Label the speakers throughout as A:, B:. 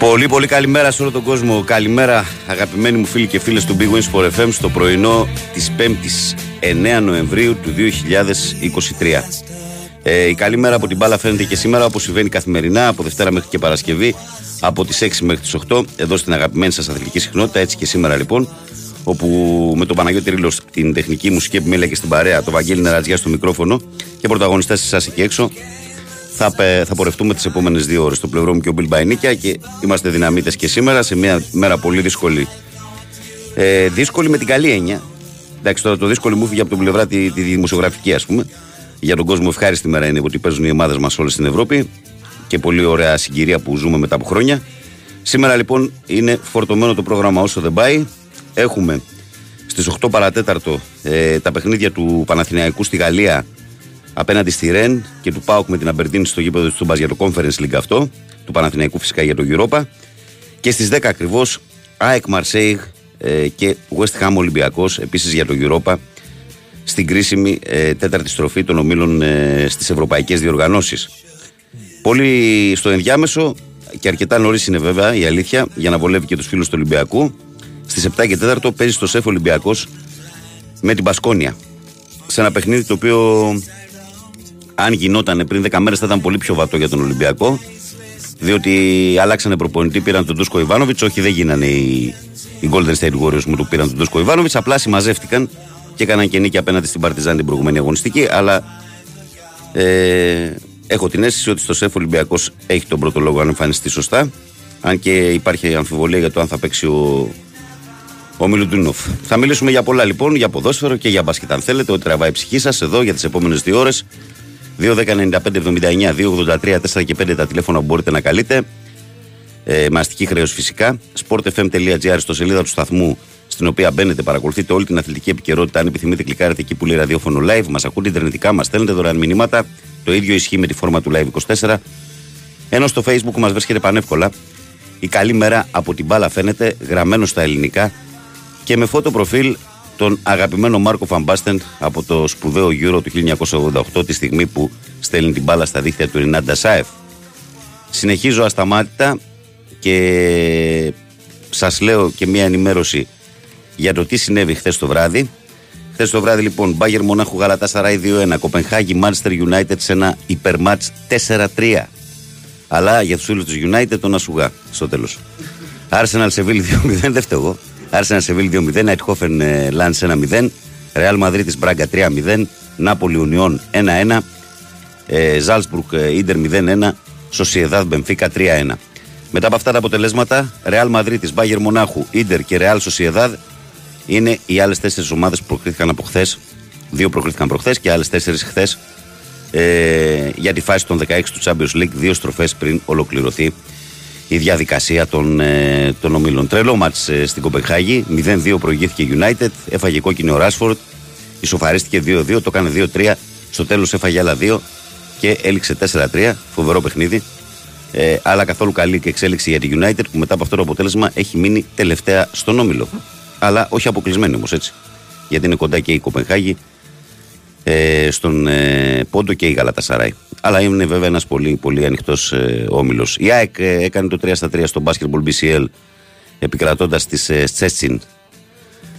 A: Πολύ πολύ καλημέρα σε όλο τον κόσμο. Καλημέρα αγαπημένοι μου φίλοι και φίλες του Big Wins for FM στο πρωινό της 5ης 9 Νοεμβρίου του 2023. Ε, η καλή μέρα από την μπάλα φαίνεται και σήμερα όπως συμβαίνει καθημερινά από Δευτέρα μέχρι και Παρασκευή από τις 6 μέχρι τις 8 εδώ στην αγαπημένη σας αθλητική συχνότητα έτσι και σήμερα λοιπόν όπου με τον Παναγιώτη Ρήλο την τεχνική μουσική επιμέλεια και στην παρέα, το Βαγγέλη Νερατζιά στο μικρόφωνο και πρωταγωνιστές εσά εκεί έξω, θα, θα πορευτούμε τις επόμενες δύο ώρες. Στο πλευρό μου και ο Μπιλμπαϊνίκια και είμαστε δυναμίτες και σήμερα σε μια μέρα πολύ δύσκολη. Ε, δύσκολη με την καλή έννοια. Εντάξει, τώρα το δύσκολο μου φύγει από την πλευρά τη, τη δημοσιογραφική, ας πούμε. Για τον κόσμο ευχάριστη μέρα είναι ότι παίζουν οι ομάδες μας όλες στην Ευρώπη και πολύ ωραία συγκυρία που ζούμε μετά από χρόνια. Σήμερα λοιπόν είναι φορτωμένο το πρόγραμμα όσο δεν πάει. Έχουμε στις 8 παρατέταρτο ε, τα παιχνίδια του Παναθηναϊκού στη Γαλλία απέναντι στη Ρεν και του Πάουκ με την Αμπερντίνη στο γήπεδο του Μπας για το Conference League αυτό, του Παναθηναϊκού φυσικά για το Europa. Και στις 10 ακριβώς ΑΕΚ Marseille ε, και West Ham Ολυμπιακός επίσης για το Europa στην κρίσιμη ε, τέταρτη στροφή των ομίλων ε, στις ευρωπαϊκές διοργανώσεις. Πολύ στο ενδιάμεσο και αρκετά νωρίς είναι βέβαια η αλήθεια για να βολεύει και τους φίλους του Ολυμπιακού Στις 7 και 4 παίζει στο ΣΕΦ Ολυμπιακός με την Πασκόνια. Σε ένα παιχνίδι το οποίο, αν γινόταν πριν 10 μέρες, θα ήταν πολύ πιο βατό για τον Ολυμπιακό. Διότι αλλάξανε προπονητή, πήραν τον Τούσκο Ιβάνοβιτς. Όχι, δεν γίνανε οι, οι Golden State Warriors μου του πήραν τον Τούσκο Ιβάνοβιτς. Απλά συμμαζεύτηκαν και έκαναν και νίκη απέναντι στην Παρτιζάν την προηγούμενη αγωνιστική. Αλλά ε, έχω την αίσθηση ότι στο ΣΕΦ Ολυμπιακός έχει τον πρώτο λόγο αν εμφανιστεί σωστά. Αν και υπάρχει αμφιβολία για το αν θα παίξει ο, ο Μιλουτούνοφ. Θα μιλήσουμε για πολλά λοιπόν, για ποδόσφαιρο και για μπάσκετ. Αν θέλετε, ότι τραβάει η ψυχή σας εδώ για τις επόμενες δύο ώρες. 2.195.79, 2.83, 4 και 5 τα τηλέφωνα που μπορείτε να καλείτε. Ε, με αστική χρέωση φυσικά. sportfm.gr στο σελίδα του σταθμού, στην οποία μπαίνετε, παρακολουθείτε όλη την αθλητική επικαιρότητα. Αν επιθυμείτε, κλικάρετε εκεί που λέει ραδιόφωνο live. Μας ακούτε ιντερνετικά, μας στέλνετε δωρεάν μηνύματα. Το ίδιο ισχύει με τη φόρμα του live 24. Ενώ στο facebook μας βρίσκεται πανεύκολα. Η καλή μέρα από την μπάλα φαίνεται γραμμένο στα ελληνικά και με φώτο προφίλ τον αγαπημένο Μάρκο Φαμπάστεν από το σπουδαίο Euro του 1988 τη στιγμή που στέλνει την μπάλα στα δίχτυα του Ρινάντα Σάεφ. Συνεχίζω ασταμάτητα και σας λέω και μια ενημέρωση για το τι συνέβη χθες το βράδυ. Χθες το βράδυ λοιπόν Μπάγερ Μονάχου Γαλατά Σαράι 2-1, Κοπενχάγη Manchester United σε ένα υπερμάτς 4-3. Αλλά για τους φίλους του United τον Ασουγά στο τέλος. Arsenal Seville 2-0, δεν φταίω Άρσενα Σεβίλ 2-0, Αιτχόφεν Λάντ 1-0, Ρεάλ Μαδρίτη Μπράγκα 3-0, Νάπολη Ουνιών 1-1, Ζάλσμπουργκ Ιντερ 0-1, Σοσιεδάδ Μπενφίκα 3-1. Μετά από αυτά τα αποτελέσματα, Ρεάλ Μαδρίτη, Μπάγερ Μονάχου, Ιντερ και Ρεάλ Σοσιεδάδ είναι οι άλλες τέσσερις ομάδες που προκρίθηκαν από χθες. Δύο προκρίθηκαν προχθές και άλλες τέσσερις χθες ε, για τη φάση των 16 του Champions League. Δύο στροφές πριν ολοκληρωθεί η διαδικασία των, ε, των ομίλων. Τρελό μάτς ε, στην Κοπεχάγη, 0-2 προηγήθηκε United, έφαγε κόκκινο ο Ράσφορντ, ισοφαρίστηκε 2-2, το έκανε 2-3, στο τέλος έφαγε άλλα 2 και έληξε 4-3, φοβερό παιχνίδι. Ε, αλλά καθόλου καλή και εξέλιξη για τη United που μετά από αυτό το αποτέλεσμα έχει μείνει τελευταία στον όμιλο. Αλλά όχι αποκλεισμένη όμως έτσι. Γιατί είναι κοντά και η Κοπενχάγη ε, στον ε, Πόντο και η Γαλατασαράη. Αλλά είναι βέβαια ένας πολύ, πολύ ανοιχτός ε, όμιλος. Η ΑΕΚ ε, έκανε το 3 στα 3 στο Basketball BCL επικρατώντας τη ε, Τσέτσιν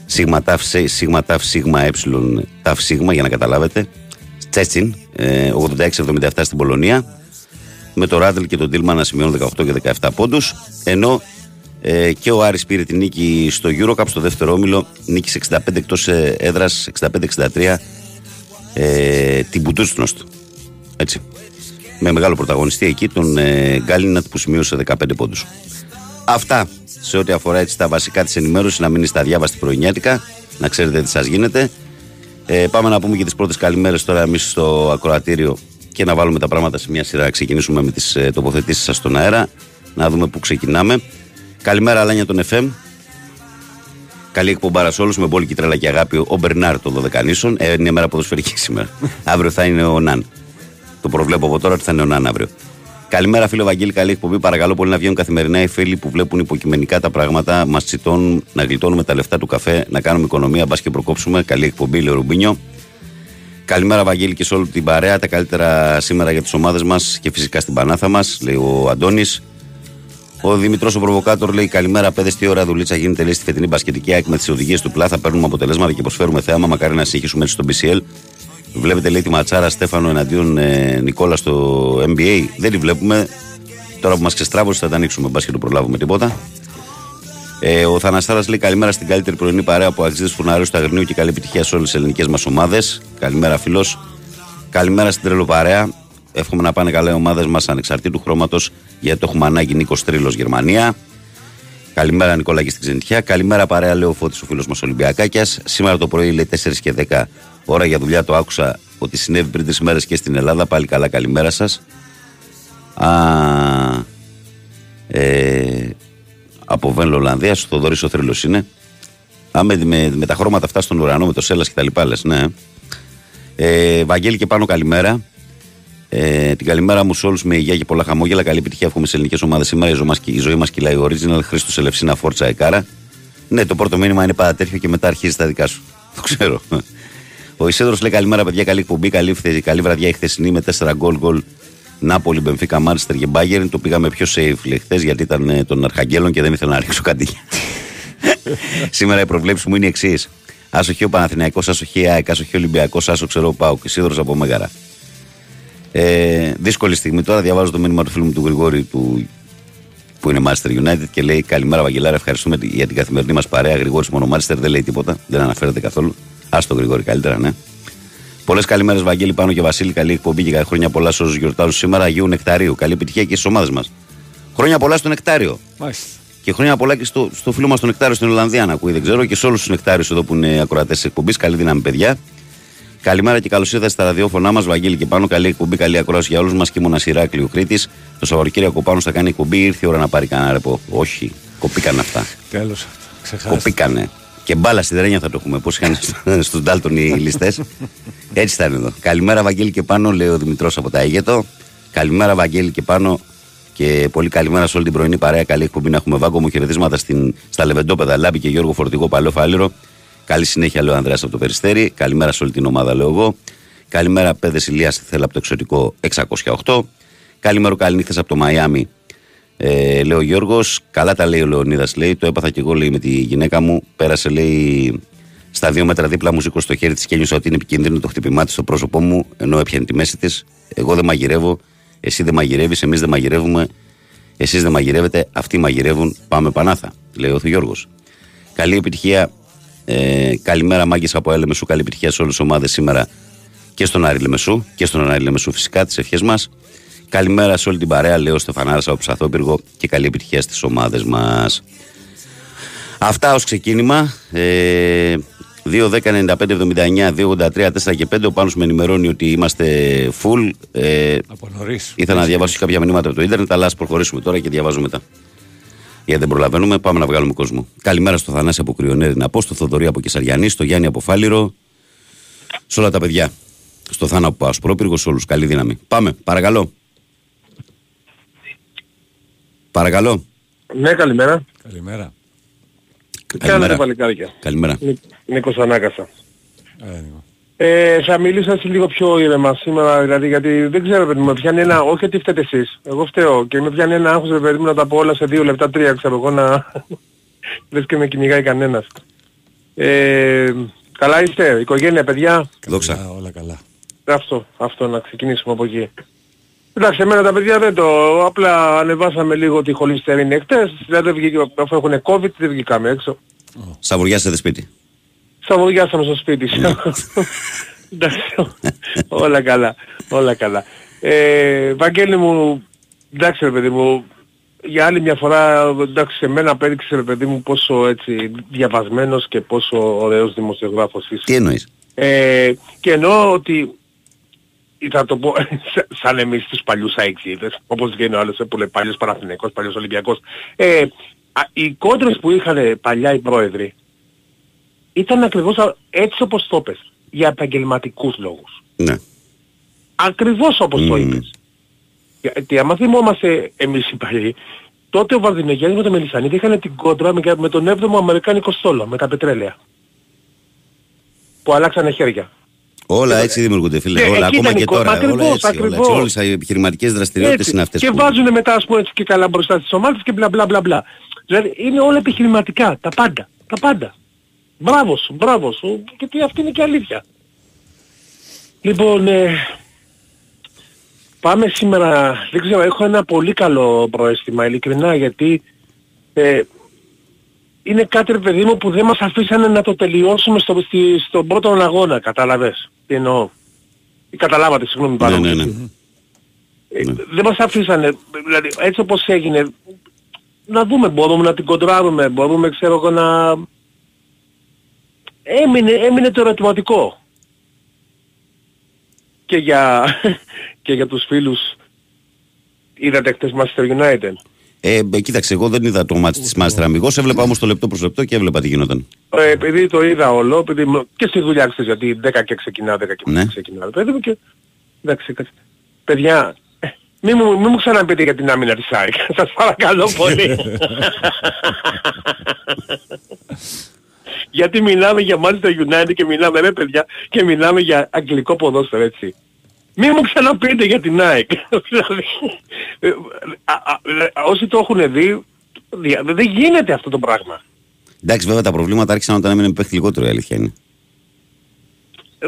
A: σίγμα ταφ σίγμα ταφ σίγμα ε ταφ σίγμα για να καταλάβετε. Τσέτσιν 86-77 στην Πολωνία με το Ράντελ και τον Τίλμα να σημειώνουν 18 και 17 πόντους ενώ ε, και ο Άρης πήρε την νίκη στο Eurocup στο δεύτερο όμιλο νίκησε 65 εκτός έδρας 65-63 ε, την Μπουτούστνωστ. Έτσι. Με μεγάλο πρωταγωνιστή εκεί τον ε, Γκάλινατ που σημείωσε 15 πόντους. Αυτά σε ό,τι αφορά έτσι, τα βασικά της ενημέρωσης, να μείνει στα διάβαστη πρωινιάτικα, να ξέρετε τι σας γίνεται. Ε, πάμε να πούμε και τις πρώτες καλημέρες τώρα εμείς στο ακροατήριο και να βάλουμε τα πράγματα σε μια σειρά. Να ξεκινήσουμε με τις ε, τοποθετήσεις σας στον αέρα, να δούμε πού ξεκινάμε. Καλημέρα, Αλάνια των FM. Καλή εκπομπάρα σε όλους με πόλη και τρέλα και αγάπη. Ο Μπερνάρ των Δωδεκανήσων. Ε, είναι μέρα ποδοσφαιρική σήμερα. αύριο θα είναι ο Ναν. Το προβλέπω από τώρα ότι θα είναι ο Ναν αύριο. Καλημέρα, φίλο Βαγγέλη. Καλή εκπομπή. Παρακαλώ πολύ να βγαίνουν καθημερινά οι φίλοι που βλέπουν υποκειμενικά τα πράγματα. Μας τσιτώνουν να γλιτώνουμε τα λεφτά του καφέ, να κάνουμε οικονομία. Μπας και προκόψουμε. Καλή εκπομπή, λέει Ρουμπίνιο. Καλημέρα, Βαγγέλη, και σε όλη την παρέα. Τα καλύτερα σήμερα για τις ομάδες μας και φυσικά στην Πανάθα μας, λέει ο Αντώνης. Ο Δημητρός ο Προβοκάτορ λέει: Καλημέρα, παιδες. Τι ώρα δουλίτσα γίνεται λέει στη φετινή μπασκετική ΑΕΚ με τις οδηγίες του πλάθα. Παίρνουμε αποτελέσματα και προσφέρουμε θέαμα. Μακάρι να συνεχίσουμε έτσι στο BCL. Βλέπετε λέει τη ματσάρα Στέφανο εναντίον ε, Νικόλα στο NBA. Δεν τη βλέπουμε. Τώρα που μας ξεστράβωσε θα τα ανοίξουμε. Μπα και το προλάβουμε τίποτα. Ε, ο Θαναστάρας λέει καλημέρα στην καλύτερη πρωινή παρέα που αξίζει φουναρίου του Αγρινίου και καλή επιτυχία σε όλες τις ελληνικές μας ομάδες. Καλημέρα, φίλος. Καλημέρα στην τρελοπαρέα. Εύχομαι να πάνε καλά οι ομάδες μας ανεξαρτήτου χρώματος γιατί το έχουμε ανάγκη Νίκος Τρίλος Γερμανία. Καλημέρα Νικόλα και στην Ξενιτιά. Καλημέρα παρέα, λέει ο Φώτης ο φίλος μας Ολυμπιακάκιας. Σήμερα το πρωί λέει 4 και 10 ώρα για δουλειά το άκουσα ότι συνέβη πριν τρεις μέρες και στην Ελλάδα. Πάλι καλά, καλημέρα σας. Ε, από Βέν Ολλανδία, ο Θοδωρής ο θρύλος είναι. Α, με, με, με, τα χρώματα αυτά στον ουρανό, με το Σέλλα και τα λοιπά, λες, ναι. Ε, Βαγγέλη και πάνω καλημέρα. Ε, την καλημέρα μου σε όλους με υγεία και πολλά χαμόγελα. Καλή επιτυχία εύχομαι σε ελληνικές ομάδες σήμερα. Η ζωή μας η ζωή μας κυλάει original. Χρήστος Ελευσίνα Φόρτσα Εκάρα. Ναι, το πρώτο μήνυμα είναι πάντα τέτοιο και μετά αρχίζεις τα δικά σου. Το ξέρω. Ο Ισέδρος λέει καλημέρα, παιδιά. Καλή εκπομπή. Καλή, καλή βραδιά η χθεσινή με 4 γκολ γκολ. Νάπολη, Μπενφίκα, Μάντσεστερ και Μπάγκερν. Το πήγαμε πιο safe λέει χθες γιατί ήταν ε, των Αρχαγγέλων και δεν ήθελα να ρίξω κάτι. Σήμερα η προβλέψη μου είναι η εξής. Άσοχη ο Παναθηναϊκός, άσοχη ΑΕΚ, άσοχη Ολυμπιακός, άσο ξέρω πάω και Σίδωρο από Μέγαρα. Ε, δύσκολη στιγμή τώρα. Διαβάζω το μήνυμα του φίλου μου του Γρηγόρη του, που είναι Master United και λέει Καλημέρα Βαγγελάρα, ευχαριστούμε για την καθημερινή μας παρέα. Γρηγόρης μόνο Master δεν λέει τίποτα, δεν αναφέρεται καθόλου. Α το Γρηγόρη καλύτερα, ναι. Πολλές καλημέρες Βαγγέλη πάνω και Βασίλη. Καλή εκπομπή και χρόνια πολλά σε όσους γιορτάζουν σήμερα. Αγίου Νεκταρίου. Καλή επιτυχία και στις ομάδες μας. Χρόνια πολλά στο Νεκτάριο. Μάλιστα. Και χρόνια πολλά και στο, στο φίλο μας στο Νεκτάριο στην Ολλανδία να ακούει, δεν ξέρω. Και σε όλους τους Νεκτάριους εδώ που είναι ακροατές της εκπομπής. Καλή δύναμη, παιδιά. Καλημέρα και καλώς ήρθατε στα ραδιόφωνά μας, Βαγγέλη και πάνω. Καλή εκπομπή, καλή ακρόαση για όλους μας. Και ήμουν Σιράκλειο Κρήτης. Το Σαββατοκύριακο πάνω θα κάνει εκπομπή. Ήρθε η ώρα να πάρει κανένα ρεπό. Όχι, κοπήκαν αυτά.
B: Τέλος.
A: Κοπήκανε. Και μπάλα στη δρένια θα το έχουμε. Πώς είχαν στου Ντάλτον οι ληστές. Έτσι θα είναι εδώ. Καλημέρα, Βαγγέλη και πάνω, λέει ο Δημητρός από τα Αίγετο. Καλημέρα, Βαγγέλη και πάνω. Και πολύ καλημέρα σε όλη την πρωινή παρέα. Καλή εκπομπή να έχουμε βάγκο μου. Χαιρετίσματα στα Λεβεντόπεδα Λάμπη και Γιώργο Φορτηγό Παλαιό Φάληρο. Καλή συνέχεια, λέω Ανδρέας από το Περιστέρι. Καλημέρα σε όλη την ομάδα, λέω εγώ. Καλημέρα, παιδε Ηλίας, θέλα από το εξωτικό 608. Καλημέρα, καλή από το Μαϊάμι. Ε, λέει ο Γιώργος, καλά τα λέει ο Λεωνίδας. Λέει, το έπαθα και εγώ λέει, με τη γυναίκα μου. Πέρασε, λέει, στα δύο μέτρα δίπλα μου, σήκω στο χέρι της και ένιωσα ότι είναι επικίνδυνο το χτυπημά της στο πρόσωπό μου, ενώ έπιανε τη μέση της. Εγώ δεν μαγειρεύω, εσύ δεν μαγειρεύεις, εμείς δεν μαγειρεύουμε, εσείς δεν μαγειρεύετε, αυτοί μαγειρεύουν. Πάμε πανάθα, λέει ο Γιώργος. Καλή επιτυχία ε, καλημέρα, μάγκε από Έλεμεσού. Καλή επιτυχία σε όλες τις ομάδες σήμερα και στον Άρη Λεμεσού και στον Άρη Λεμεσού φυσικά τις ευχές μας. Καλημέρα σε όλη την παρέα, λέω Στεφανάρα από Ψαθόπυργο και καλή επιτυχία στις ομάδες μας. Αυτά ως ξεκίνημα. Ε, 2, 10, 95, 79, 2, 83, 4 και 5. Ο Πάνος με ενημερώνει ότι είμαστε full. Ε,
B: από νωρίς.
A: Ήθελα να διαβάσω κάποια μηνύματα από το ίντερνετ, αλλά ας προχωρήσουμε τώρα και διαβάζω μετά. Γιατί δεν προλαβαίνουμε, πάμε να βγάλουμε κόσμο. Καλημέρα στο Θανάση από Κρυονέρη, να πω στο Θοδωρή από Κεσαριανή, στο Γιάννη από Φάληρο, σε όλα τα παιδιά. Στο Θάνα από Ασπρόπυργο, σε όλους. Καλή δύναμη. Πάμε, παρακαλώ. Παρακαλώ.
C: Ναι, καλημέρα.
B: Καλημέρα.
C: Καλημέρα. Καλημέρα.
A: Καλημέρα.
C: Νίκος Ανάκασα. Ε, ε, θα μιλήσω έτσι λίγο πιο ήρεμα σήμερα, δηλαδή, γιατί δεν ξέρω, παιδί μου, με πιάνει ένα, όχι ότι φταίτε εσείς, εγώ φταίω και με πιάνει ένα άγχος, παιδί μου, να τα πω όλα σε δύο λεπτά, τρία, ξέρω εγώ, να... Λες και με κυνηγάει κανένας. Ε, καλά είστε, οικογένεια, παιδιά;
A: Δόξα.
B: Όλα καλά.
C: Αυτό, αυτό, να ξεκινήσουμε από εκεί. Εντάξει, εμένα τα παιδιά δεν το, απλά ανεβάσαμε λίγο τη χολυστερίνη εκτές, δηλαδή αφού έχουν COVID δεν βγήκαμε έξω.
A: Σαβουριάσετε σπίτι.
C: Σαβουριάσαμε στο σπίτι σου. Εντάξει, όλα καλά, όλα καλά. Ε, Βαγγέλη μου, εντάξει ρε παιδί μου, για άλλη μια φορά, εντάξει, σε μένα απέδειξε ρε παιδί μου πόσο έτσι διαβασμένος και πόσο ωραίος δημοσιογράφος είσαι.
A: Τι εννοείς;
C: Ε, και εννοώ ότι θα το πω σαν εμείς τους παλιούς αεξίδες, όπως βγαίνει ο άλλος που λέει παλιός Παναθηναϊκός, παλιός Ολυμπιακός. Ε, οι κόντρες που είχαν παλιά οι πρόεδροι ήταν ακριβώς έτσι όπως το είπες, για επαγγελματικούς λόγους.
A: Ναι.
C: Ακριβώς όπως το είπες. Γιατί άμα θυμόμαστε εμείς οι παλιοί, τότε ο Βαρδινογιάννης με τον Μελισανίδη είχαν την κόντρα με τον 7ο Αμερικάνικο στόλο, με τα πετρέλαια. Που αλλάξανε χέρια.
A: Όλα έτσι δημιουργούνται, φίλε. όλα, ακόμα και τώρα. Όλα έτσι, όλα έτσι. Όλες οι επιχειρηματικές δραστηριότητες είναι αυτές.
C: Και που... βάζουν μετά, ας πούμε, έτσι και καλά μπροστά στις ομάδες και μπλα μπλα μπλα μπλα. Δηλαδή είναι όλα επιχειρηματικά, τα πάντα. Τα πάντα. Μπράβο σου, μπράβο σου. Γιατί αυτή είναι και αλήθεια. Λοιπόν, ε, πάμε σήμερα, δεν ξέρω, έχω ένα πολύ καλό προαίσθημα, ειλικρινά, γιατί ε, είναι κάτι ρε παιδί μου που δεν μας αφήσανε να το τελειώσουμε στο, στη, στον πρώτο αγώνα, κατάλαβες; Τι εννοώ; Ή καταλάβατε, συγγνώμη πάρα
A: ναι, ναι, ναι.
C: Ε, ναι. Δεν μας αφήσανε, δηλαδή έτσι όπως έγινε, να δούμε, μπορούμε να την κοντράρουμε, μπορούμε ξέρω εγώ να... Έμεινε, έμεινε το ερωτηματικό. Και για, και για τους φίλους είδατε χτες Master United.
A: Ε, κοίταξε, εγώ δεν είδα το μάτι της Μάστρα αμυγός, έβλεπα όμως το λεπτό προς λεπτό και έβλεπα τι γινόταν.
C: Ε, επειδή το είδα όλο, επειδή και στη δουλειά ξέρεις, γιατί 10 και ξεκινά, 10 και ναι. ξεκινά, παιδί μου και... Εντάξει, παιδιά, ε, μη μου, μη μου ξαναπείτε για την άμυνα της ΑΕΚ. Σας παρακαλώ πολύ. Γιατί μιλάμε για Manchester United και μιλάμε ρε παιδιά και μιλάμε για αγγλικό ποδόσφαιρο έτσι. Μη μου ξαναπείτε για την ΑΕΚ. Δηλαδή, ε, όσοι το έχουν δει, δεν γίνεται αυτό το πράγμα.
A: Εντάξει βέβαια τα προβλήματα άρχισαν όταν έμεινε παίχτη λιγότερο η αλήθεια είναι.
C: Ε,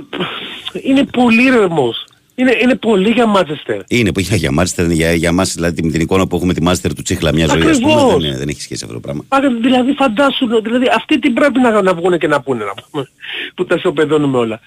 C: είναι πολύ ρεμός. Είναι, είναι πολύ για Μάτσεστερ.
A: Είναι που για Μάτσεστερ, για, για μας δηλαδή την εικόνα που έχουμε τη Μάτσεστερ του Τσίχλα μια ζωή ας πούμε, δεν, δεν έχει σχέση αυτό το πράγμα.
C: Α, δηλαδή φαντάσου, δηλαδή αυτοί τι πρέπει να, να βγουν και να πούνε να πούμε, που τα σοπεδώνουμε όλα.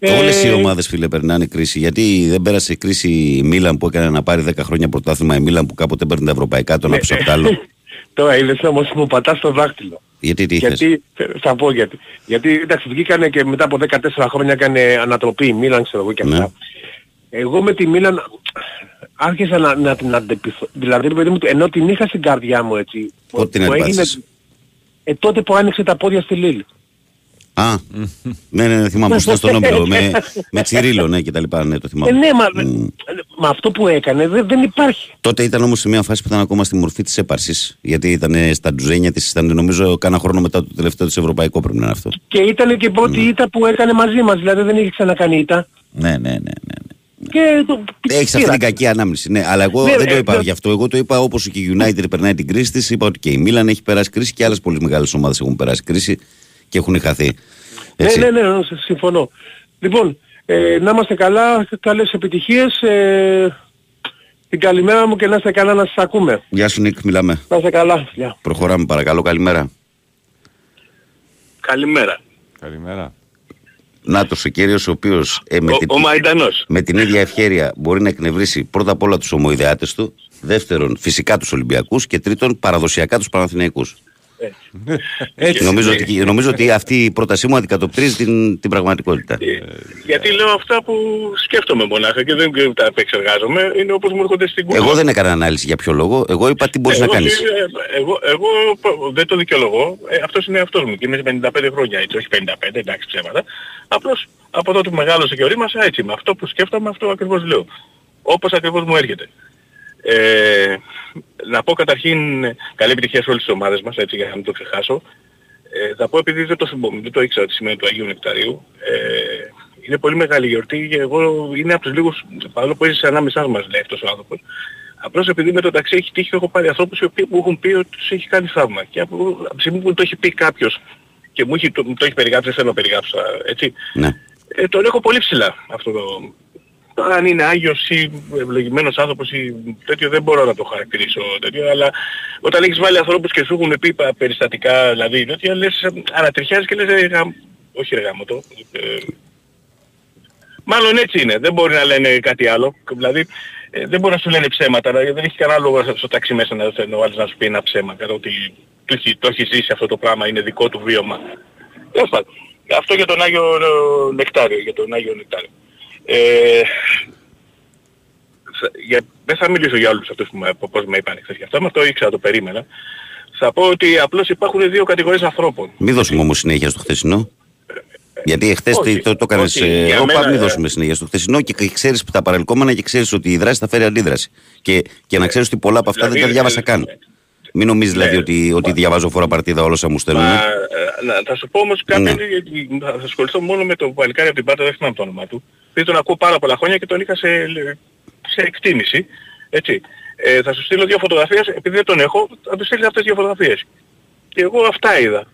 A: Όλες οι ε, ομάδες φίλε περνάνε κρίση. Γιατί δεν πέρασε κρίση η Μίλαν που έκανε να πάρει 10 χρόνια πρωτάθλημα η Μίλαν που κάποτε παίρνει τα ευρωπαϊκά, τον άφησε απ' άλλο.
C: Τώρα είδες όμως μου πατάς το δάχτυλο.
A: Γιατί τι
C: γιατί, Θα πω γιατί. Γιατί εντάξει βγήκανε και μετά από 14 χρόνια έκανε ανατροπή η Μίλαν ξέρω εγώ και αυτά. Ναι. Εγώ με τη Μίλαν άρχισα να, να την αντεπιθώ. Δηλαδή παιδί μου, ενώ την είχα στην καρδιά μου έτσι.
A: Πότε την έγινε,
C: ε, τότε που άνοιξε τα πόδια στη Λίλη.
A: Α, ναι, ναι, ναι, θυμάμαι πως ήταν στον Όμιλο, με, με Τσιρίλο, ναι, και τα λοιπά, ναι, το θυμάμαι. Ε,
C: ναι, μα, mm. μα αυτό που έκανε δεν, δεν υπάρχει.
A: Τότε ήταν όμως σε μια φάση που ήταν ακόμα στη μορφή της έπαρσης, γιατί ήταν στα τζουζένια της, ήταν νομίζω κάνα χρόνο μετά το τελευταίο της Ευρωπαϊκό πρέπει να είναι αυτό.
C: Και ήταν και η πρώτη mm. ήττα που έκανε μαζί μας, δηλαδή δεν είχε ξανακάνει ήττα.
A: Ναι, ναι, ναι, ναι. ναι. Και το... Έχεις αυτή την κακή ανάμνηση, ναι. Αλλά εγώ ναι, δεν το ε, είπα ναι. γι' αυτό. Εγώ το είπα όπως και η United περνάει την κρίση της. Είπα ότι και η Μίλαν έχει περάσει κρίση και άλλες πολύ μεγάλες ομάδες έχουν περάσει κρίση και έχουν χαθεί.
C: Ναι, ναι, ναι, ναι, συμφωνώ. Λοιπόν, ε, να είμαστε καλά, καλές επιτυχίες. Ε, την καλημέρα μου και να είστε καλά να σας ακούμε.
A: Γεια σου Νίκ, μιλάμε.
C: Να είστε καλά. Γεια.
A: Προχωράμε παρακαλώ, καλημέρα.
D: Καλημέρα.
E: Καλημέρα.
A: Νάτος ο κύριος ο οποίος
D: ε, με, ο, την, ο
A: με την ίδια ευχέρεια μπορεί να εκνευρίσει πρώτα απ' όλα τους ομοειδεάτες του, δεύτερον φυσικά τους Ολυμπιακούς και τρίτον παραδοσιακά τους Παναθηναϊκούς. Έτσι. νομίζω, ότι, νομίζω ότι αυτή η πρότασή μου αντικατοπτρίζει την, την πραγματικότητα. Ε,
D: γιατί λέω αυτά που σκέφτομαι μονάχα και δεν τα επεξεργάζομαι. Είναι όπως μου έρχονται στην
A: κουβέντα. Εγώ δεν έκανα ανάλυση για ποιο λόγο. Εγώ είπα τι μπορείς να κάνεις.
D: Εγώ, εγώ, δεν το δικαιολογώ. Ε, αυτός είναι αυτός μου και είμαι 55 χρόνια έτσι, όχι 55, εντάξει ψέματα. Απλώς από τότε που μεγάλωσε και ορίμασα έτσι είμαι. Αυτό που σκέφτομαι αυτό ακριβώς λέω. Όπως ακριβώς μου έρχεται. Ε, να πω καταρχήν καλή επιτυχία σε όλες τις ομάδες μας, έτσι για να μην το ξεχάσω. Ε, θα πω επειδή δεν το, δεν το ήξερα τη σημαίνει του Αγίου Νεκταρίου. Ε, είναι πολύ μεγάλη γιορτή και εγώ είναι από τους λίγους, παρόλο που έζησε ανάμεσά μας λέει αυτός ο άνθρωπος, απλώς επειδή με το ταξί έχει τύχει έχω πάρει ανθρώπους οι οποίοι μου έχουν πει ότι τους έχει κάνει θαύμα. Και από, από τη στιγμή που το έχει πει κάποιος και μου έχει, το, το έχει περιγράψει, δεν θέλω να περιγράψω, έτσι.
A: Ναι.
D: Ε, τον έχω πολύ ψηλά αυτό το, αν είναι Άγιος ή ευλογημένος άνθρωπος ή τέτοιο δεν μπορώ να το χαρακτηρίσω τέτοιο, αλλά όταν έχεις βάλει ανθρώπους και σου έχουν πει περιστατικά, δηλαδή τέτοια, λες, ανατριχιάζεις και λες, ε, γα... όχι ρε γάμο το. Ε, μάλλον έτσι είναι, δεν μπορεί να λένε κάτι άλλο. Δηλαδή ε, δεν μπορεί να σου λένε ψέματα, δηλαδή δεν έχει κανένα λόγο στο ταξί μέσα να, ο άλλος να σου πει ένα ψέμα, κατά ότι το έχει, το έχει ζήσει αυτό το πράγμα, είναι δικό του βίωμα. Αυτό για τον Άγιο Νεκτάριο, για τον Άγιο Νεκτάριο. Ε, για, δεν θα μιλήσω για όλους αυτούς που με, πώς με είπαν χθες και αυτά, με αυτό ήξερα, το περίμενα. Θα πω ότι απλώς υπάρχουν δύο κατηγορίες ανθρώπων.
A: Μην δώσουμε όμως συνέχεια στο χθεσινό. Γιατί εχθές το, το, το έκανες όπα, μην δώσουμε συνέχεια στο χθεσινό και ξέρεις τα παρελκόμενα και ξέρεις ότι η δράση θα φέρει αντίδραση. Και, και να ξέρεις ότι πολλά από αυτά δεν τα δηλαδή, διάβασα καν. Μην νομίζεις δηλαδή ναι. ότι, ότι διαβάζω φορά παρτίδα όλα όσα μου στέλνουν. Μα,
D: ε, θα σου πω όμως κάτι, ναι. γιατί θα ασχοληθώ μόνο με το παλικάρι από την Πάτα, δεν θυμάμαι το όνομά του. Δηλαδή τον ακούω πάρα πολλά χρόνια και τον είχα σε, σε εκτίμηση. Έτσι. Ε, θα σου στείλω δύο φωτογραφίες, επειδή δεν τον έχω, θα τους στείλεις αυτές τις δύο φωτογραφίες. Και εγώ αυτά είδα.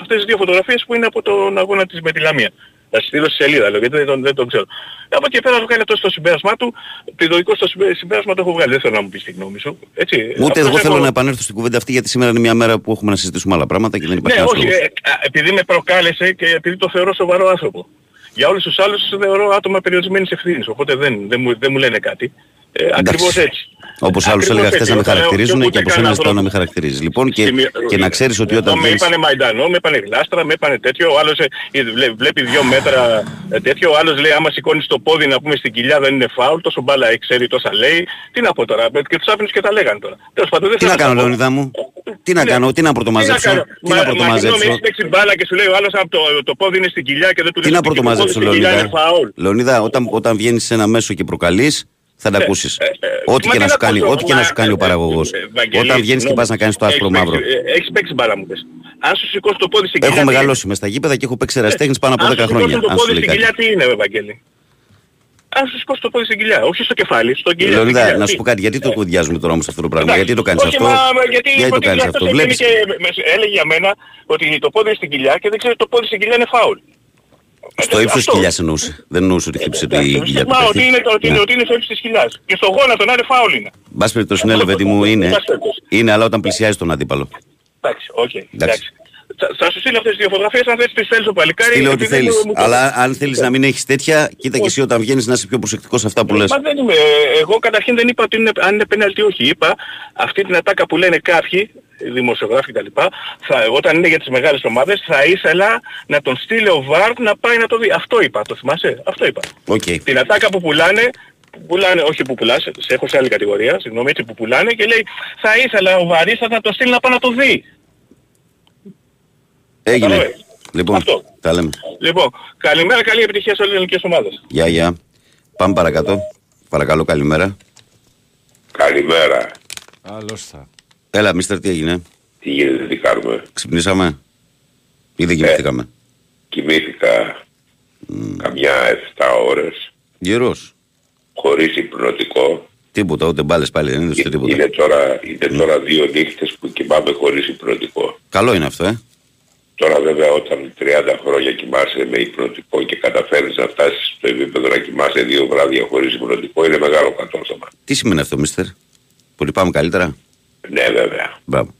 D: αυτές τις δύο φωτογραφίες που είναι από τον αγώνα της με τη Λαμία. Θα στείλω στη σελίδα, λέω, γιατί δεν τον, δεν τον ξέρω. Από εκεί πέρα βγάλει αυτό στο συμπέρασμά του, δικό στο συμπέρασμα το έχω βγάλει, δεν θέλω να μου πεις τη γνώμη σου. Έτσι.
A: Ούτε εγώ θέλω να επανέλθω στην κουβέντα αυτή γιατί σήμερα είναι μια μέρα που έχουμε να συζητήσουμε άλλα πράγματα και δεν υπάρχει
D: Ναι, όχι, ε, επειδή με προκάλεσε και επειδή το θεωρώ σοβαρό άνθρωπο. Για όλους τους άλλους θεωρώ άτομα περιορισμένης ευθύνης, οπότε δεν, δεν, μου, δεν μου λένε κάτι. Ε, ακριβώς έτσι.
A: Όπως άλλους έλεγα χθες να με χαρακτηρίζουν και από σένα ζητάω να με χαρακτηρίζεις. Λοιπόν και, και να ξέρεις ότι όταν...
D: Με είπανε Μαϊντανό, με είπανε Γλάστρα, με είπανε τέτοιο, ο άλλος ε, βλέπει δύο μέτρα ε, τέτοιο, ο άλλος λέει άμα σηκώνεις το πόδι να πούμε στην κοιλιά δεν είναι φάουλ, τόσο μπάλα ξέρει, τόσα λέει. Τι να πω τώρα, και τους άφηνες και τα λέγανε τώρα. Τέλος πάντων, δεν
A: τι να κάνω Λεωνίδα μου, τι να ναι. κάνω, τι να πρωτομαζέψω. Τι να πρωτομαζέψω. Μα
D: παίξει μπάλα και σου λέει ο άλλος το, το πόδι είναι στην κοιλιά και δεν του
A: λέει Τι να πρωτομαζέψω Λεωνίδα; Λεωνίδα, όταν βγαίνεις σε ένα μέσο και προκαλείς, θα τα ναι. ακούσεις. Ε, ε, ό,τι και να σου κάνει, ό,τι και να σου κάνει ο παραγωγός. Ε, Όταν βγαίνεις και πας να κάνεις το άσπρο μαύρο.
D: Έχεις παίξει μπάλα μου πες. Αν σου σηκώσει το πόδι στην κοιλιά...
A: Έχω μεγαλώσει μες στα γήπεδα και έχω παίξει εραστέχνης πάνω από 10 χρόνια. Αν σου
D: το πόδι στην κοιλιά τι είναι ρε Βαγγέλη. Αν σου σηκώσει το πόδι στην κοιλιά, όχι στο κεφάλι, στο κοιλιά.
A: Λεωνίδα, να σου πω κάτι, γιατί το κουδιάζουμε τώρα όμως αυτό το πράγμα, γιατί το κάνεις αυτό, γιατί το κάνεις αυτό, βλέπεις.
D: Έλεγε για μένα ότι το πόδι στην κοιλιά και δεν ξέρει το πόδι στην κοιλιά είναι φάουλ.
A: Στο ύψος της κοιλιάς εννοούσε. Δεν εννοούσε ότι χτύπησε τη κοιλιά
D: του. Μα ότι είναι, ότι, είναι, ότι είναι στο ύψος της κοιλιάς. Και στο γόνατο να είναι φάουλ είναι.
A: Εν πάση περιπτώσει ναι, παιδί μου, είναι. Είναι, αλλά όταν πλησιάζει τον αντίπαλο.
D: Εντάξει, οκ. Εντάξει. Θα σου στείλω αυτές τις δύο φωτογραφίες αν θες τις θέλεις ο παλικάρι.
A: Στείλε ό,τι θέλεις. Αλλά αν θέλεις να μην έχεις τέτοια, κοίτα και εσύ όταν βγαίνεις να είσαι πιο προσεκτικός σε αυτά που λες.
D: Μα δεν είμαι. Εγώ καταρχήν δεν είπα ότι είναι, αν είναι πέναλτι όχι. Είπα αυτή την ατάκα που λένε κάποιοι δημοσιογράφοι κτλ. Θα, όταν είναι για τις μεγάλες ομάδες θα ήθελα να τον στείλει ο Βάρ να πάει να το δει. Αυτό είπα, το θυμάσαι; Αυτό είπα.
A: Okay.
D: Την ατάκα που πουλάνε που πουλάνε, όχι που πουλάς, σε έχω σε άλλη κατηγορία, συγγνώμη, έτσι που πουλάνε και λέει θα ήθελα ο Βαρίστα να το στείλει να πάει να το δει.
A: Έγινε. Λοιπόν, Αυτό. τα λέμε.
D: Λοιπόν, καλημέρα, καλή επιτυχία σε όλες τις ελληνικές ομάδες.
A: Γεια, γεια. Πάμε παρακάτω. Παρακαλώ, καλημέρα.
F: Καλημέρα.
A: Καλώς θα. Έλα, μίστερ, τι έγινε;
F: Τι γίνεται, τι κάνουμε.
A: Ξυπνήσαμε. Ή δεν κοιμηθήκαμε; Ε,
F: κοιμήθηκα mm. καμιά 7 ώρες.
A: Γερός.
F: Χωρίς υπνοτικό.
A: Τίποτα, ούτε μπάλες πάλι δεν είδες τίποτα.
F: Είναι τώρα, είναι mm. τώρα δύο νύχτες που κοιμάμαι χωρίς υπνοτικό.
A: Καλό είναι αυτό, ε.
F: Τώρα βέβαια όταν 30 χρόνια κοιμάσαι με υπνοτικό και καταφέρεις να φτάσεις στο επίπεδο να κοιμάσαι δύο βράδια χωρίς υπνοτικό είναι μεγάλο κατόρθωμα.
A: Τι σημαίνει αυτό, μίστερ. Που λυπάμαι καλύτερα;
F: Ναι, βέβαια.
A: Μπράβο.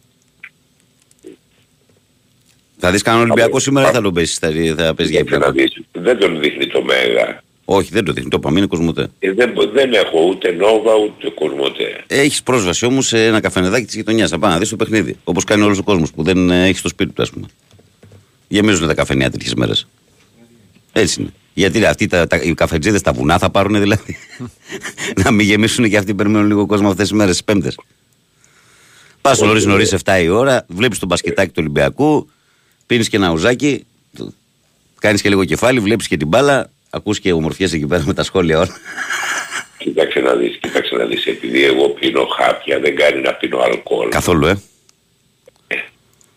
A: Θα δεις κανένα Ολυμπιακό σήμερα ή θα τον πέσεις, θα, θα παίζει για υπνοτικό.
F: Δεν τον δείχνει το Μέγα.
A: Όχι, δεν το δείχνει. Το είπαμε, είναι κοσμοτέ.
F: Ε, δεν, δεν έχω ούτε Νόβα ούτε κοσμοτέ.
A: Έχεις πρόσβαση όμως σε ένα καφενεδάκι της γειτονιάς. Να πάει να δεις το παιχνίδι. Όπως κάνει όλος ο κόσμος που δεν ε, έχει στο σπίτι του, ας πούμε. Γεμίζουν τα καφενεία τέτοιες μέρες. Έτσι είναι. Γιατί αυτοί τα, τα, οι καφετζίδες τα βουνά θα πάρουν δηλαδή. να μην γεμίσουν και αυτοί περιμένουν λίγο κόσμο αυτές τις μέρες τις πέμπτες. Πας νωρίς νωρίς 7 η ώρα, βλέπεις το μπασκετάκι του Ολυμπιακού, πίνεις και ένα ουζάκι, κάνεις και λίγο κεφάλι, βλέπεις και την μπάλα, ακούς και ομορφιές εκεί πέρα με τα σχόλια όλα.
F: Κοίταξε να δεις, κοίταξε να δεις, επειδή εγώ πίνω χάπια δεν κάνει να πίνω αλκοόλ.
A: Καθόλου, ε.
F: ε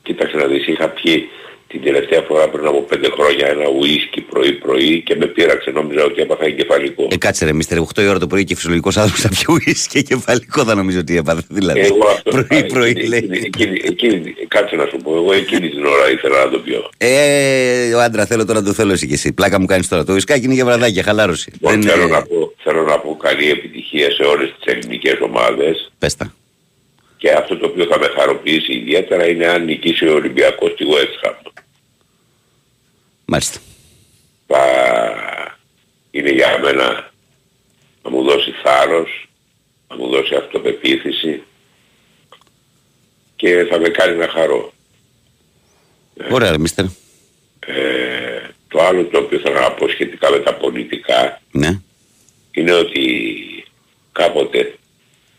F: κοίταξε να δεις, είχα πιει την τελευταία φορά πριν από πέντε χρόνια ένα ουίσκι πρωί-πρωί και με πείραξε. Νόμιζα ότι έπαθα εγκεφαλικό.
A: Ε, κάτσε ρε, μίστερ, 8 η ώρα το πρωί και φυσιολογικός άνθρωπος θα πιει ουίσκι εγκεφαλικό θα νομίζω ότι έπαθε. Δηλαδή,
F: εγώ
A: πρωί-πρωί λέει.
F: Εκείνη, εκείνη, κάτσε να σου πω, εγώ εκείνη την ώρα ήθελα να το πιω.
A: Ε, ο άντρα θέλω τώρα το θέλω εσύ και εσύ. Πλάκα μου κάνεις τώρα. Το ουίσκάκι είναι για βραδάκια, χαλάρωση.
F: Λοιπόν, Δεν θέλω, είναι... να πω, θέλω να πω καλή επιτυχία σε όλες τις ελληνικές ομάδες.
A: Πέστα.
F: Και αυτό το οποίο θα με χαροποιήσει ιδιαίτερα είναι αν νικήσει ο Ολυμπιακός στη West Ham.
A: Μάλιστα.
F: Θα είναι για μένα να μου δώσει θάρρος, να μου δώσει αυτοπεποίθηση και θα με κάνει να χαρώ.
A: Ωραία, μίστερ.
F: Ε, το άλλο το οποίο θέλω να πω σχετικά με τα πολιτικά
A: ναι.
F: είναι ότι κάποτε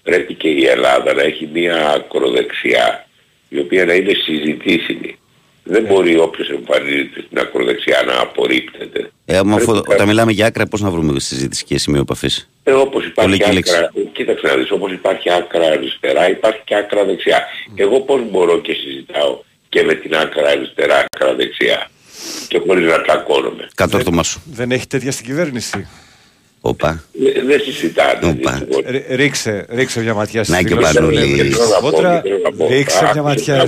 F: πρέπει και η Ελλάδα να έχει μία ακροδεξιά η οποία να είναι συζητήσιμη δεν μπορεί όποιος εμφανίζεται στην ακροδεξιά να απορρίπτεται.
A: Ε, άμα, όταν μιλάμε για άκρα πώς να βρούμε συζήτηση και σημείο επαφής;
F: Ε, όπως υπάρχει άκρα, κοίταξε να δεις, όπως υπάρχει άκρα αριστερά, υπάρχει και άκρα δεξιά. Εγώ πώς μπορώ και συζητάω και με την άκρα αριστερά, άκρα δεξιά; Και χωρίς να πλακώνομαι.
A: Κατόρθωμα σου.
E: Δεν έχει τέτοια στην κυβέρνηση.
A: Οπα.
F: Δεν συζητάτε.
E: Ρίξε, ρίξε μια ματιά
A: στις δηλώσεις. Να
E: και ρίξε μια ματιά.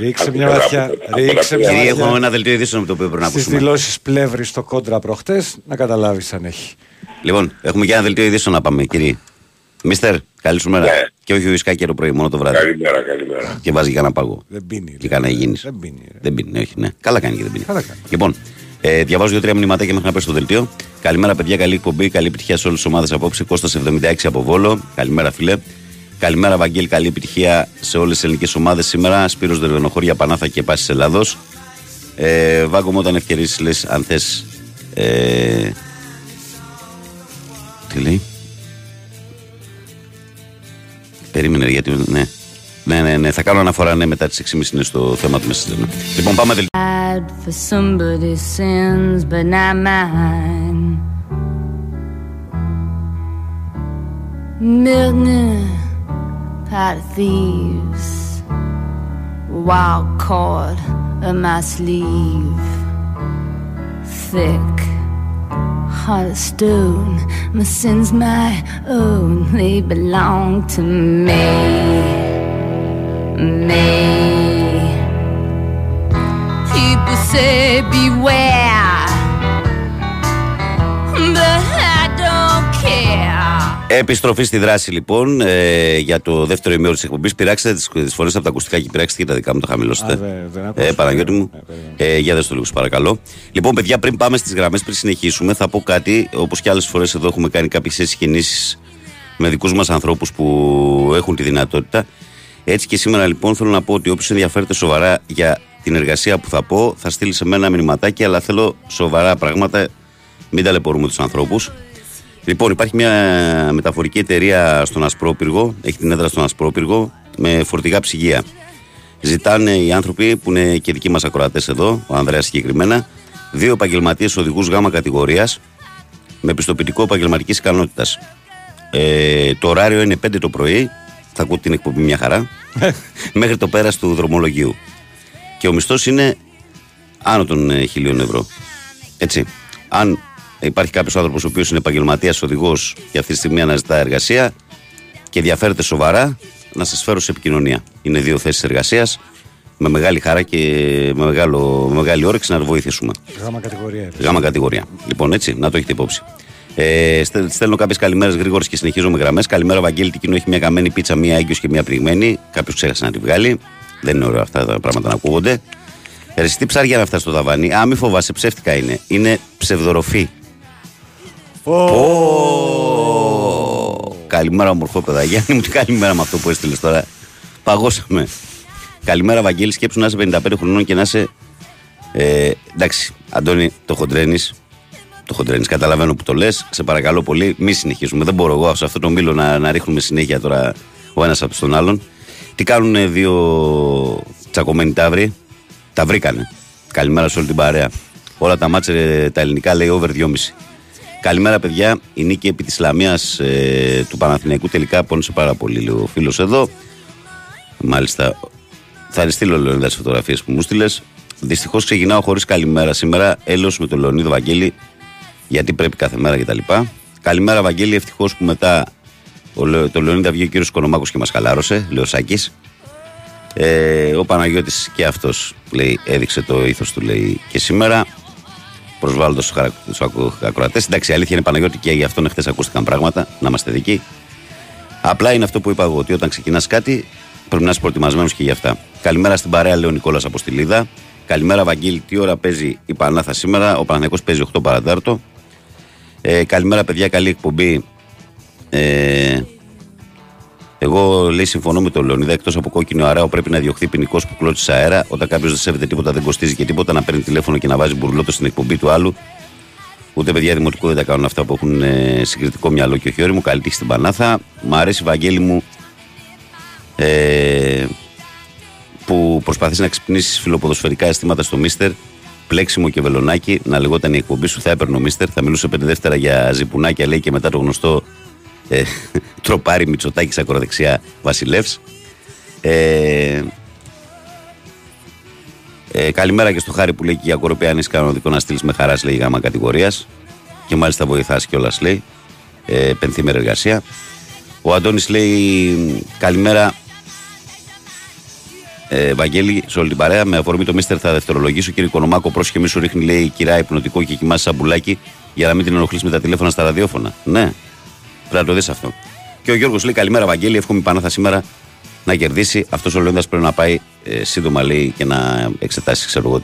E: Ρίξε μια ματιά. Ρίξε μια ματιά.
A: Έχω ένα δελτίο ειδήσεων από το οποίο πρέπει να
E: ακούσουμε. Στις δηλώσεις πλεύρης στο κόντρα προχτές, να καταλάβεις αν έχει.
A: Λοιπόν, έχουμε και ένα δελτίο ειδήσεων να πάμε, κύριε. Μίστερ, καλή σου μέρα. Ναι. Και όχι ο Ισκάκη το πρωί, μόνο το βράδυ.
F: Καλημέρα, καλημέρα.
A: Και βάζει κανένα παγό.
E: Δεν πίνει.
A: Και κανένα υγιεινή.
E: Δεν πίνει.
A: Δεν πίνει, όχι, ναι. Καλά κάνει και δεν πίνει.
E: Καλά κάνει.
A: Λοιπόν, ε, διαβάζω δύο-τρία μηνυματάκια μέχρι να πέσει στο δελτίο. Καλημέρα, παιδιά, καλή εκπομπή. Καλή επιτυχία σε όλες τις ομάδες απόψε. Κώστας 76 από Βόλο. Καλημέρα, φιλέ. Καλημέρα, Βαγγέλη. Καλή επιτυχία σε όλες τις ελληνικές ομάδες σήμερα. Σπύρος Δερβενοχώρια, Πανάθα και Πάσης Ελλάδος. Ε, Βάγκο μου όταν ευκαιρίσει, λες, αν θες. Ε, τι λέει; Περίμενε γιατί. Ναι. Ναι, ναι, ναι. Θα κάνω αναφορά ναι, μετά τις 6.30 στο θέμα του Μέση ναι. Λοιπόν, πάμε Thick me. People say beware, but I don't care. Επιστροφή στη δράση λοιπόν ε, για το δεύτερο ημέρο της εκπομπής. Πειράξτε τις φορέ από τα ακουστικά και πειράξτε και τα δικά μου, τα χαμηλώσετε. Ε, Παναγιώτη μου. Ε, για δες το λίγο, παρακαλώ. Λοιπόν, παιδιά, πριν πάμε στις γραμμές, πριν συνεχίσουμε, θα πω κάτι. Όπως και άλλες φορές εδώ έχουμε κάνει κάποιες κινήσει με δικούς μας ανθρώπους που έχουν τη δυνατότητα. Έτσι και σήμερα λοιπόν θέλω να πω ότι όποιος ενδιαφέρεται σοβαρά για την εργασία που θα πω, θα στείλει σε μένα μηνυματάκι, αλλά θέλω σοβαρά πράγματα. Μην ταλαιπωρούμε τους ανθρώπους. Λοιπόν, υπάρχει μια μεταφορική εταιρεία στον Ασπρόπυργο, έχει την έδρα στον Ασπρόπυργο, με φορτηγά ψυγεία. Ζητάνε οι άνθρωποι που είναι και δικοί μας ακροατές εδώ, ο Ανδρέας συγκεκριμένα, δύο επαγγελματίες οδηγούς γάμα κατηγορίας με πιστοποιητικό επαγγελματικής ικανότητας. Ε, το ωράριο είναι 5 το πρωί, θα ακούτε την εκπομπή μια χαρά, μέχρι το πέρας του δρομολογίου και ο μισθός είναι άνω των ε, χιλίων ευρώ. Έτσι. Αν υπάρχει κάποιος άνθρωπος ο οποίος είναι επαγγελματίας οδηγός και αυτή τη στιγμή αναζητά εργασία και ενδιαφέρεται σοβαρά, να σας φέρω σε επικοινωνία. Είναι δύο θέσεις εργασίας με μεγάλη χαρά και με, μεγάλο, με μεγάλη όρεξη να βοηθήσουμε.
E: Γάμα κατηγορία.
A: Γάμα κατηγορία. Λοιπόν, έτσι, να το έχετε υπόψη. Ε, στέλνω κάποιες καλημέρες γρήγορες και συνεχίζω με γραμμές. Καλημέρα, Βαγγέλη. Τι κοινό έχει μια καμένη πίτσα, μια έγκυος και μια πληγμένη. Κάποιος ξέχασε να τη βγάλει. Δεν είναι ωραίο αυτά τα πράγματα να ακούγονται. Ρε, τι ψάρια να αυτά στο ταβάνι; Α, μη φοβάσαι, ψεύτικα είναι. Είναι ψευδοροφή. Oh. Καλημέρα, ομορφό παιδαγιάννη μου. Τι καλημέρα με αυτό που έστειλες τώρα. Παγώσαμε. Καλημέρα, Βαγγέλη. Σκέψου να είσαι 55 χρονών και να είσαι. Ε, εντάξει, Αντώνη, το χοντρένεις. Το χοντρένεις. Καταλαβαίνω που το λες. Σε παρακαλώ πολύ, μη συνεχίσουμε. Δεν μπορώ εγώ σε αυτό το μήλο να, να ρίχνουμε συνέχεια τώρα ο ένας από τον άλλον. Τι κάνουν δύο τσακωμένοι ταύροι. Τα βρήκανε. Καλημέρα σε όλη την παρέα. Όλα τα μάτσε τα ελληνικά λέει over 2,5. Καλημέρα, παιδιά. Η νίκη επί της Λαμίας ε, του Παναθηναϊκού τελικά πόνισε πάρα πολύ, λέει ο φίλος εδώ. Μάλιστα, θα στείλω Λεωνίδα τι φωτογραφίες που μου στείλες. Δυστυχώς ξεκινάω χωρίς καλημέρα σήμερα. Έλεος με τον Λεωνίδο Βαγγέλη, γιατί πρέπει κάθε μέρα κτλ. Καλημέρα, Βαγγέλη. Ευτυχώς που μετά ο, το Λεωνίδα βγήκε ο κύριος Κονομάκος και μας χαλάρωσε, λέει ο Σάκης. Ε, ο Παναγιώτης και αυτός έδειξε το ήθος του λέει και σήμερα. Προσβάλλοντας τους ακροατές. Εντάξει, η αλήθεια είναι Παναγιώτη και γι' αυτόν χθε ακούστηκαν πράγματα, να είμαστε δικοί. Απλά είναι αυτό που είπα εγώ, ότι όταν ξεκινάς κάτι πρέπει να είσαι προετοιμασμένος και γι' αυτά. Καλημέρα στην παρέα, λέει ο Νικόλας από στη Λίδα. Καλημέρα, Βαγγίλη. Τι ώρα παίζει η Πανάθα σήμερα. Ο Παναγιώ παίζει 8 παρατάρτο. Ε, καλημέρα, παιδιά. Καλή εκπομπή. Ε, εγώ λέει συμφωνώ με τον Λεωνίδα. Εκτός από κόκκινο αράο πρέπει να διωχθεί ποινικός που κλώτσει αέρα. Όταν κάποιος δεν σέβεται τίποτα, δεν κοστίζει και τίποτα να παίρνει τηλέφωνο και να βάζει μπουρλότο στην εκπομπή του άλλου. Ούτε παιδιά δημοτικού δεν τα κάνουν αυτά που έχουν ε, συγκριτικό μυαλό και όχι όριμο. Καλή τύχη στην Πανάθα. Μ' αρέσει, Βαγγέλη μου, ε, που προσπαθείς να ξυπνήσεις φιλοποδοσφαιρικά αισθήματα στο Μίστερ. Πλέξιμο και βελονάκι, να λεγόταν η εκπομπή σου, θα έπαιρνε ο Μίστερ. Θα μιλούσε πέντε δεύτερα για ζυπουνάκια, λέει και μετά το γνωστό Ε, τροπάρι Μητσοτάκης ακροδεξιά Βασιλεύς. Ε, ε, καλημέρα και στο χάρη που λέει και για κοροπή αν είσαι κανονικό να στείλεις με χαράς, λέει γάμα κατηγορίας. Και μάλιστα βοηθάς κιόλας, λέει. Ε, πενθήμερη εργασία. Ο Αντώνης λέει καλημέρα. Ε, Βαγγέλη, σε όλη την παρέα. Με αφορμή το Μίστερ θα δευτερολογήσω. Κύριε Κονομάκο, πρόσχε μη σου ρίχνει, λέει, κυρά υπνοτικό και κοιμάσαι σαν πουλάκι για να μην την ενοχλείς με τα τηλέφωνα στα ραδιόφωνα. Ναι, πρέπει να το δεις αυτό. Και ο Γιώργος λέει: Καλημέρα, Βαγγέλη. Εύχομαι η Πανάθα σήμερα να κερδίσει. Αυτός ο Λέοντας πρέπει να πάει ε, σύντομα λέει και να εξετάσει ξέρω εγώ,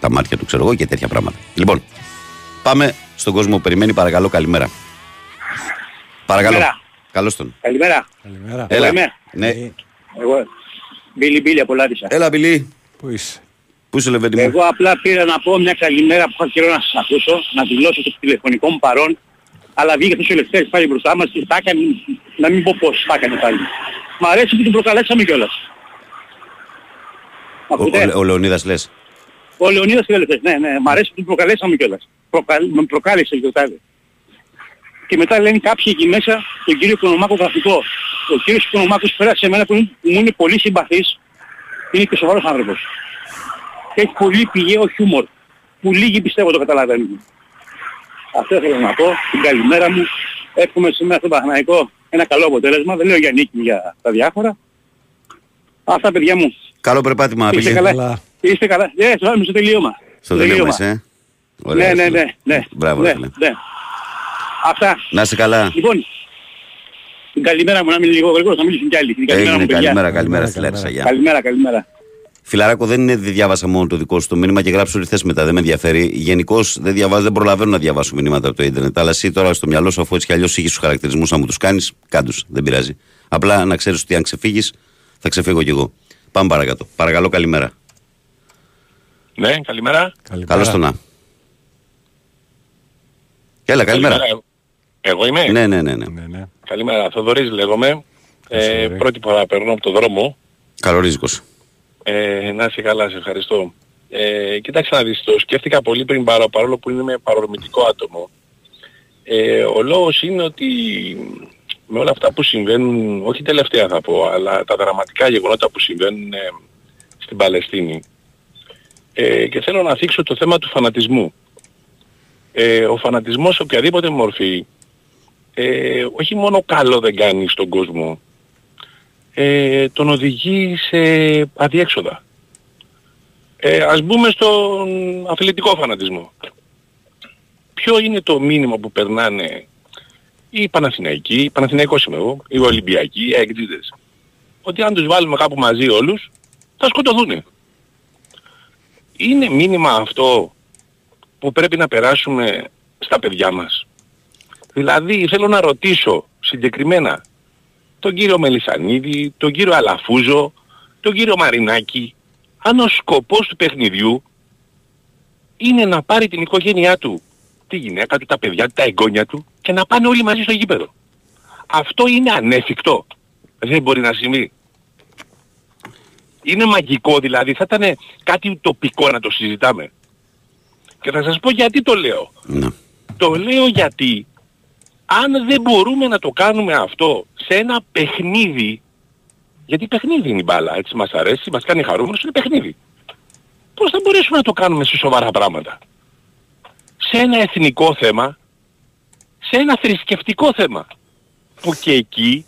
A: τα μάτια του ξέρω εγώ, και τέτοια πράγματα. Λοιπόν, πάμε στον κόσμο που περιμένει. Παρακαλώ, καλημέρα. Παρακαλώ. Καλημέρα. Καλώς τον.
G: Καλημέρα.
A: Καλημέρα. Έλα.
G: είμαι.
A: Ναι.
G: Εγώ. Μπίλι Μπίλι από Λάτισσα.
A: Έλα Μπίλι.
E: Πού είσαι;
A: Πού είσαι Λεβέντη μου;
G: Εγώ απλά πήρα να πω μια καλημέρα που είχα καιρό να σας ακούσω, να δηλώσω το τηλεφωνικό μου παρόν, αλλά βγήκε αυτός ο Ελευθέρης πάλι μπροστά μας και θα έκανε, να μην πω πώς θα έκανε πάλι. Μ' αρέσει που την προκαλέσαμε κιόλας.
A: Ο, ο, ο Λεωνίδας λες.
G: Ο Λεωνίδας και ναι, ναι, μ' αρέσει που την προκαλέσαμε κιόλας. Προκαλ, με προκάλεσε ο Γιωτάδη. Και μετά λένε κάποιοι εκεί μέσα τον κύριο Οικονομάκο γραφικό. Ο κύριος Οικονομάκος πέρασε σε μένα που, μου είναι πολύ συμπαθής. Είναι και σοβαρός άνθρωπος. Και έχει πολύ πηγαίο χιούμορ. Που λίγοι πιστεύω το καταλαβαίνουν. Αυτό ήθελα να πω. Την καλημέρα μου. Εύχομαι σήμερα στο Παχναϊκό ένα καλό αποτέλεσμα. Δεν λέω για νίκη για τα διάφορα. Αυτά παιδιά μου.
A: Καλό περπάτημα.
G: Είστε καλά. Είστε καλά. Ε, στο στο τελείωμα.
A: Στο τελείωμα είσαι.
G: Ωραία, ναι, ναι, ναι, ναι.
A: Μπράβο,
G: ναι, ναι. Αυτά.
A: Να είσαι καλά.
G: Λοιπόν, την καλημέρα μου να μην λίγο γρήγορα, να μιλήσουν κι άλλοι. Την
A: καλημέρα, μου, καλημέρα, καλημέρα στη Λάρισα.
G: Καλημέρα, καλημέρα.
A: Φιλαράκο, δεν είναι διάβασα μόνο το δικό σου το μήνυμα και γράψω ό,τι θες μετά. Δεν με ενδιαφέρει. Γενικώς δεν διαβάζω, δεν προλαβαίνω να διαβάσω μηνύματα από το Ιντερνετ. Αλλά εσύ τώρα στο μυαλό σου, αφού έτσι κι αλλιώς είχες τους χαρακτηρισμούς να μου τους κάνεις, κάντους. Δεν πειράζει. Απλά να ξέρεις ότι αν ξεφύγεις, θα ξεφύγω κι εγώ. Πάμε παρακάτω. Παρακαλώ, καλημέρα.
H: Ναι, καλημέρα.
A: Καλώς το να. Έλα, καλημέρα. καλημέρα.
H: Εγώ είμαι;
A: Ναι, ναι, ναι. ναι. ναι, ναι.
H: Καλημέρα. Θοδωρής λέγομαι. Ε, πρώτη φορά περνώ από το δρόμο.
A: Καλορίζικος.
H: Ε, να είσαι καλά, σε ευχαριστώ. Ε, κοίταξε να δεις, το σκέφτηκα πολύ πριν πάρω, παρόλο που είναι παρορμητικό άτομο. Ε, ο λόγος είναι ότι με όλα αυτά που συμβαίνουν, όχι τελευταία θα πω, αλλά τα δραματικά γεγονότα που συμβαίνουν ε, στην Παλαιστίνη. Ε, και θέλω να θίξω το θέμα του φανατισμού. Ε, ο φανατισμός σε οποιαδήποτε μορφή ε, όχι μόνο καλό δεν κάνει στον κόσμο, ε, τον οδηγεί σε αδιέξοδα. Ε, ας μπούμε στον αθλητικό φανατισμό. Ποιο είναι το μήνυμα που περνάνε οι Παναθηναϊκοί, οι Παναθηναϊκός είμαι εγώ, οι Ολυμπιακοί, οι Αιγτζίδες. Ότι αν τους βάλουμε κάπου μαζί όλους, θα σκοτωθούν. Είναι μήνυμα αυτό που πρέπει να περάσουμε στα παιδιά μας. Δηλαδή θέλω να ρωτήσω συγκεκριμένα τον κύριο Μελισανίδη, τον κύριο Αλαφούζο, τον κύριο Μαρινάκη, αν ο σκοπός του παιχνιδιού είναι να πάρει την οικογένειά του, τη γυναίκα του, τα παιδιά του, τα εγγόνια του και να πάνε όλοι μαζί στο γήπεδο. Αυτό είναι ανέφικτο. Δεν μπορεί να συμβεί. Είναι μαγικό δηλαδή, θα ήταν κάτι τοπικό να το συζητάμε. Και θα σας πω γιατί το λέω.
A: Ναι.
H: Το λέω γιατί αν δεν μπορούμε να το κάνουμε αυτό σε ένα παιχνίδι, γιατί παιχνίδι είναι η μπάλα, έτσι μας αρέσει, μας κάνει χαρούμενος, είναι παιχνίδι. Πώς θα μπορέσουμε να το κάνουμε σε σοβαρά πράγματα; Σε ένα εθνικό θέμα, σε ένα θρησκευτικό θέμα, που και εκεί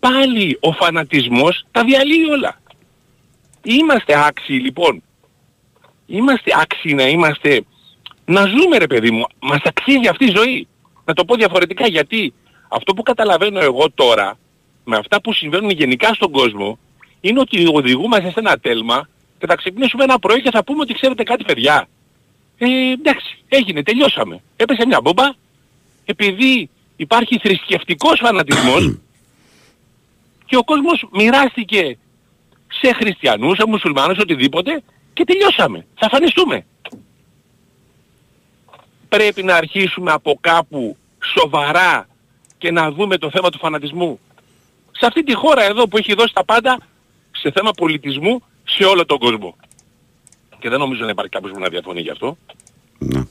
H: πάλι ο φανατισμός τα διαλύει όλα. Είμαστε άξιοι λοιπόν. Είμαστε άξιοι να είμαστε, να ζούμε ρε παιδί μου, μας αξίζει αυτή η ζωή. Να το πω διαφορετικά γιατί αυτό που καταλαβαίνω εγώ τώρα με αυτά που συμβαίνουν γενικά στον κόσμο είναι ότι οδηγούμαστε σε ένα τέλμα και θα ξυπνήσουμε ένα πρωί και θα πούμε ότι ξέρετε κάτι παιδιά. Ε, εντάξει, έγινε, τελειώσαμε. Έπεσε μια μπόμπα επειδή υπάρχει θρησκευτικός φανατισμός και ο κόσμος μοιράστηκε σε χριστιανούς, σε μουσουλμάνους, οτιδήποτε και τελειώσαμε. Θα φανιστούμε πρέπει να αρχίσουμε από κάπου σοβαρά και να δούμε το θέμα του φανατισμού. Σε αυτή τη χώρα εδώ που έχει δώσει τα πάντα σε θέμα πολιτισμού σε όλο τον κόσμο. Και δεν νομίζω να υπάρχει κάποιος που να διαφωνεί γι' αυτό.
E: Ναι.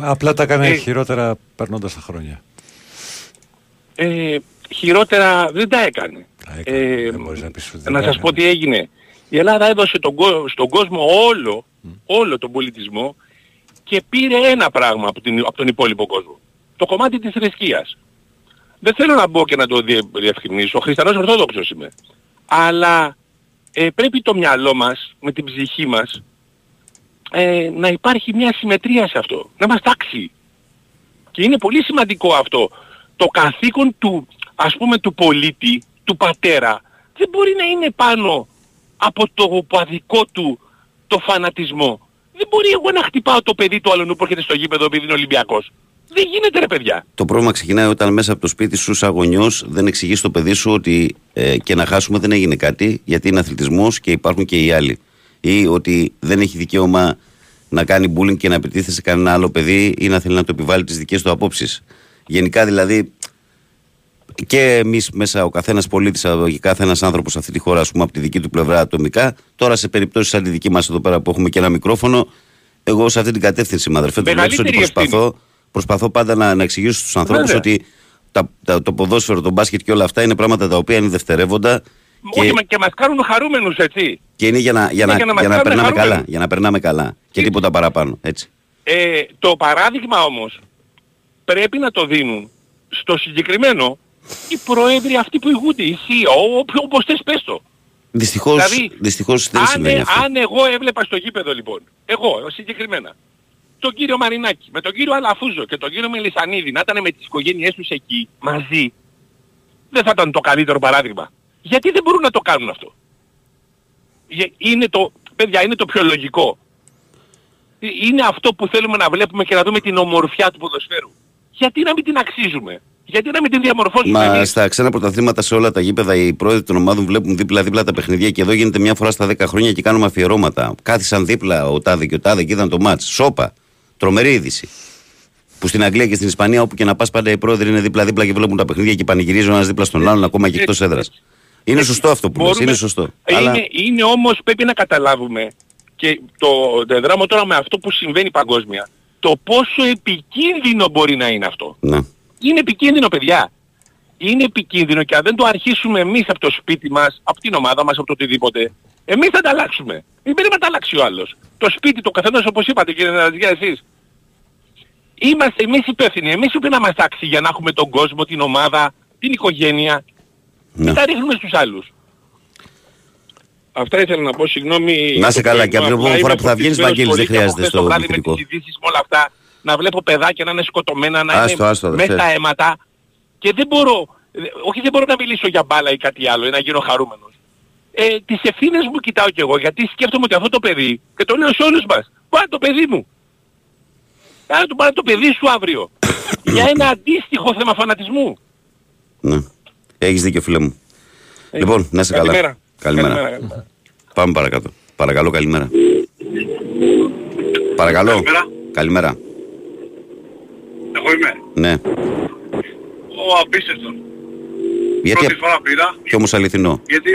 E: Απλά τα έκανε ε, χειρότερα περνώντας τα χρόνια.
H: ε, χειρότερα δεν τα έκανε.
E: Ε,
H: να, να σας πω τι έγινε. Η Ελλάδα έδωσε τον, στον κόσμο όλο, όλο τον πολιτισμό και πήρε ένα πράγμα από, την, από τον υπόλοιπο κόσμο. Το κομμάτι της θρησκείας. Δεν θέλω να μπω και να το διευκρινίσω. Χριστιανός Ορθόδοξος είμαι. Αλλά ε, πρέπει το μυαλό μας, με την ψυχή μας, ε, να υπάρχει μια συμμετρία σε αυτό. Να μας τάξει. Και είναι πολύ σημαντικό αυτό. Το καθήκον του, ας πούμε, του πολίτη, του πατέρα, δεν μπορεί να είναι πάνω από το παδικό του το φανατισμό. Δεν μπορεί εγώ να χτυπάω το παιδί του άλλου που έρχεται στο γήπεδο επειδή είναι Ολυμπιακός. Δεν γίνεται ρε παιδιά.
A: Το πρόβλημα ξεκινάει όταν μέσα από το σπίτι σου σαν γονιός δεν εξηγείς στο παιδί σου ότι ε, και να χάσουμε δεν έγινε κάτι γιατί είναι αθλητισμός και υπάρχουν και οι άλλοι. Ή ότι δεν έχει δικαίωμα να κάνει bullying και να επιτίθεται σε κανένα άλλο παιδί ή να θέλει να το επιβάλλει τις δικές του απόψεις. Γενικά δηλαδή και εμείς μέσα, ο καθένας πολίτης, ο καθένας άνθρωπος σε αυτή τη χώρα, ας πούμε, από τη δική του πλευρά ατομικά. Τώρα, σε περιπτώσεις σαν τη δική μας εδώ πέρα που έχουμε και ένα μικρόφωνο, εγώ σε αυτή την κατεύθυνση, μαδερφέ, το ότι προσπαθώ, προσπαθώ πάντα να, να εξηγήσω στους ανθρώπους ότι τα, τα, το ποδόσφαιρο, το μπάσκετ και όλα αυτά είναι πράγματα τα οποία είναι δευτερεύοντα.
H: Και, Όχι, και μας κάνουν χαρούμενους, έτσι.
A: Και είναι για να, για να, για να, για να περνάμε καλά. Για να περνάμε καλά. Και, τίποτα παραπάνω. Έτσι.
H: Ε, το παράδειγμα όμως πρέπει να το δίνουν στο συγκεκριμένο οι πρόεδροι αυτοί που ηγούνται, οι CEO, όπως θες πες το.
A: Δυστυχώς, δηλαδή, δυστυχώς δεν
H: αν, ε, αν εγώ έβλεπα στο γήπεδο λοιπόν, εγώ συγκεκριμένα, τον κύριο Μαρινάκη, με τον κύριο Αλαφούζο και τον κύριο Μελισανίδη να ήταν με τις οικογένειές τους εκεί μαζί, δεν θα ήταν το καλύτερο παράδειγμα. Γιατί δεν μπορούν να το κάνουν αυτό; Είναι το, παιδιά, είναι το πιο λογικό. Ε, είναι αυτό που θέλουμε να βλέπουμε και να δούμε την ομορφιά του ποδοσφαίρου. Γιατί να μην την αξίζουμε; Γιατί να μην την διαμορφώσουμε.
A: Μα στα ξένα πρωταθλήματα σε όλα τα γήπεδα οι πρόεδροι των ομάδων βλέπουν δίπλα-δίπλα τα παιχνιδιά και εδώ γίνεται μια φορά στα 10 χρόνια και κάνουμε αφιερώματα. Κάθισαν δίπλα ο Τάδε και ο Τάδε και είδαν το μάτς. Σόπα. Τρομερή είδηση. Που στην Αγγλία και στην Ισπανία όπου και να πας πάντα οι πρόεδροι είναι δίπλα-δίπλα και βλέπουν τα παιχνίδια και πανηγυρίζουν ένας δίπλα στον άλλον ακόμα και εκτός έδρας. Είναι σωστό αυτό που λες, είναι σωστό.
H: Είναι, Αλλά... είναι όμως πρέπει να καταλάβουμε και το δράμω τώρα με αυτό που συμβαίνει παγκόσμια. Το πόσο επικίνδυνο μπορεί να είναι αυτό.
A: Ναι.
H: Είναι επικίνδυνο παιδιά. Είναι επικίνδυνο και αν δεν το αρχίσουμε εμείς από το σπίτι μας, από την ομάδα μας, από το οτιδήποτε, εμείς θα τα αλλάξουμε. Δεν πρέπει να τα αλλάξει ο άλλος. Το σπίτι, το καθένας όπως είπατε κύριε Ναζιά εσείς. Είμαστε εμείς υπεύθυνοι. Εμείς πρέπει να μας τάξει για να έχουμε τον κόσμο, την ομάδα, την οικογένεια. Ναι. τα ρίχνουμε στους άλλους. Αυτά ήθελα να πω, συγγνώμη.
A: Να σε καλά και από την επόμενη φορά που θα βγαίνεις Βαγγέλης δεν χρειάζεται στο
H: διευθυντικό. Με τις ειδήσεις με όλα αυτά να βλέπω παιδάκια να είναι σκοτωμένα, να άστο, είναι άστο, μέσα στα αίματα και δεν μπορώ, όχι δεν μπορώ να μιλήσω για μπάλα ή κάτι άλλο ή να γίνω χαρούμενος. Ε, τις ευθύνες μου κοιτάω κι εγώ γιατί σκέφτομαι ότι αυτό το παιδί, και το λέω σε όλους μας, πάρε το παιδί μου. Πάρε το, πάρε το παιδί σου αύριο. για ένα αντίστοιχο θέμα φανατισμού.
A: Ναι. Έχεις δίκιο φίλε μου. Λοιπόν, να είσαι καλά. Καλημέρα. Καλημέρα. καλημέρα. Πάμε παρακάτω. Παρακαλώ, καλημέρα. Παρακαλώ. Καλημέρα. καλημέρα.
I: Εγώ είμαι.
A: Ναι.
I: Ο απίστευτος.
A: Γιατί
I: Πρώτη φορά πήρα.
A: Και όμως αληθινό.
I: Γιατί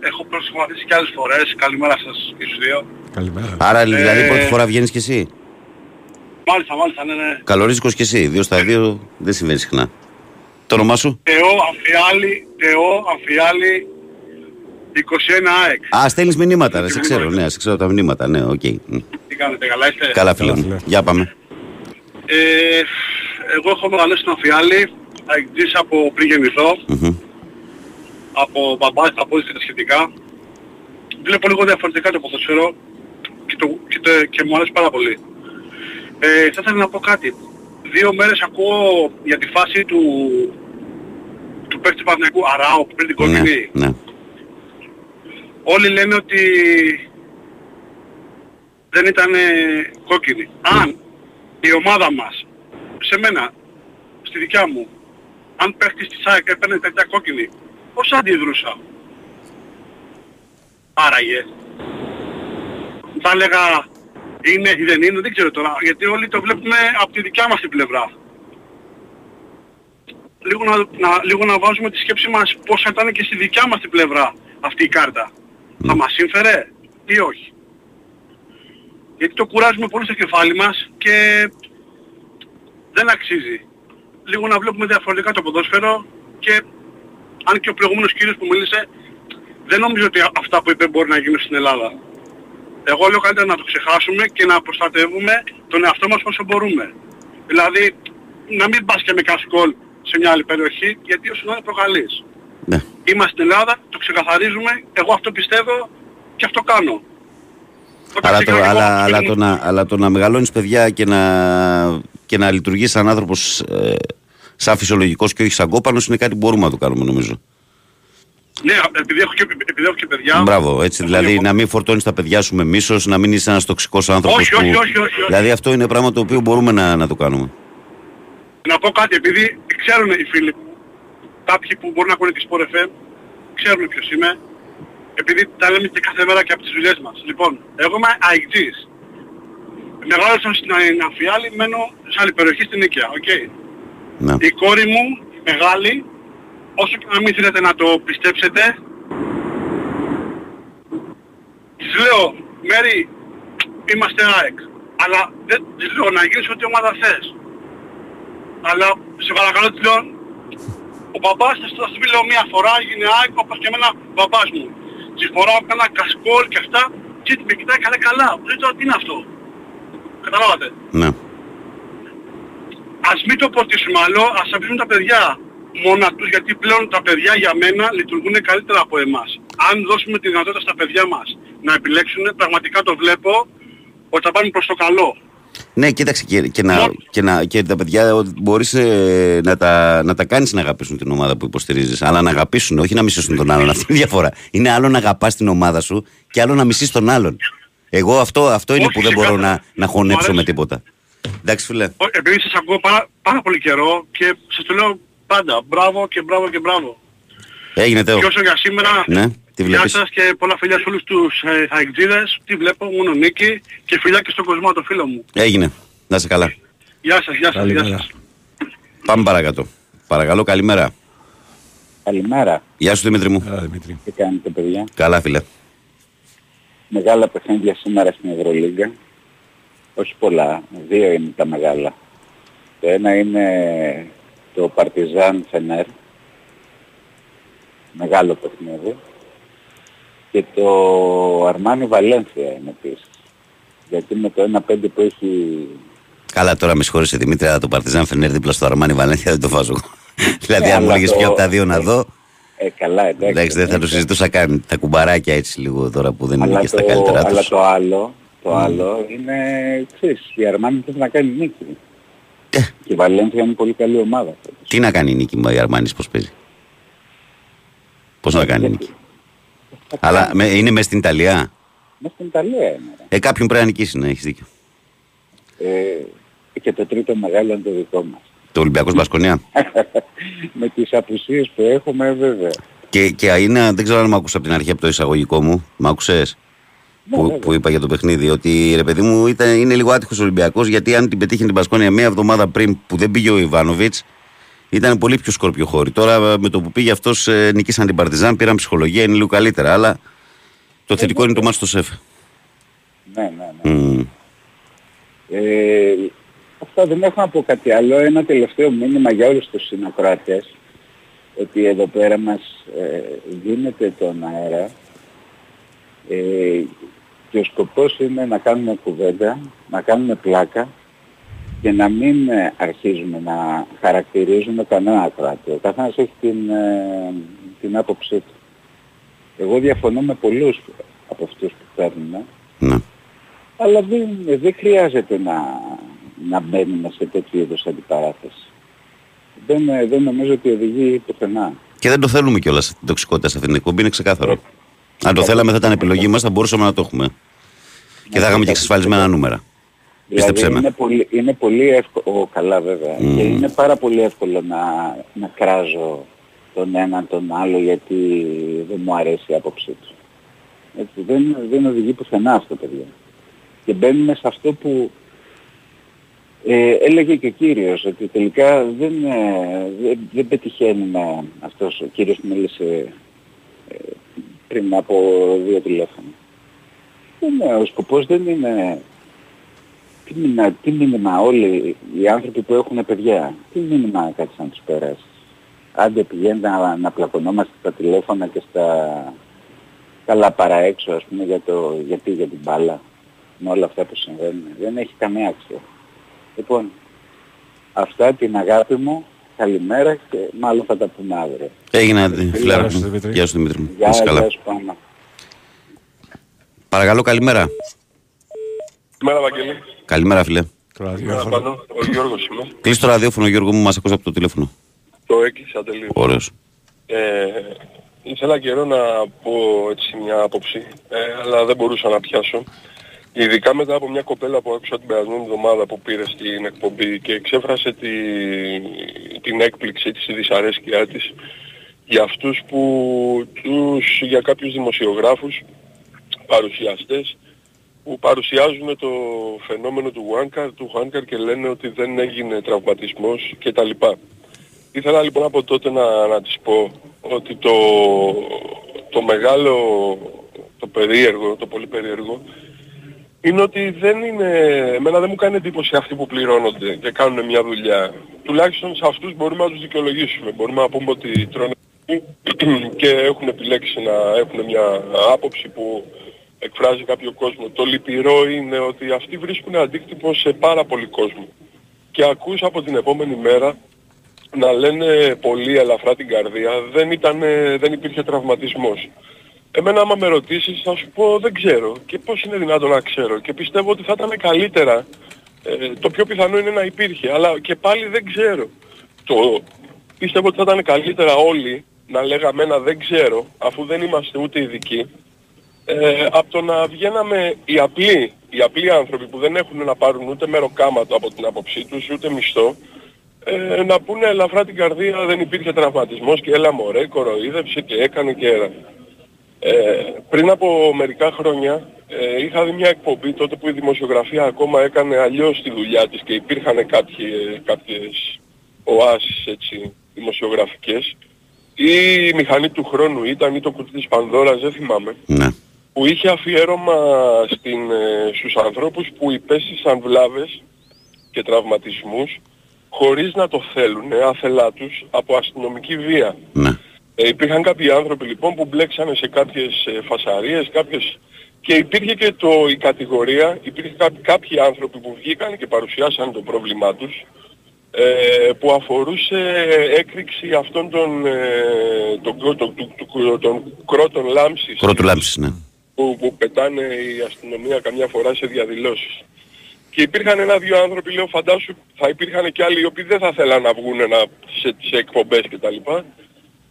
I: έχω προσπαθήσει και άλλες φορές. Καλημέρα σας και στους δύο.
E: Καλημέρα.
A: Άρα δηλαδή ε... πρώτη φορά βγαίνεις κι εσύ;
I: Μάλιστα, μάλιστα, ναι, ναι.
A: Καλορίζικος κι εσύ. Δύο στα δύο δεν συμβαίνει συχνά. Το όνομά σου;
I: Θεό, Αμφιάλη, Θεό, Αμφιάλη, 21 ΑΕΚ.
A: Α, στέλνεις μηνύματα, ρε, σε ξέρω, ναι, σε ξέρω τα μηνύματα, ναι, OK. Okay.
I: Τι κάνετε, καλά είστε;
A: Καλά φίλε μου. Για πάμε.
I: Ε, εγώ έχω μεγαλώσει στην Αμφιάλη, αεκτής από πριν γεννηθώ. Mm-hmm. Από μπαμπάς, από και τα σχετικά. Βλέπω λίγο διαφορετικά το ποδοσφαίρο και, το, και, το, και μου αρέσει πάρα πολύ. Ε, θα ήθελα να πω κάτι. Δύο μέρες ακούω για τη φάση του, του παίκτη Παναγικού Αράου που πριν την κόκκινη.
A: Ναι, ναι.
I: Όλοι λένε ότι δεν ήταν κόκκινη. Αν η ομάδα μας, σε μένα, στη δικιά μου, αν παίχτης της ΑΕΚ έπαιρνε τέτοια κόκκινη, πώς αντιδρούσα; Άραγε. Θα έλεγα είναι ή δεν είναι, δεν ξέρω τώρα, γιατί όλοι το βλέπουμε από τη δικιά μας την πλευρά. Λίγο να, να, λίγο να βάζουμε τη σκέψη μας πώς θα ήταν και στη δικιά μας την πλευρά αυτή η κάρτα. Θα μας σύμφερε ή όχι; Γιατί το κουράζουμε πολύ στο κεφάλι μας και δεν αξίζει. Λίγο να βλέπουμε διαφορετικά το ποδόσφαιρο, και αν και ο προηγούμενος κύριος που μίλησε δεν νομίζω ότι αυτά που είπε μπορεί να γίνουν στην Ελλάδα. Εγώ λέω καλύτερα να το ξεχάσουμε και να προστατεύουμε τον εαυτό μας όσο μπορούμε. Δηλαδή να μην πας και με κασκόλ σε μια άλλη περιοχή γιατί όσο να προκαλείς. Ναι. Είμαστε στην Ελλάδα, το ξεκαθαρίζουμε, εγώ αυτό πιστεύω και αυτό κάνω.
A: Αλλά το, αλλά, αλλά, το να, αλλά το να μεγαλώνεις παιδιά και να, και να λειτουργείς σαν άνθρωπος ε, σαν φυσιολογικός και όχι σαν κόπανος είναι κάτι που μπορούμε να το κάνουμε νομίζω.
I: Ναι, επειδή έχω και, επειδή έχω και παιδιά.
A: Μπράβο, έτσι. Δηλαδή να μην φορτώνεις τα παιδιά σου με μίσος, να μην είσαι ένας τοξικός άνθρωπος.
I: Όχι, που... όχι, όχι, όχι,
A: Δηλαδή αυτό είναι πράγμα το οποίο μπορούμε να, να το κάνουμε.
I: Να πω κάτι, επειδή ξέρουν οι φίλοι, κάποιοι που μπορούν να ακούνε τη Sport FM, ξέρουν ποιος είμαι, επειδή τα λέμε και κάθε μέρα και από τις δουλειές μας. Λοιπόν, εγώ είμαι αεκτής. Μεγάλωσα στην Αμφιάλη, μένω σε άλλη περιοχή στην Νίκαια, οκ. Okay. Ναι. Η κόρη μου, η μεγάλη, όσο και να μην θέλετε να το πιστέψετε, της λέω, Μέρι, είμαστε ΑΕΚ. Αλλά δεν της λέω να γίνεις ό,τι ομάδα θες. Αλλά σε παρακαλώ της λέω, ο μπαμπάς θα σου πει λέω μία φορά, έγινε ΑΕΚ όπως και εμένα ο μπαμπάς μου. Της φοράω κάνα κασκόλ και αυτά και με κοιτάει καλά καλά. Δεν ξέρω τι είναι αυτό; Καταλάβατε.
A: Ναι.
I: Ας μην το ποτίσουμε άλλο, ας αφήσουμε τα παιδιά μόνα τους γιατί πλέον τα παιδιά για μένα λειτουργούν καλύτερα από εμάς. Αν δώσουμε τη δυνατότητα στα παιδιά μας να επιλέξουν, πραγματικά το βλέπω ότι θα πάνε προς το καλό.
A: Ναι, κοίταξε και, και, να, και, να, και τα παιδιά μπορείς ε, να, τα, να τα κάνεις να αγαπήσουν την ομάδα που υποστηρίζεις. Αλλά να αγαπήσουν, όχι να μισήσουν τον άλλον. Αυτή είναι η διαφορά. Είναι άλλο να αγαπάς την ομάδα σου και άλλο να μισείς τον άλλον. Εγώ αυτό, αυτό είναι που δεν μπορώ να, να χωνέψω με τίποτα. Εντάξει φίλε.
I: Επειδή σας ακούω πάρα, πάρα πολύ καιρό και σας το λέω πάντα. Μπράβο και μπράβο και μπράβο.
A: Έγινε τέο.
I: Και όσο για σήμερα,
A: ναι, τι
I: γεια σας και πολλά φιλιά σε όλους τους ε, αεκτζίδες. Τι βλέπω, μόνο νίκη και φιλιά και στον κόσμο το φίλο μου.
A: Έγινε. Να είσαι καλά.
I: Γεια σας, γεια σας, γεια σας.
A: Πάμε παρακάτω. Παρακαλώ, καλημέρα.
J: Καλημέρα.
A: Γεια σου Δημήτρη μου.
J: Καλημέρα, Δημήτρη. Τι κάνετε παιδιά;
A: Καλά φίλε.
J: Μεγάλα παιχνίδια σήμερα στην Ευρωλίγκα. Όχι πολλά. Δύο είναι τα μεγάλα. Το ένα είναι το Παρτιζάν Φενέρ, μεγάλο παιχνίδι, και το Αρμάνι Βαλένθια είναι επίσης. Γιατί με το 1-5 που έχει...
A: Καλά τώρα με συγχωρείς Δημήτρη, αλλά το Παρτιζάν Φενέρ δίπλα στο Αρμάνι Βαλένθια δεν το βάζω. δηλαδή αν μου έλεγες ποιο από τα δύο να δω...
J: Ε, καλά, εντάξει.
A: εντάξει δεν θα το συζητούσα καν. Τα κουμπαράκια έτσι λίγο τώρα που δεν είναι και στα καλύτερά τους.
J: Αλλά το άλλο, το άλλο είναι, ξέρεις, η Αρμάνι θέλει να κάνει νίκη. Και η Βαλένθια είναι πολύ καλή ομάδα.
A: Τι να κάνει η νίκη η Αρμάνης πώς παίζει; Πώς να κάνει η νίκη; Αλλά με, είναι μέσα στην Ιταλία;
J: Μέσα στην Ιταλία είναι.
A: Ε, κάποιον πρέπει να νικήσει, ναι, έχεις δίκιο.
J: Ε, και το τρίτο μεγάλο είναι το δικό μας.
A: Το Ολυμπιακός Μπασκονιά.
J: με τις απουσίες που έχουμε βέβαια.
A: Και, και είναι, δεν ξέρω αν με άκουσα από την αρχή από το εισαγωγικό μου. Μ' άκουσες; Που, ναι, που είπα για το παιχνίδι. Ότι ρε παιδί μου ήταν, είναι λίγο άτυχος Ολυμπιακός γιατί αν την πετύχει την Πασκόνια μία εβδομάδα πριν που δεν πήγε ο Ιβάνοβιτς, ήταν πολύ πιο σκόρπιο χώρη. Τώρα με το που πήγε αυτός ε, νικήσαν την Παρτιζάν, πήραν ψυχολογία, είναι λίγο καλύτερα. Αλλά το θετικό είναι το μάτι στο σεφ.
J: Ναι, ναι, ναι. Ε, αυτά δεν έχω να πω κάτι άλλο. Ένα τελευταίο μήνυμα για όλους τους συνοκράτες ότι εδώ πέρα μας ε, δίνεται τον αέρα ε, και ο σκοπός είναι να κάνουμε κουβέντα, να κάνουμε πλάκα και να μην ε, αρχίζουμε να χαρακτηρίζουμε κανένα κράτη. Ο καθένας έχει την, ε, την άποψή του. Εγώ διαφωνώ με πολλούς από αυτούς που παίρνουν. Ναι. Αλλά δεν, δεν χρειάζεται να, να μπαίνουμε σε τέτοιου είδους αντιπαράθεση. Δεν, ε, δεν νομίζω ότι οδηγεί πουθενά.
A: Και δεν το θέλουμε κιόλας την τοξικότητα σε αυτήν την εκπομπή, είναι ξεκάθαρο. Αν το θέλαμε θα ήταν επιλογή μας, θα μπορούσαμε να το έχουμε. Και θα είχαμε και εξασφαλισμένα νούμερα.
J: Δηλαδή είναι πολύ, είναι πολύ εύκολο, καλά βέβαια, και είναι πάρα πολύ εύκολο να, να κράζω τον έναν τον άλλο γιατί δεν μου αρέσει η άποψή του. Έτσι, δεν, δεν οδηγεί πουθενά αυτό παιδιά. Και μπαίνουμε σε αυτό που ε, έλεγε και ο κύριος, ότι τελικά δεν, ε, δεν, δεν πετυχαίνουμε αυτός ο κύριος που μίλησε ε, πριν από δύο τηλέφωνα. Είναι, ο σκοπός δεν είναι... Τι μήνυμα, τι μήνυμα όλοι οι άνθρωποι που έχουν παιδιά, τι μήνυμα κάτι να τους περάσεις. άντε πηγαίνετε να, να πλακωνόμαστε στα τηλέφωνα και στα καλά παραέξω ας πούμε για, το, γιατί για την μπάλα με όλα αυτά που συμβαίνουν. Δεν έχει καμία αξία. Λοιπόν, αυτά την αγάπη μου, καλημέρα και μάλλον θα τα πούμε αύριο.
A: Έγινε, φιλάρα Γεια σου Δημήτρη μου. Γεια,
J: γεια σου
A: Παρακαλώ, καλημέρα.
B: Καλημέρα, Βαγγέλη.
A: Καλημέρα, φίλε.
B: Καλημέρα, Ο Γιώργος είμαι.
A: Κλείς το ραδιόφωνο, Γιώργο μου, μας ακούς από το τηλέφωνο.
B: Το έκλεισα τελείως.
A: Ωραίος.
B: Ε, ήθελα καιρό να πω έτσι μια άποψη, ε, αλλά δεν μπορούσα να πιάσω. Ειδικά μετά από μια κοπέλα που άκουσα την περασμένη εβδομάδα που πήρε στην εκπομπή και εξέφρασε τη, την έκπληξη της, τη δυσαρέσκειά της για αυτούς που τους, για κάποιους δημοσιογράφους, παρουσιαστές, που παρουσιάζουν το φαινόμενο του Χουάνκαρ, του Χουάνκαρ και λένε ότι δεν έγινε τραυματισμός κτλ. Ήθελα λοιπόν από τότε να, να της πω ότι το, το μεγάλο, το περίεργο, το πολύ περίεργο, είναι ότι δεν είναι, εμένα δεν μου κάνει εντύπωση αυτοί που πληρώνονται και κάνουν μια δουλειά. Τουλάχιστον σε αυτούς μπορούμε να τους δικαιολογήσουμε. Μπορούμε να πούμε ότι τρώνε και έχουν επιλέξει να έχουν μια άποψη που εκφράζει κάποιο κόσμο. Το λυπηρό είναι ότι αυτοί βρίσκουν αντίκτυπο σε πάρα πολύ κόσμο. Και ακούς από την επόμενη μέρα να λένε πολύ ελαφρά την καρδία, δεν, ήταν, δεν υπήρχε τραυματισμός. Εμένα άμα με ρωτήσεις θα σου πω δεν ξέρω και πώς είναι δυνατόν να ξέρω και πιστεύω ότι θα ήταν καλύτερα, ε, το πιο πιθανό είναι να υπήρχε, αλλά και πάλι δεν ξέρω. Το, πιστεύω ότι θα ήταν καλύτερα όλοι να λέγαμε ένα δεν ξέρω, αφού δεν είμαστε ούτε ειδικοί, ε, από το να βγαίναμε οι απλοί, οι απλοί άνθρωποι που δεν έχουν να πάρουν ούτε μεροκάματο από την άποψή τους, ούτε μισθό, ε, να πούνε ελαφρά την καρδία δεν υπήρχε τραυματισμός και έλα μωρέ, κοροϊδεύσε και έκανε και ένα. Ε, πριν από μερικά χρόνια ε, είχα δει μια εκπομπή τότε που η δημοσιογραφία ακόμα έκανε αλλιώς τη δουλειά της και υπήρχαν κάποιες, κάποιες οάσεις έτσι, δημοσιογραφικές ή η μηχανή του χρόνου ήταν ή το κουτί της Πανδώρας, δεν θυμάμαι.
A: Ναι.
B: Που είχε αφιέρωμα στην, ε, στους ανθρώπους που υπέστησαν βλάβες και τραυματισμούς χωρίς να το θέλουν, άθελά τους, από αστυνομική βία.
A: Ναι.
B: Ε, υπήρχαν κάποιοι άνθρωποι λοιπόν που μπλέξανε σε κάποιες ε, φασαρίες, κάποιες... και υπήρχε και το, η κατηγορία, υπήρχε κάποιοι, κάποιοι άνθρωποι που βγήκαν και παρουσιάσαν το πρόβλημά τους, ε, που αφορούσε έκρηξη αυτών των, ε, των, των, των, των κρότων λάμψης.
A: Κρότου λάμψης, ναι.
B: Που, που πετάνε η αστυνομία καμιά φορά σε διαδηλώσεις. Και υπήρχαν ένα-δυο άνθρωποι, λέω φαντάσου, θα υπήρχαν και άλλοι οι οποίοι δεν θα θέλαν να βγουν να, σε, σε εκπομπές κτλ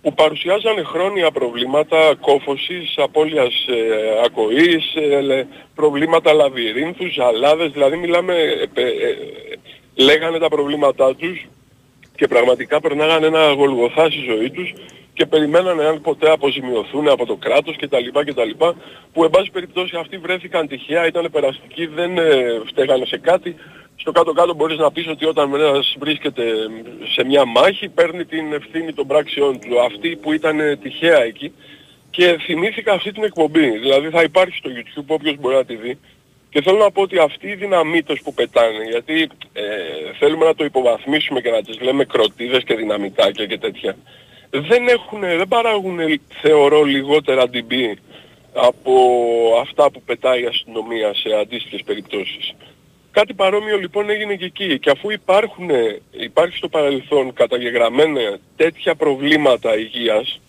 B: που παρουσιάζανε χρόνια προβλήματα κόφωσης, απώλειας ε, ακοής, ε, προβλήματα λαβυρίνθους, ζαλάδες, δηλαδή μιλάμε, ε, ε, λέγανε τα προβλήματά τους και πραγματικά περνάγανε ένα γολγοθά στη ζωή τους και περιμένανε αν ποτέ αποζημιωθούν από το κράτος κτλ. κτλ που εν πάση περιπτώσει αυτοί βρέθηκαν τυχαία, ήταν περαστικοί, δεν ε, φταίγανε σε κάτι. Στο κάτω-κάτω μπορείς να πεις ότι όταν ένας βρίσκεται σε μια μάχη παίρνει την ευθύνη των πράξεών του. Αυτοί που ήταν τυχαία εκεί και θυμήθηκα αυτή την εκπομπή. Δηλαδή θα υπάρχει στο YouTube όποιος μπορεί να τη δει. Και θέλω να πω ότι αυτοί οι δυναμίτες που πετάνε, γιατί ε, θέλουμε να το υποβαθμίσουμε και να τις λέμε κροτίδες και δυναμητάκια και τέτοια, δεν, έχουν, δεν παράγουν θεωρώ λιγότερα DB από αυτά που πετάει η αστυνομία σε αντίστοιχες περιπτώσεις. Κάτι παρόμοιο λοιπόν έγινε και εκεί και αφού υπάρχουν, υπάρχει στο παρελθόν καταγεγραμμένα τέτοια προβλήματα υγείας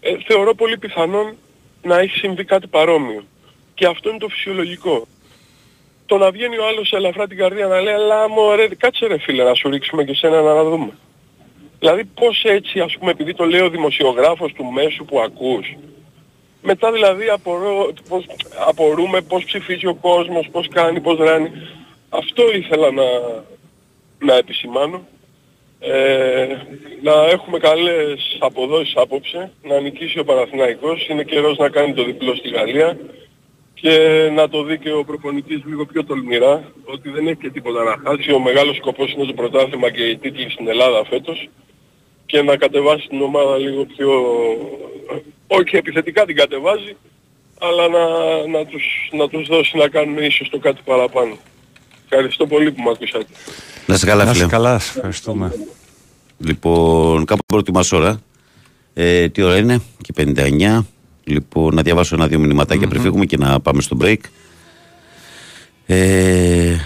B: ε, θεωρώ πολύ πιθανόν να έχει συμβεί κάτι παρόμοιο. Και αυτό είναι το φυσιολογικό. Το να βγαίνει ο άλλος ελαφρά την καρδία να λέει «Αλλά μωρέ, κάτσε ρε φίλε να σου ρίξουμε και σένα να δούμε». Δηλαδή πώς έτσι ας πούμε επειδή το λέει ο δημοσιογράφος του μέσου που ακούς μετά δηλαδή απορώ, πώς, απορούμε πώς ψηφίζει ο κόσμος, πώς κάνει, πώς ράνει. Αυτό ήθελα να, να επισημάνω. Ε, να έχουμε καλές αποδόσεις απόψε, να νικήσει ο Παναθηναϊκός, είναι καιρός να κάνει το διπλό στη Γαλλία και να το δει και ο προπονητής λίγο πιο τολμηρά, ότι δεν έχει και τίποτα να χάσει. Ο μεγάλος σκοπός είναι το πρωτάθλημα και οι τίτλοι στην Ελλάδα φέτος και να κατεβάσει την ομάδα λίγο πιο... Όχι επιθετικά την κατεβάζει, αλλά να, να, τους, να τους δώσει να κάνουν ίσως το κάτι παραπάνω. Ευχαριστώ πολύ που με ακούσατε.
A: Να σε καλά,
E: Να σε καλά, ευχαριστούμε.
A: Λοιπόν, κάπου πρώτη μας ώρα. Ε, τι ώρα είναι, και 59. Λοιπόν, να διαβάσω ένα-δύο μηνυματάκια mm-hmm. πριν φύγουμε και να πάμε στο break. Ε,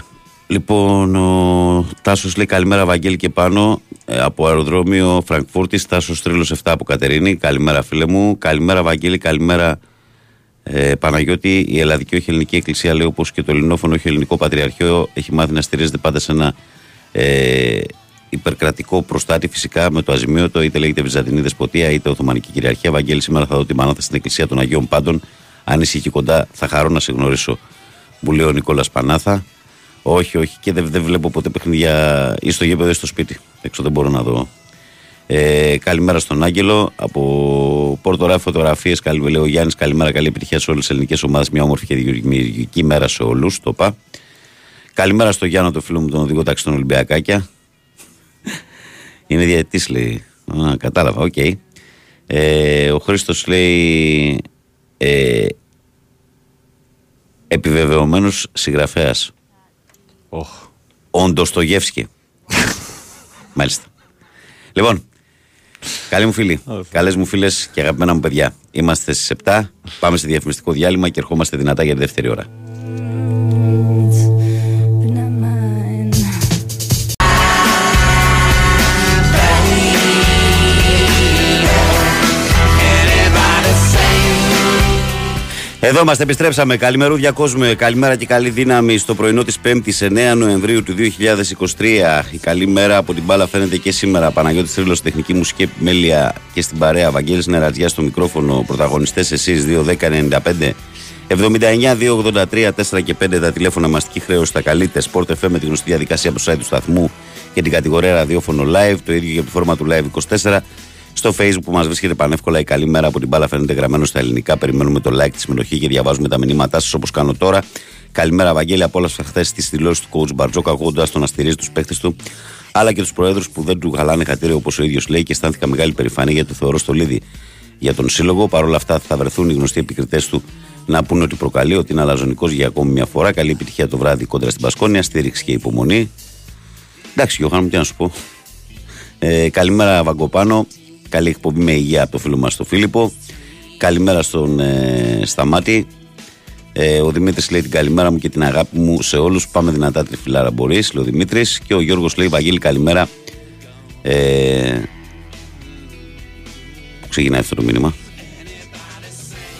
A: λοιπόν, ο Τάσος λέει καλημέρα, Βαγγέλη και πάνω ε, από αεροδρόμιο Φραγκφούρτης. Τάσος Τρίλος 7 από Κατερίνη. Καλημέρα, φίλε μου. Καλημέρα, Βαγγέλη. Καλημέρα, ε, Παναγιώτη. Η Ελλαδική Όχι Ελληνική Εκκλησία, λέει όπως και το Ελληνόφωνο Όχι Ελληνικό Πατριαρχείο, έχει μάθει να στηρίζεται πάντα σε ένα ε, υπερκρατικό προστάτη φυσικά με το αζημίωτο, είτε λέγεται Βυζαντινή Δεσποτεία είτε Οθωμανική Κυριαρχία. Βαγγέλη, σήμερα θα δω τη μανάθα στην Εκκλησία των Αγίων Πάντων. Αν είσαι εκεί κοντά, θα χαρώ να σε γνωρίσω. Μου λέει ο Νικόλας Πανάθα. Όχι, όχι, και δεν, δεν βλέπω ποτέ παιχνίδια ή στο γήπεδο ή στο σπίτι. Έξω δεν μπορώ να δω. Ε, καλημέρα στον Άγγελο. Από Πόρτο Ράφη φωτογραφίες. Καλημέρα, ο Γιάννης. Καλημέρα, καλή επιτυχία σε όλες τις ελληνικές ομάδες. Μια όμορφη και δημιουργική μέρα σε όλους. Το 'πα. Καλημέρα στο Γιάννο, το φίλο μου, τον οδηγό ταξί τον Ολυμπιακάκια. Είναι διαιτητής, λέει. Α, κατάλαβα, OK. Okay. Ε, ο Χρήστος λέει. Ε, επιβεβαιωμένος συγγραφέας.
E: Oh.
A: Όντως το γεύσκι. Μάλιστα. Λοιπόν, καλή μου φίλη, oh, καλές μου φίλες και αγαπημένα μου παιδιά. Είμαστε στις 7. Πάμε σε διαφημιστικό διάλειμμα και ερχόμαστε δυνατά για τη δεύτερη ώρα. Εδώ είμαστε, επιστρέψαμε. Καλημερούδια κόσμου, καλημέρα και καλή δύναμη στο πρωινό της 5η 9 Νοεμβρίου του 2023. Η καλή μέρα από την μπάλα φαίνεται και σήμερα. Παναγιώτης Τρίλος, τεχνική μουσική επιμέλεια και στην παρέα. Βαγγέλης Νερατζιά στο μικρόφωνο. Πρωταγωνιστές εσείς 2-10-95. 79-283, 4 και 5 τα τηλέφωνα μαστική χρέωση τα καλείτε. Sport FM με τη γνωστή διαδικασία από το site του σταθμού και την κατηγορία ραδιόφωνο live. Το ίδιο για τη φόρμα του live 24. Στο facebook που μας βρίσκεται πανεύκολα η καλή μέρα από την μπάλα φαίνεται γραμμένο στα ελληνικά. Περιμένουμε το like, τη συμμετοχή και διαβάζουμε τα μηνύματά σας όπως κάνω τώρα. Καλημέρα, Βαγγέλη. Απόλαυσα χθες τις δηλώσεις του coach Μπαρτζόκα, ακούγοντα τον να στηρίζει τους παίχτε του, αλλά και τους προέδρους που δεν του χαλάνε χατήρια όπως ο ίδιος λέει και αισθάνθηκα μεγάλη περηφανία γιατί το θεωρώ στο λίδι για τον σύλλογο. Παρ' όλα αυτά θα βρεθούν οι γνωστοί επικριτές του να πούνε ότι προκαλεί, ότι είναι αλαζονικός για ακόμη μια φορά. Καλή επιτυχία το βράδυ κόντρα στην Πασκόνια, στήριξη και υπομονή. Εντάξει, Γιώχαν, τι να σου πω. Ε, καλημέρα, Βαγκοπάνο. Καλή εκπομπή με υγεία από το φίλο μας τον Φίλιππο. Καλημέρα στον ε, Σταμάτη. Ε, ο Δημήτρης λέει την καλημέρα μου και την αγάπη μου σε όλους. Πάμε δυνατά τριφυλάρα μπορείς, λέει ο Δημήτρης. Και ο Γιώργος λέει Βαγγέλη καλημέρα. Ε, Πού ξεκινάει αυτό το μήνυμα;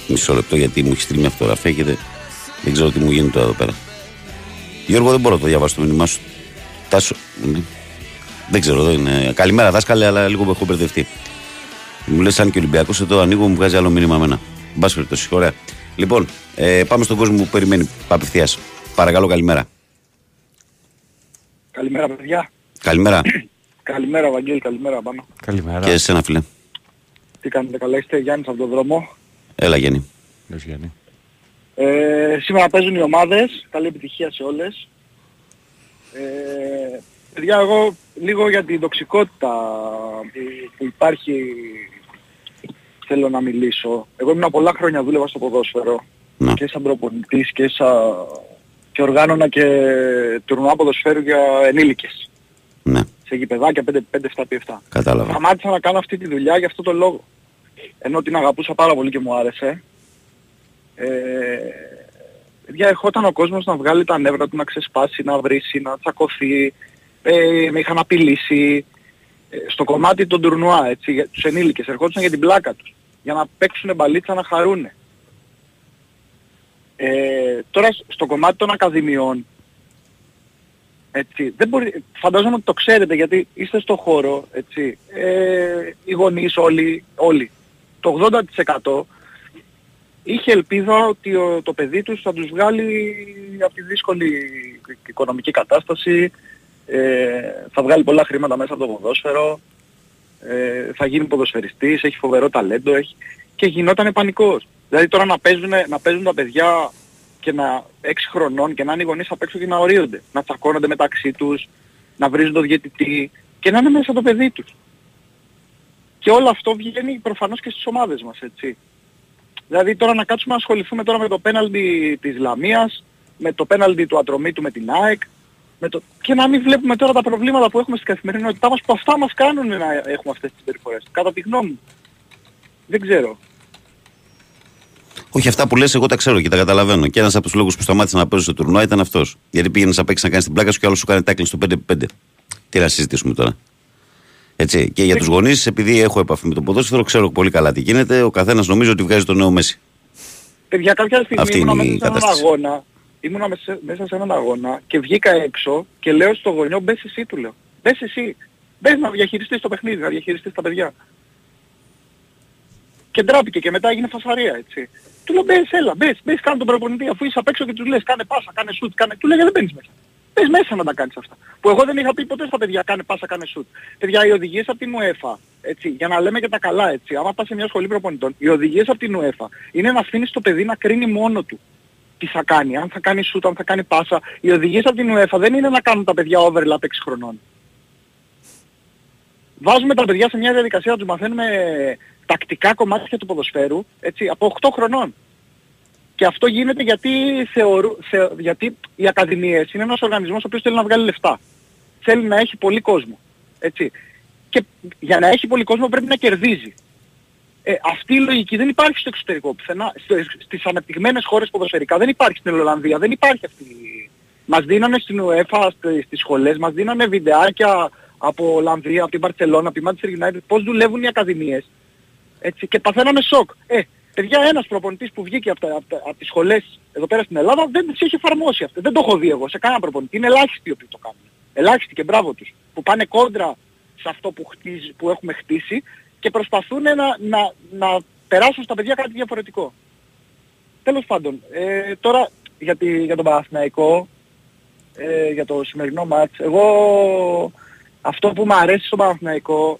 A: Μισό λεπτό γιατί μου έχει στείλει μια φωτογραφία και δεν, δεν ξέρω τι μου γίνεται εδώ πέρα. Γιώργο, δεν μπορώ να το διαβάσω το μήνυμά σου. Τάσο. Δεν ξέρω, δεν είναι. Καλημέρα, δάσκαλε, αλλά λίγο έχω μπερδευτεί. Μου λες, αν και Ολυμπιακός εδώ ανοίγω, μου βγάζει άλλο μήνυμα εμένα. Μπα περιπτώσει, ωραία. Λοιπόν, ε, πάμε στον κόσμο που περιμένει απευθείας. Παρακαλώ, καλημέρα.
K: Καλημέρα, παιδιά.
A: Καλημέρα.
K: καλημέρα, Βαγγέλη, καλημέρα πάνω.
E: Καλημέρα.
A: Και εσένα, φίλε.
K: Τι κάνετε, καλά είστε, Γιάννης από τον δρόμο.
A: Έλα, Γιάννη.
E: Γεια Γιάννη.
K: Ε, σήμερα παίζουν οι ομάδες, καλή επιτυχία σε όλες. Ε, παιδιά, εγώ λίγο για την τοξικότητα που υπάρχει θέλω να μιλήσω. Εγώ ήμουν πολλά χρόνια δούλευα στο ποδόσφαιρο
A: ναι.
K: και σαν προπονητής και, σαν... και οργάνωνα και τουρνουά ποδοσφαίρου για ενήλικες.
A: Ναι.
K: Σε γηπεδάκια 5-7-7.
A: Κατάλαβα.
K: Σταμάτησα να κάνω αυτή τη δουλειά για αυτό το λόγο. Ενώ την αγαπούσα πάρα πολύ και μου άρεσε. Ε, παιδιά, ερχόταν ο κόσμος να βγάλει τα νεύρα του, να ξεσπάσει, να βρίσει, να τσακωθεί. Ε, με είχαν απειλήσει. Ε, στο κομμάτι των τουρνουά, έτσι, για τους ενήλικες, ερχόντουσαν για την πλάκα τους. Για να παίξουν μπαλίτσα να χαρούνε. Ε, τώρα στο κομμάτι των ακαδημιών, έτσι, δεν μπορεί, φαντάζομαι ότι το ξέρετε γιατί είστε στο χώρο, έτσι, ε, οι γονείς όλοι, όλοι, το 80% είχε ελπίδα ότι το παιδί τους θα τους βγάλει από τη δύσκολη οικονομική κατάσταση, ε, θα βγάλει πολλά χρήματα μέσα από το ποδόσφαιρο, ε, θα γίνει ποδοσφαιριστής, έχει φοβερό ταλέντο, έχει... και γινόταν πανικός. Δηλαδή τώρα να παίζουν, να παίζουν τα παιδιά και να 6 χρονών και να είναι οι γονείς απ' έξω και να ορίονται, να τσακώνονται μεταξύ τους, να βρίζουν το διαιτητή και να είναι μέσα το παιδί τους. Και όλο αυτό βγαίνει προφανώς και στις ομάδες μας, έτσι. Δηλαδή τώρα να κάτσουμε να ασχοληθούμε τώρα με το πέναλτι της Λαμίας, με το πέναλτι του Ατρομήτου με την ΑΕΚ, Με το... Και να μην βλέπουμε τώρα τα προβλήματα που έχουμε στην καθημερινότητά μας που αυτά μας κάνουν να έχουμε αυτές τις περιφορές. Κατά τη γνώμη μου. Δεν ξέρω.
A: Όχι, αυτά που λες εγώ τα ξέρω και τα καταλαβαίνω. Και ένας από τους λόγους που σταμάτησε να παίζει στο τουρνουά ήταν αυτός. Γιατί πήγαινες να παίξει να κάνεις την πλάκα σου και άλλος σου κάνει τάκλι στο 5-5. Τι να συζητήσουμε τώρα. Έτσι. Και για τους γονείς, επειδή έχω επαφή με το ποδόσφαιρο, ξέρω πολύ καλά τι γίνεται. Ο καθένας νομίζει ότι βγάζει το νέο Μέση.
K: Παιδιά, κάποια στιγμή Αυτή ήμουν μέσα σε έναν αγώνα. Ήμουνα μέσα σε έναν αγώνα και βγήκα έξω και λέω στο γονιό μπες εσύ του λέω. Μπες εσύ. Μπες να διαχειριστείς το παιχνίδι, να διαχειριστείς τα παιδιά. Και ντράπηκε και μετά έγινε φασαρία έτσι. Του λέω μπες έλα, μπες, μπες κάνε τον προπονητή αφού είσαι απ' έξω και τους λες κάνε πάσα, κάνε σουτ, κάνε... Του λέγε δεν μπαίνεις μέσα. Πες μέσα να τα κάνεις αυτά. Που εγώ δεν είχα πει ποτέ στα παιδιά κάνε πάσα, κάνε σουτ. Παιδιά οι οδηγίες από την UEFA, έτσι, για να λέμε και τα καλά έτσι, άμα πας σε μια σχολή προπονητών, οι οδηγίες από την UEFA είναι να αφήνεις το παιδί να κρίνει μόνο του τι θα κάνει, αν θα κάνει σουτ, αν θα κάνει πάσα. Οι οδηγίες από την UEFA δεν είναι να κάνουν τα παιδιά overlap 6 χρονών. Βάζουμε τα παιδιά σε μια διαδικασία να τους μαθαίνουμε τακτικά κομμάτια του ποδοσφαίρου, έτσι, από 8 χρονών. Και αυτό γίνεται γιατί, θεωρού, θε, γιατί οι ακαδημίες είναι ένας οργανισμός ο οποίος θέλει να βγάλει λεφτά. Θέλει να έχει πολύ κόσμο. Έτσι. Και για να έχει πολύ κόσμο πρέπει να κερδίζει. Ε, αυτή η λογική δεν υπάρχει στο εξωτερικό πουθενά. Στις αναπτυγμένες χώρες ποδοσφαιρικά δεν υπάρχει στην Ολλανδία, δεν υπάρχει αυτή. Μας δίνανε στην UEFA, στις σχολές, μας δίνανε βιντεάκια από Ολλανδία, από την Μπαρτσελώνα, από τη Manchester United, πώς δουλεύουν οι ακαδημίες. Έτσι, και παθαίναμε σοκ. Ε, παιδιά, ένας προπονητής που βγήκε από, τα, από, από τις σχολές εδώ πέρα στην Ελλάδα δεν τις έχει εφαρμόσει αυτό. Δεν το έχω δει εγώ σε κανένα προπονητή. Είναι ελάχιστοι οι οποίοι το κάνουν. Ελάχιστοι και μπράβο τους. Που πάνε κόντρα σε αυτό που, χτίζει, που έχουμε χτίσει και προσπαθούν να, να, να περάσουν στα παιδιά κάτι διαφορετικό. Τέλος πάντων, ε, τώρα για, τη, για τον Παναθηναϊκό, ε, για το σημερινό μάτς, εγώ αυτό που μου αρέσει στο Παναθηναϊκό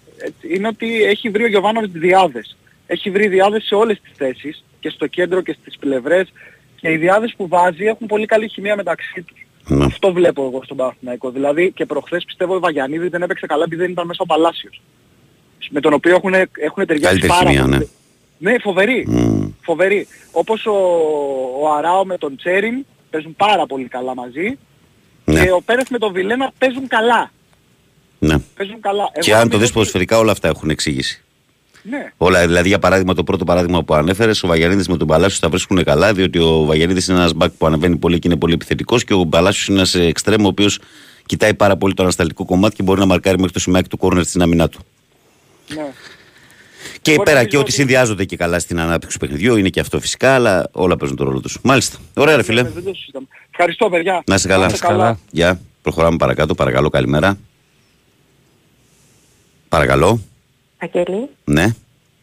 K: είναι ότι έχει βρει ο Γιωβάνοβιτς διάδες. Έχει βρει διάδες σε όλες τις θέσεις και στο κέντρο και στις πλευρές και οι διάδες που βάζει έχουν πολύ καλή χημεία μεταξύ τους. Ναι. Αυτό βλέπω εγώ στον Παναθηναϊκό. Δηλαδή και προχθές πιστεύω ο Βαγιανίδη δεν έπαιξε καλά επειδή δεν ήταν μέσα ο Παλάσιος με τον οποίο έχουν, έχουν ταιριάξει πάρα πολύ. Ναι. ναι, φοβερή. Mm. Φοβερή. Όπως ο, ο Αράο με τον Τσέριν παίζουν πάρα πολύ καλά μαζί ναι. και ο Πέρες με τον Βιλένα παίζουν καλά.
A: Ναι.
K: Παίζουν καλά.
A: Και αν το δεις ποδοσφαιρικά όλα αυτά έχουν εξήγηση.
K: Ναι.
A: Όλα, δηλαδή για παράδειγμα το πρώτο παράδειγμα που ανέφερες, ο Βαγιανίδης με τον Παλάσιος θα βρίσκουν καλά, διότι ο Βαγιανίδης είναι ένας μπακ που ανεβαίνει πολύ και είναι πολύ επιθετικός και ο Παλάσιος είναι ένας εξτρέμ ο οποίος κοιτάει πάρα πολύ το ανασταλτικό κομμάτι και μπορεί να μαρκάρει μέχρι το σημείο του κόρνερ στην αμυνά του.
K: Ναι.
A: Και πέρα και ότι συνδυάζονται και καλά στην ανάπτυξη του παιχνιδιού, είναι και αυτό φυσικά, αλλά όλα παίζουν τον ρόλο τους. Μάλιστα. Ωραία, ρε φίλε.
K: Ναι, Ευχαριστώ, παιδιά.
A: Να είσαι καλά. καλά. Γεια. Προχωράμε παρακάτω. Παρακαλώ, καλημέρα. Παρακαλώ.
L: Αγγελή.
A: Ναι.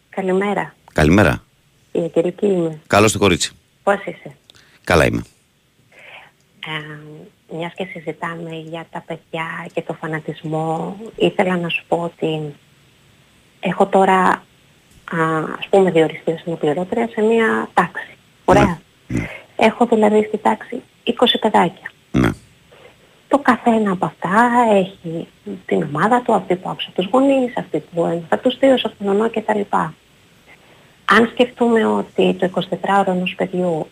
L: Καλημέρα.
A: Καλημέρα.
L: Η Αγγελική είμαι;
A: Καλώς το κορίτσι.
L: Πώς είσαι;
A: Καλά είμαι.
L: Ε, μιας και συζητάμε για τα παιδιά και το φανατισμό, ήθελα να σου πω ότι έχω τώρα α, ας πούμε διοριστεί ως αναπληρώτρια σε μια τάξη. Ωραία. Ναι. Έχω δηλαδή στη τάξη 20 παιδάκια.
A: Ναι.
L: Το καθένα από αυτά έχει την ομάδα του, αυτή που άκουσα τους γονείς, αυτή που ένιωθα τους θείους, αυτονομώ κτλ. Αν σκεφτούμε ότι το 24ωρο ενός παιδιού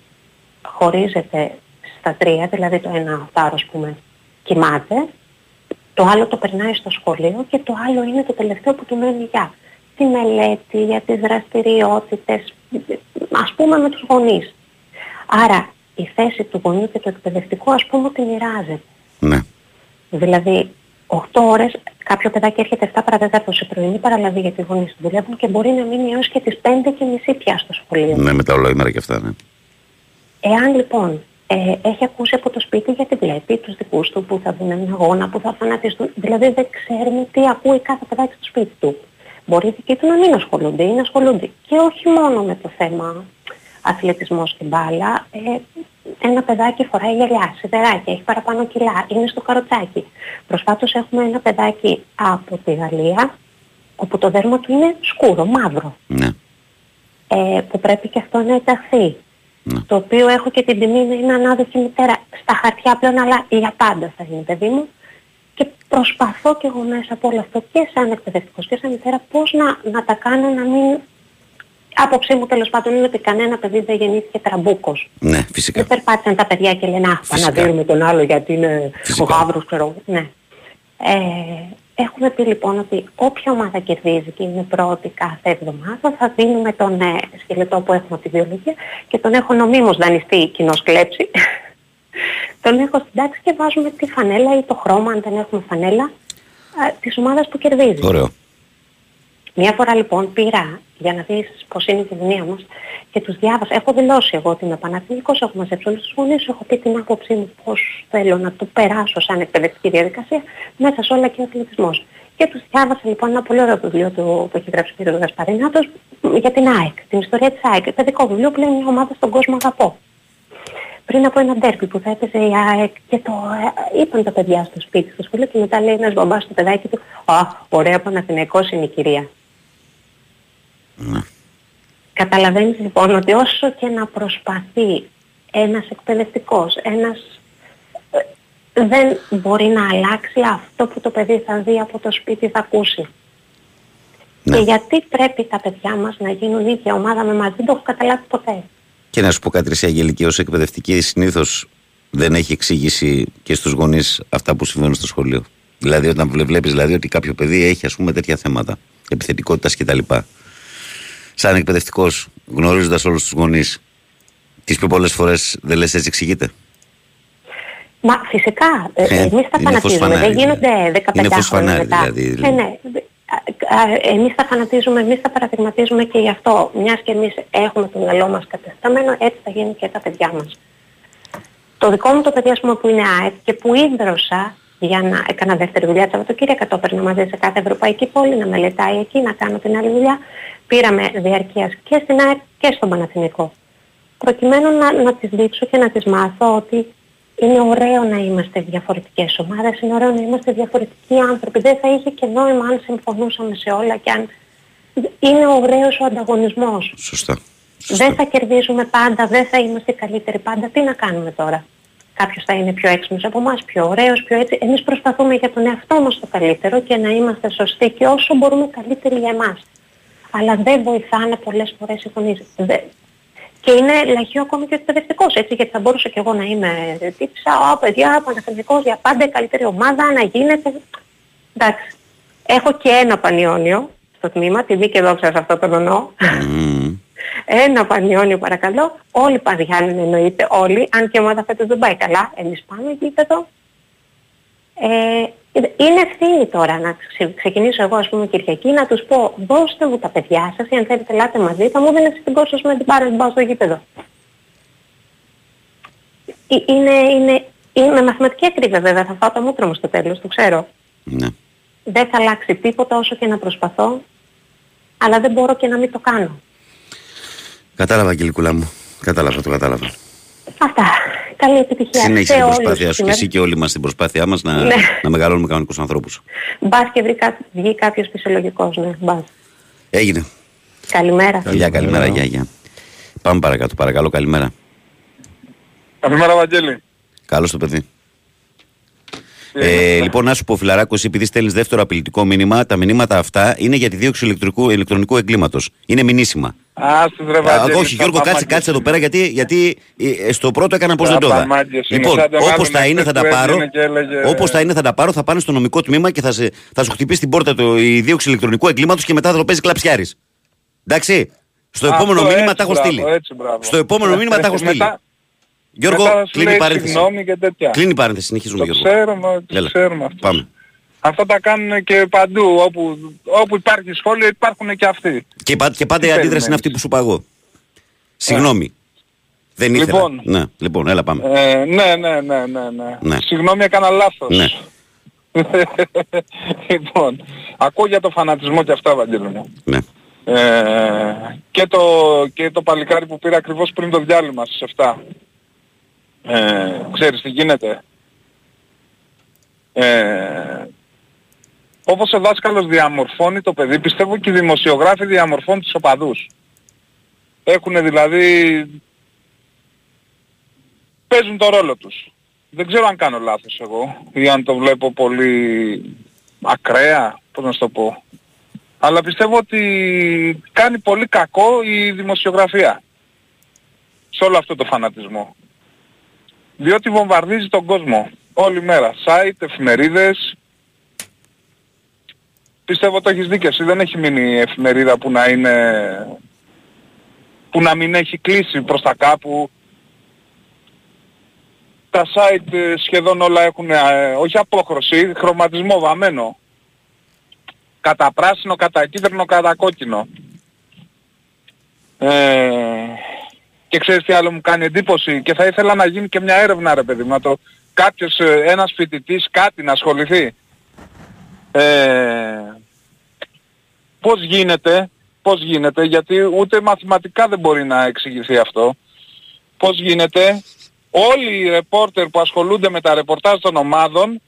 L: χωρίζεται στα τρία, δηλαδή το ένα οχτάρο ας πούμε κοιμάται, το άλλο το περνάει στο σχολείο και το άλλο είναι το τελευταίο που του μένει για τη μελέτη, για τις δραστηριότητες, ας πούμε με τους γονείς. Άρα η θέση του γονιού και του εκπαιδευτικού ας πούμε ότι μοιράζεται.
A: Ναι.
L: Δηλαδή 8 ώρες κάποιο παιδάκι έρχεται 7 παραδέταρτο σε πρωινή παραλαβή γιατί οι γονείς δουλεύουν και μπορεί να μείνει έως και τις 5 και μισή πια στο σχολείο.
A: Ναι, με τα ολοήμερα και αυτά, ναι.
L: Εάν λοιπόν ε, έχει ακούσει από το σπίτι γιατί βλέπει τους δικούς του που θα δουν έναν αγώνα, που θα φανατιστούν. Δηλαδή δεν ξέρουμε τι ακούει κάθε παιδάκι στο σπίτι του. Μπορεί οι δικοί του να μην ασχολούνται ή να ασχολούνται. Και όχι μόνο με το θέμα αθλητισμός στην μπάλα. Ε, ένα παιδάκι φοράει γυαλιά, σιδεράκια, έχει παραπάνω κιλά, είναι στο καροτσάκι. Προσφάτως έχουμε ένα παιδάκι από τη Γαλλία, όπου το δέρμα του είναι σκούρο, μαύρο.
A: Ναι.
L: Ε, που πρέπει και αυτό να ενταχθεί. Ναι. Το οποίο έχω και την τιμή να είναι ανάδοχη μητέρα στα χαρτιά πλέον, αλλά για πάντα θα είναι παιδί μου. Και προσπαθώ και εγώ μέσα από όλο αυτό και σαν εκπαιδευτικός και σαν μητέρα πώς να, να τα κάνω να μην άποψή μου τέλος πάντων είναι ότι κανένα παιδί δεν γεννήθηκε τραμπούκος.
A: Ναι, φυσικά.
L: Δεν περπάτησαν τα παιδιά και λένε «Αχ, να δείρουμε τον άλλο γιατί είναι φυσικά. ο γάβρος, ξέρω». Ναι. Ε, έχουμε πει λοιπόν ότι όποια ομάδα κερδίζει και είναι πρώτη κάθε εβδομάδα θα δίνουμε τον ε, σκελετό που έχουμε από τη βιολογία και τον έχω νομίμως δανειστεί κοινός κλέψη. τον έχω στην τάξη και βάζουμε τη φανέλα ή το χρώμα αν δεν έχουμε φανέλα της ομάδας που κερδίζει.
A: Ωραίο.
L: Μια φορά λοιπόν πήρα για να δεις πώς είναι η κοινωνία μας και τους διάβασα. Έχω δηλώσει εγώ ότι είμαι Παναθηνικός, έχω μαζέψει όλους τους γονείς, έχω πει την άποψή μου πώς θέλω να το περάσω σαν εκπαιδευτική διαδικασία μέσα σε όλα και ο αθλητισμός. Και τους διάβασα λοιπόν ένα πολύ ωραίο βιβλίο του, που έχει γράψει ο κ. Γασπαρινάτος για την ΑΕΚ, την ιστορία της ΑΕΚ. Παιδικό βιβλίο που λέει μια ομάδα στον κόσμο αγαπώ. Πριν από ένα ντέρπι που θα έπαιζε η ΑΕΚ και το ε, είπαν τα παιδιά στο σπίτι στο σχολείο και μετά λέει ένας μπαμπάς στο παιδάκι του «Α, ωραία Παναθηναϊκός είναι η κυρία». Ναι. Καταλαβαίνεις λοιπόν ότι όσο και να προσπαθεί ένας εκπαιδευτικός, ένας ε, δεν μπορεί να αλλάξει αυτό που το παιδί θα δει από το σπίτι θα ακούσει. Ναι. Και γιατί πρέπει τα παιδιά μας να γίνουν ίδια ομάδα με μαζί, δεν το έχω καταλάβει ποτέ.
A: Και να σου πω κάτι, Αγγελική, ως εκπαιδευτική συνήθως δεν έχει εξήγηση και στους γονείς αυτά που συμβαίνουν στο σχολείο. Δηλαδή όταν βλέπεις δηλαδή, ότι κάποιο παιδί έχει ας πούμε τέτοια θέματα, επιθετικότητας κτλ σαν εκπαιδευτικός, γνωρίζοντας όλους τους γονείς, τις πιο πολλές φορές δεν λες έτσι εξηγείται.
L: Μα φυσικά, ε, ε εμείς τα φανατίζουμε, δεν γίνονται 15 χρόνια μετά. Δηλαδή. Ε, ναι, εμείς τα φανατίζουμε, εμείς τα παραδειγματίζουμε και γι' αυτό, μιας και εμείς έχουμε το μυαλό μας κατεσταμένο, έτσι θα γίνει και τα παιδιά μας. Το δικό μου το παιδί, ας πούμε, που είναι ΑΕΚ και που ίδρωσα για να έκανα δεύτερη δουλειά το Σαββατοκύριακα, το έπαιρνα μαζί σε κάθε ευρωπαϊκή πόλη, να μελετάει εκεί, να κάνω την άλλη δουλειά. Πήραμε διαρκείας και στην ΑΕΠ και στον Παναθηνικό. Προκειμένου να, να τις δείξω και να τις μάθω ότι είναι ωραίο να είμαστε διαφορετικές ομάδες, είναι ωραίο να είμαστε διαφορετικοί άνθρωποι. Δεν θα είχε και νόημα αν συμφωνούσαμε σε όλα και αν είναι ωραίος ο ανταγωνισμός.
A: Σωστά.
L: Σωστά. Δεν θα κερδίζουμε πάντα, δεν θα είμαστε καλύτεροι πάντα. Τι να κάνουμε τώρα; Κάποιος θα είναι πιο έξυπνος από εμάς, πιο ωραίος, πιο έτσι. Εμείς προσπαθούμε για τον εαυτό μας το καλύτερο και να είμαστε σωστοί και όσο μπορούμε καλύτεροι για εμάς. Αλλά δεν βοηθάνε πολλές φορές οι γονείς. Και είναι λαχείο ακόμη και ο εκπαιδευτικός, έτσι, γιατί θα μπορούσα και εγώ να είμαι τύψα, α, παιδιά, παναθηνικός για πάντα, καλύτερη ομάδα, να γίνεται. Εντάξει. Έχω και ένα πανιόνιο στο τμήμα, τιμή και δόξα σε αυτό το νονό. Ένα πανιόνιο παρακαλώ. Όλοι παδιάνουν εννοείται, όλοι. Αν και η ομάδα φέτος δεν πάει καλά. Εμείς πάμε γήπεδο. Ε, είναι ευθύνη τώρα να ξεκινήσω εγώ ας πούμε Κυριακή να τους πω δώστε μου τα παιδιά σας ή αν θέλετε ελάτε μαζί θα μου δίνετε την κόρσα με την πάρω την πάω στο γήπεδο. Ε, είναι, είναι, είναι με μαθηματική ακρίβεια βέβαια θα φάω το μούτρο μου στο τέλος, το ξέρω.
A: Ναι.
L: Δεν θα αλλάξει τίποτα όσο και να προσπαθώ αλλά δεν μπορώ και να μην το κάνω.
A: Κατάλαβα, Αγγελικούλα μου. Κατάλαβα, το κατάλαβα.
L: Αυτά. Καλή επιτυχία.
A: Συνέχισε την προσπάθειά σου και εσύ και όλοι μας την προσπάθειά μας να, ναι. να μεγαλώνουμε κανονικούς ανθρώπους.
L: Μπας και βρει βγει κάποιος φυσιολογικός, ναι. Μπας.
A: Έγινε.
L: Καλημέρα.
A: Γεια, καλημέρα, γεια, γεια. Πάμε παρακάτω, παρακαλώ, καλημέρα.
C: Καλημέρα, Βαγγέλη.
A: Καλώς το παιδί. Ε, λοιπόν, να σου πω, φιλαράκος, επειδή στέλνεις δεύτερο απειλητικό μήνυμα, τα μηνύματα αυτά είναι για τη δίωξη ηλεκτρικού, ηλεκτρονικού εγκλήματος. Είναι μηνύσιμα.
C: Α,
A: ρε, όχι, Γιώργο, κάτσε, κάτσε εδώ πέρα γιατί, γιατί ε, στο πρώτο έκανα πώς δεν το είδα. Λοιπόν, όπως θα είναι θα τα πάρω. Όπως θα είναι θα τα πάρω, θα πάνε στο νομικό τμήμα και θα, σε, θα σου χτυπήσει την πόρτα το, η δίωξη ηλεκτρονικού εγκλήματος και μετά θα το παίζει κλαψιάρης. Εντάξει. Στο επόμενο μήνυμα τα έχω στείλει. Στο επόμενο μήνυμα τα έχω στείλει. Γιώργο, κλείνει η παρένθεση. Κλείνει η παρένθεση, συνεχίζουμε
C: Γιώργο. Ξέρουμε, το ξέρουμε αυτό. Πάμε. Αυτά τα κάνουν και παντού. Όπου, όπου υπάρχει σχόλιο υπάρχουν και αυτοί.
A: Και, και πάντα η αντίδραση είναι αυτή που σου είπα εγώ. Συγγνώμη. Δεν ήθελα. Λοιπόν, ναι, λοιπόν, έλα πάμε.
C: Ε, ναι, ναι, ναι, ναι, ναι. ναι. Συγγνώμη, έκανα λάθος.
A: Ναι.
C: λοιπόν, ακούω για το φανατισμό και αυτά, Βαγγέλη μου.
A: Ναι.
C: Ε, και, το, και το παλικάρι που πήρα ακριβώς πριν το διάλειμμα στις 7. Ε, ξέρεις τι γίνεται. Ε, όπως ο δάσκαλος διαμορφώνει το παιδί, πιστεύω και οι δημοσιογράφοι διαμορφώνουν τους οπαδούς. Έχουν δηλαδή... παίζουν το ρόλο τους. Δεν ξέρω αν κάνω λάθος εγώ ή αν το βλέπω πολύ ακραία, πώς να σου το πω.
M: Αλλά πιστεύω ότι κάνει πολύ κακό η δημοσιογραφία σε όλο αυτό το φανατισμό. Διότι βομβαρδίζει τον κόσμο όλη μέρα. Site, εφημερίδες. Πιστεύω το έχεις δίκιο εσύ. Δεν έχει μείνει εφημερίδα που να είναι... που να μην έχει κλείσει προς τα κάπου. Τα site ε, σχεδόν όλα έχουν ε, όχι απόχρωση, χρωματισμό βαμμένο. Κατά πράσινο, κατά κίτρινο, κατά κόκκινο. Ε, και ξέρεις τι άλλο μου κάνει εντύπωση; Και θα ήθελα να γίνει και μια έρευνα ρε παιδί μου, το κάποιος, ε, ένας φοιτητής κάτι να ασχοληθεί. Ε, πώς γίνεται, πώς γίνεται, γιατί ούτε μαθηματικά δεν μπορεί να εξηγηθεί αυτό. Πώς γίνεται όλοι οι ρεπόρτερ που ασχολούνται με τα ρεπορτάζ των ομάδων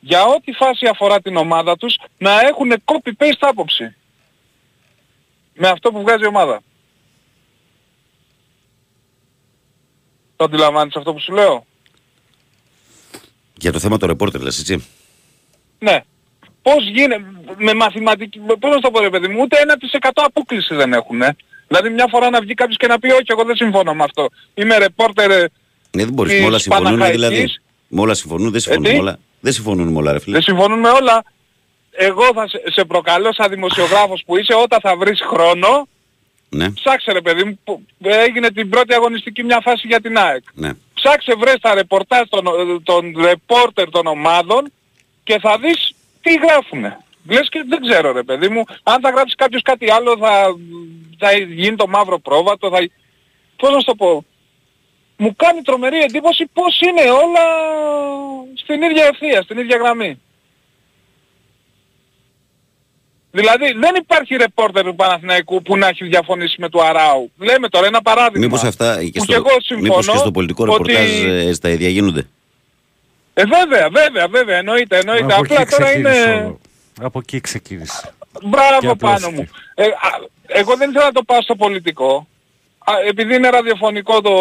M: για ό,τι φάση αφορά την ομάδα τους να έχουν copy-paste άποψη. Με αυτό που βγάζει η ομάδα. Το αντιλαμβάνεις αυτό που σου λέω;
A: Για το θέμα του ρεπόρτερ λες έτσι;
M: Ναι. Πώς γίνεται, με μαθηματική, πώς να το πω ρε παιδί μου, ούτε 1% απόκληση δεν έχουν. Δηλαδή μια φορά να βγει κάποιος και να πει όχι εγώ δεν συμφωνώ με αυτό. Είμαι ρεπόρτερ
A: Ναι δεν μπορείς, με όλα συμφωνούν δηλαδή. Με όλα συμφωνούν, δεν συμφωνούν με όλα. Δεν συμφωνούν με όλα ρε φίλε.
M: Δεν συμφωνούν με όλα. Εγώ θα σε προκαλώ σαν δημοσιογράφος που είσαι όταν θα βρεις χρόνο
A: ναι.
M: Ψάξε ρε παιδί μου, που έγινε την πρώτη αγωνιστική μια φάση για την ΑΕΚ.
A: Ναι.
M: Ψάξε βρες τα ρεπορτάζ των, των ρεπόρτερ των ομάδων και θα δεις τι γράφουνε. Λες και δεν ξέρω ρε παιδί μου, αν θα γράψεις κάποιος κάτι άλλο θα, θα γίνει το μαύρο πρόβατο, θα... Πώς να σου το πω. Μου κάνει τρομερή εντύπωση πώς είναι όλα στην ίδια ευθεία, στην ίδια γραμμή. Δηλαδή δεν υπάρχει ρεπόρτερ του Παναθηναϊκού που να έχει διαφωνήσει με του Αράου. Λέμε τώρα ένα παράδειγμα.
A: Μήπως αυτά και στο, και μήπως και στο πολιτικό ρεπορτάζ ότι... Ε, στα ίδια γίνονται;
M: Ε, βέβαια, βέβαια, βέβαια, εννοείται, εννοείται. Απλά τώρα είναι...
E: Από εκεί ξεκίνησε.
M: Μπράβο πάνω μου. Ε, εγώ δεν ήθελα να το πάω στο πολιτικό. Α, επειδή είναι ραδιοφωνικό το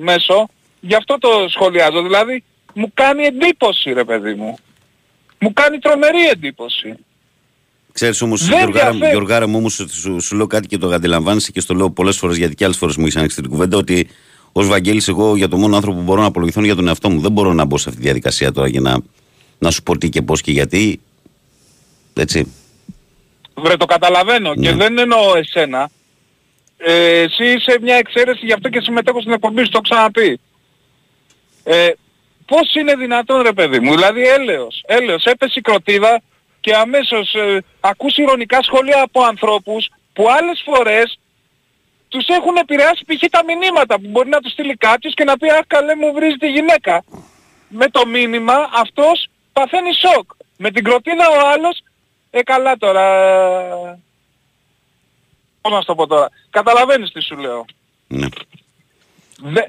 M: μέσο, γι' αυτό το σχολιάζω. Δηλαδή, μου κάνει εντύπωση, ρε παιδί μου. Μου κάνει τρομερή εντύπωση.
A: Ξέρεις όμως, Γιωργάρα, μου, όμως σου, σου, λέω κάτι και το αντιλαμβάνεσαι και στο λέω πολλές φορές γιατί και άλλες φορές μου έχεις ανοίξει την κουβέντα ότι ως Βαγγέλης εγώ για το μόνο άνθρωπο που μπορώ να απολογηθώ για τον εαυτό μου. Δεν μπορώ να μπω σε αυτή τη διαδικασία τώρα για να, να σου πω τι και πώς και γιατί. Έτσι.
M: Βρε το καταλαβαίνω και ναι. δεν εννοώ εσένα. Ε, εσύ είσαι μια εξαίρεση γι' αυτό και συμμετέχω στην εκπομπή σου, το ξαναπεί. Ε, πώς είναι δυνατόν ρε παιδί μου, δηλαδή έλεος, έλεος, έπεσε η κροτίδα και αμέσως ε, ακούς ηρωνικά σχόλια από ανθρώπους που άλλες φορές τους έχουν επηρεάσει π.χ. τα μηνύματα που μπορεί να τους στείλει κάποιος και να πει «Αχ καλέ μου βρίζεις τη γυναίκα». Με το μήνυμα αυτός παθαίνει σοκ. Με την κροτίδα ο άλλος «Ε καλά τώρα...» Πώς να το πω τώρα. Καταλαβαίνεις τι σου λέω.
A: Ναι.
M: Δε...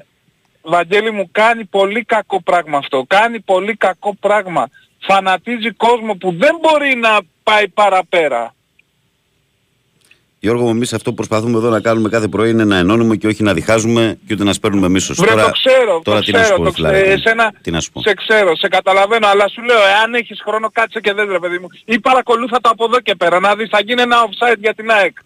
M: Βαγγέλη μου κάνει πολύ κακό πράγμα αυτό. Κάνει πολύ κακό πράγμα φανατίζει κόσμο που δεν μπορεί να πάει παραπέρα.
A: Γιώργο, εμείς αυτό που προσπαθούμε εδώ να κάνουμε κάθε πρωί είναι να ενώνουμε και όχι να διχάζουμε και ούτε να σπέρνουμε μίσο.
M: Βρε, τώρα, το ξέρω, τώρα το τι ξέρω, να σου πω, εσένα,
A: τι να σου πω.
M: Σε ξέρω, σε καταλαβαίνω, αλλά σου λέω, εάν έχεις χρόνο κάτσε και δεν ρε παιδί μου. Ή παρακολούθα το από εδώ και πέρα, να δεις, θα γίνει ένα offside για την ΑΕΚ,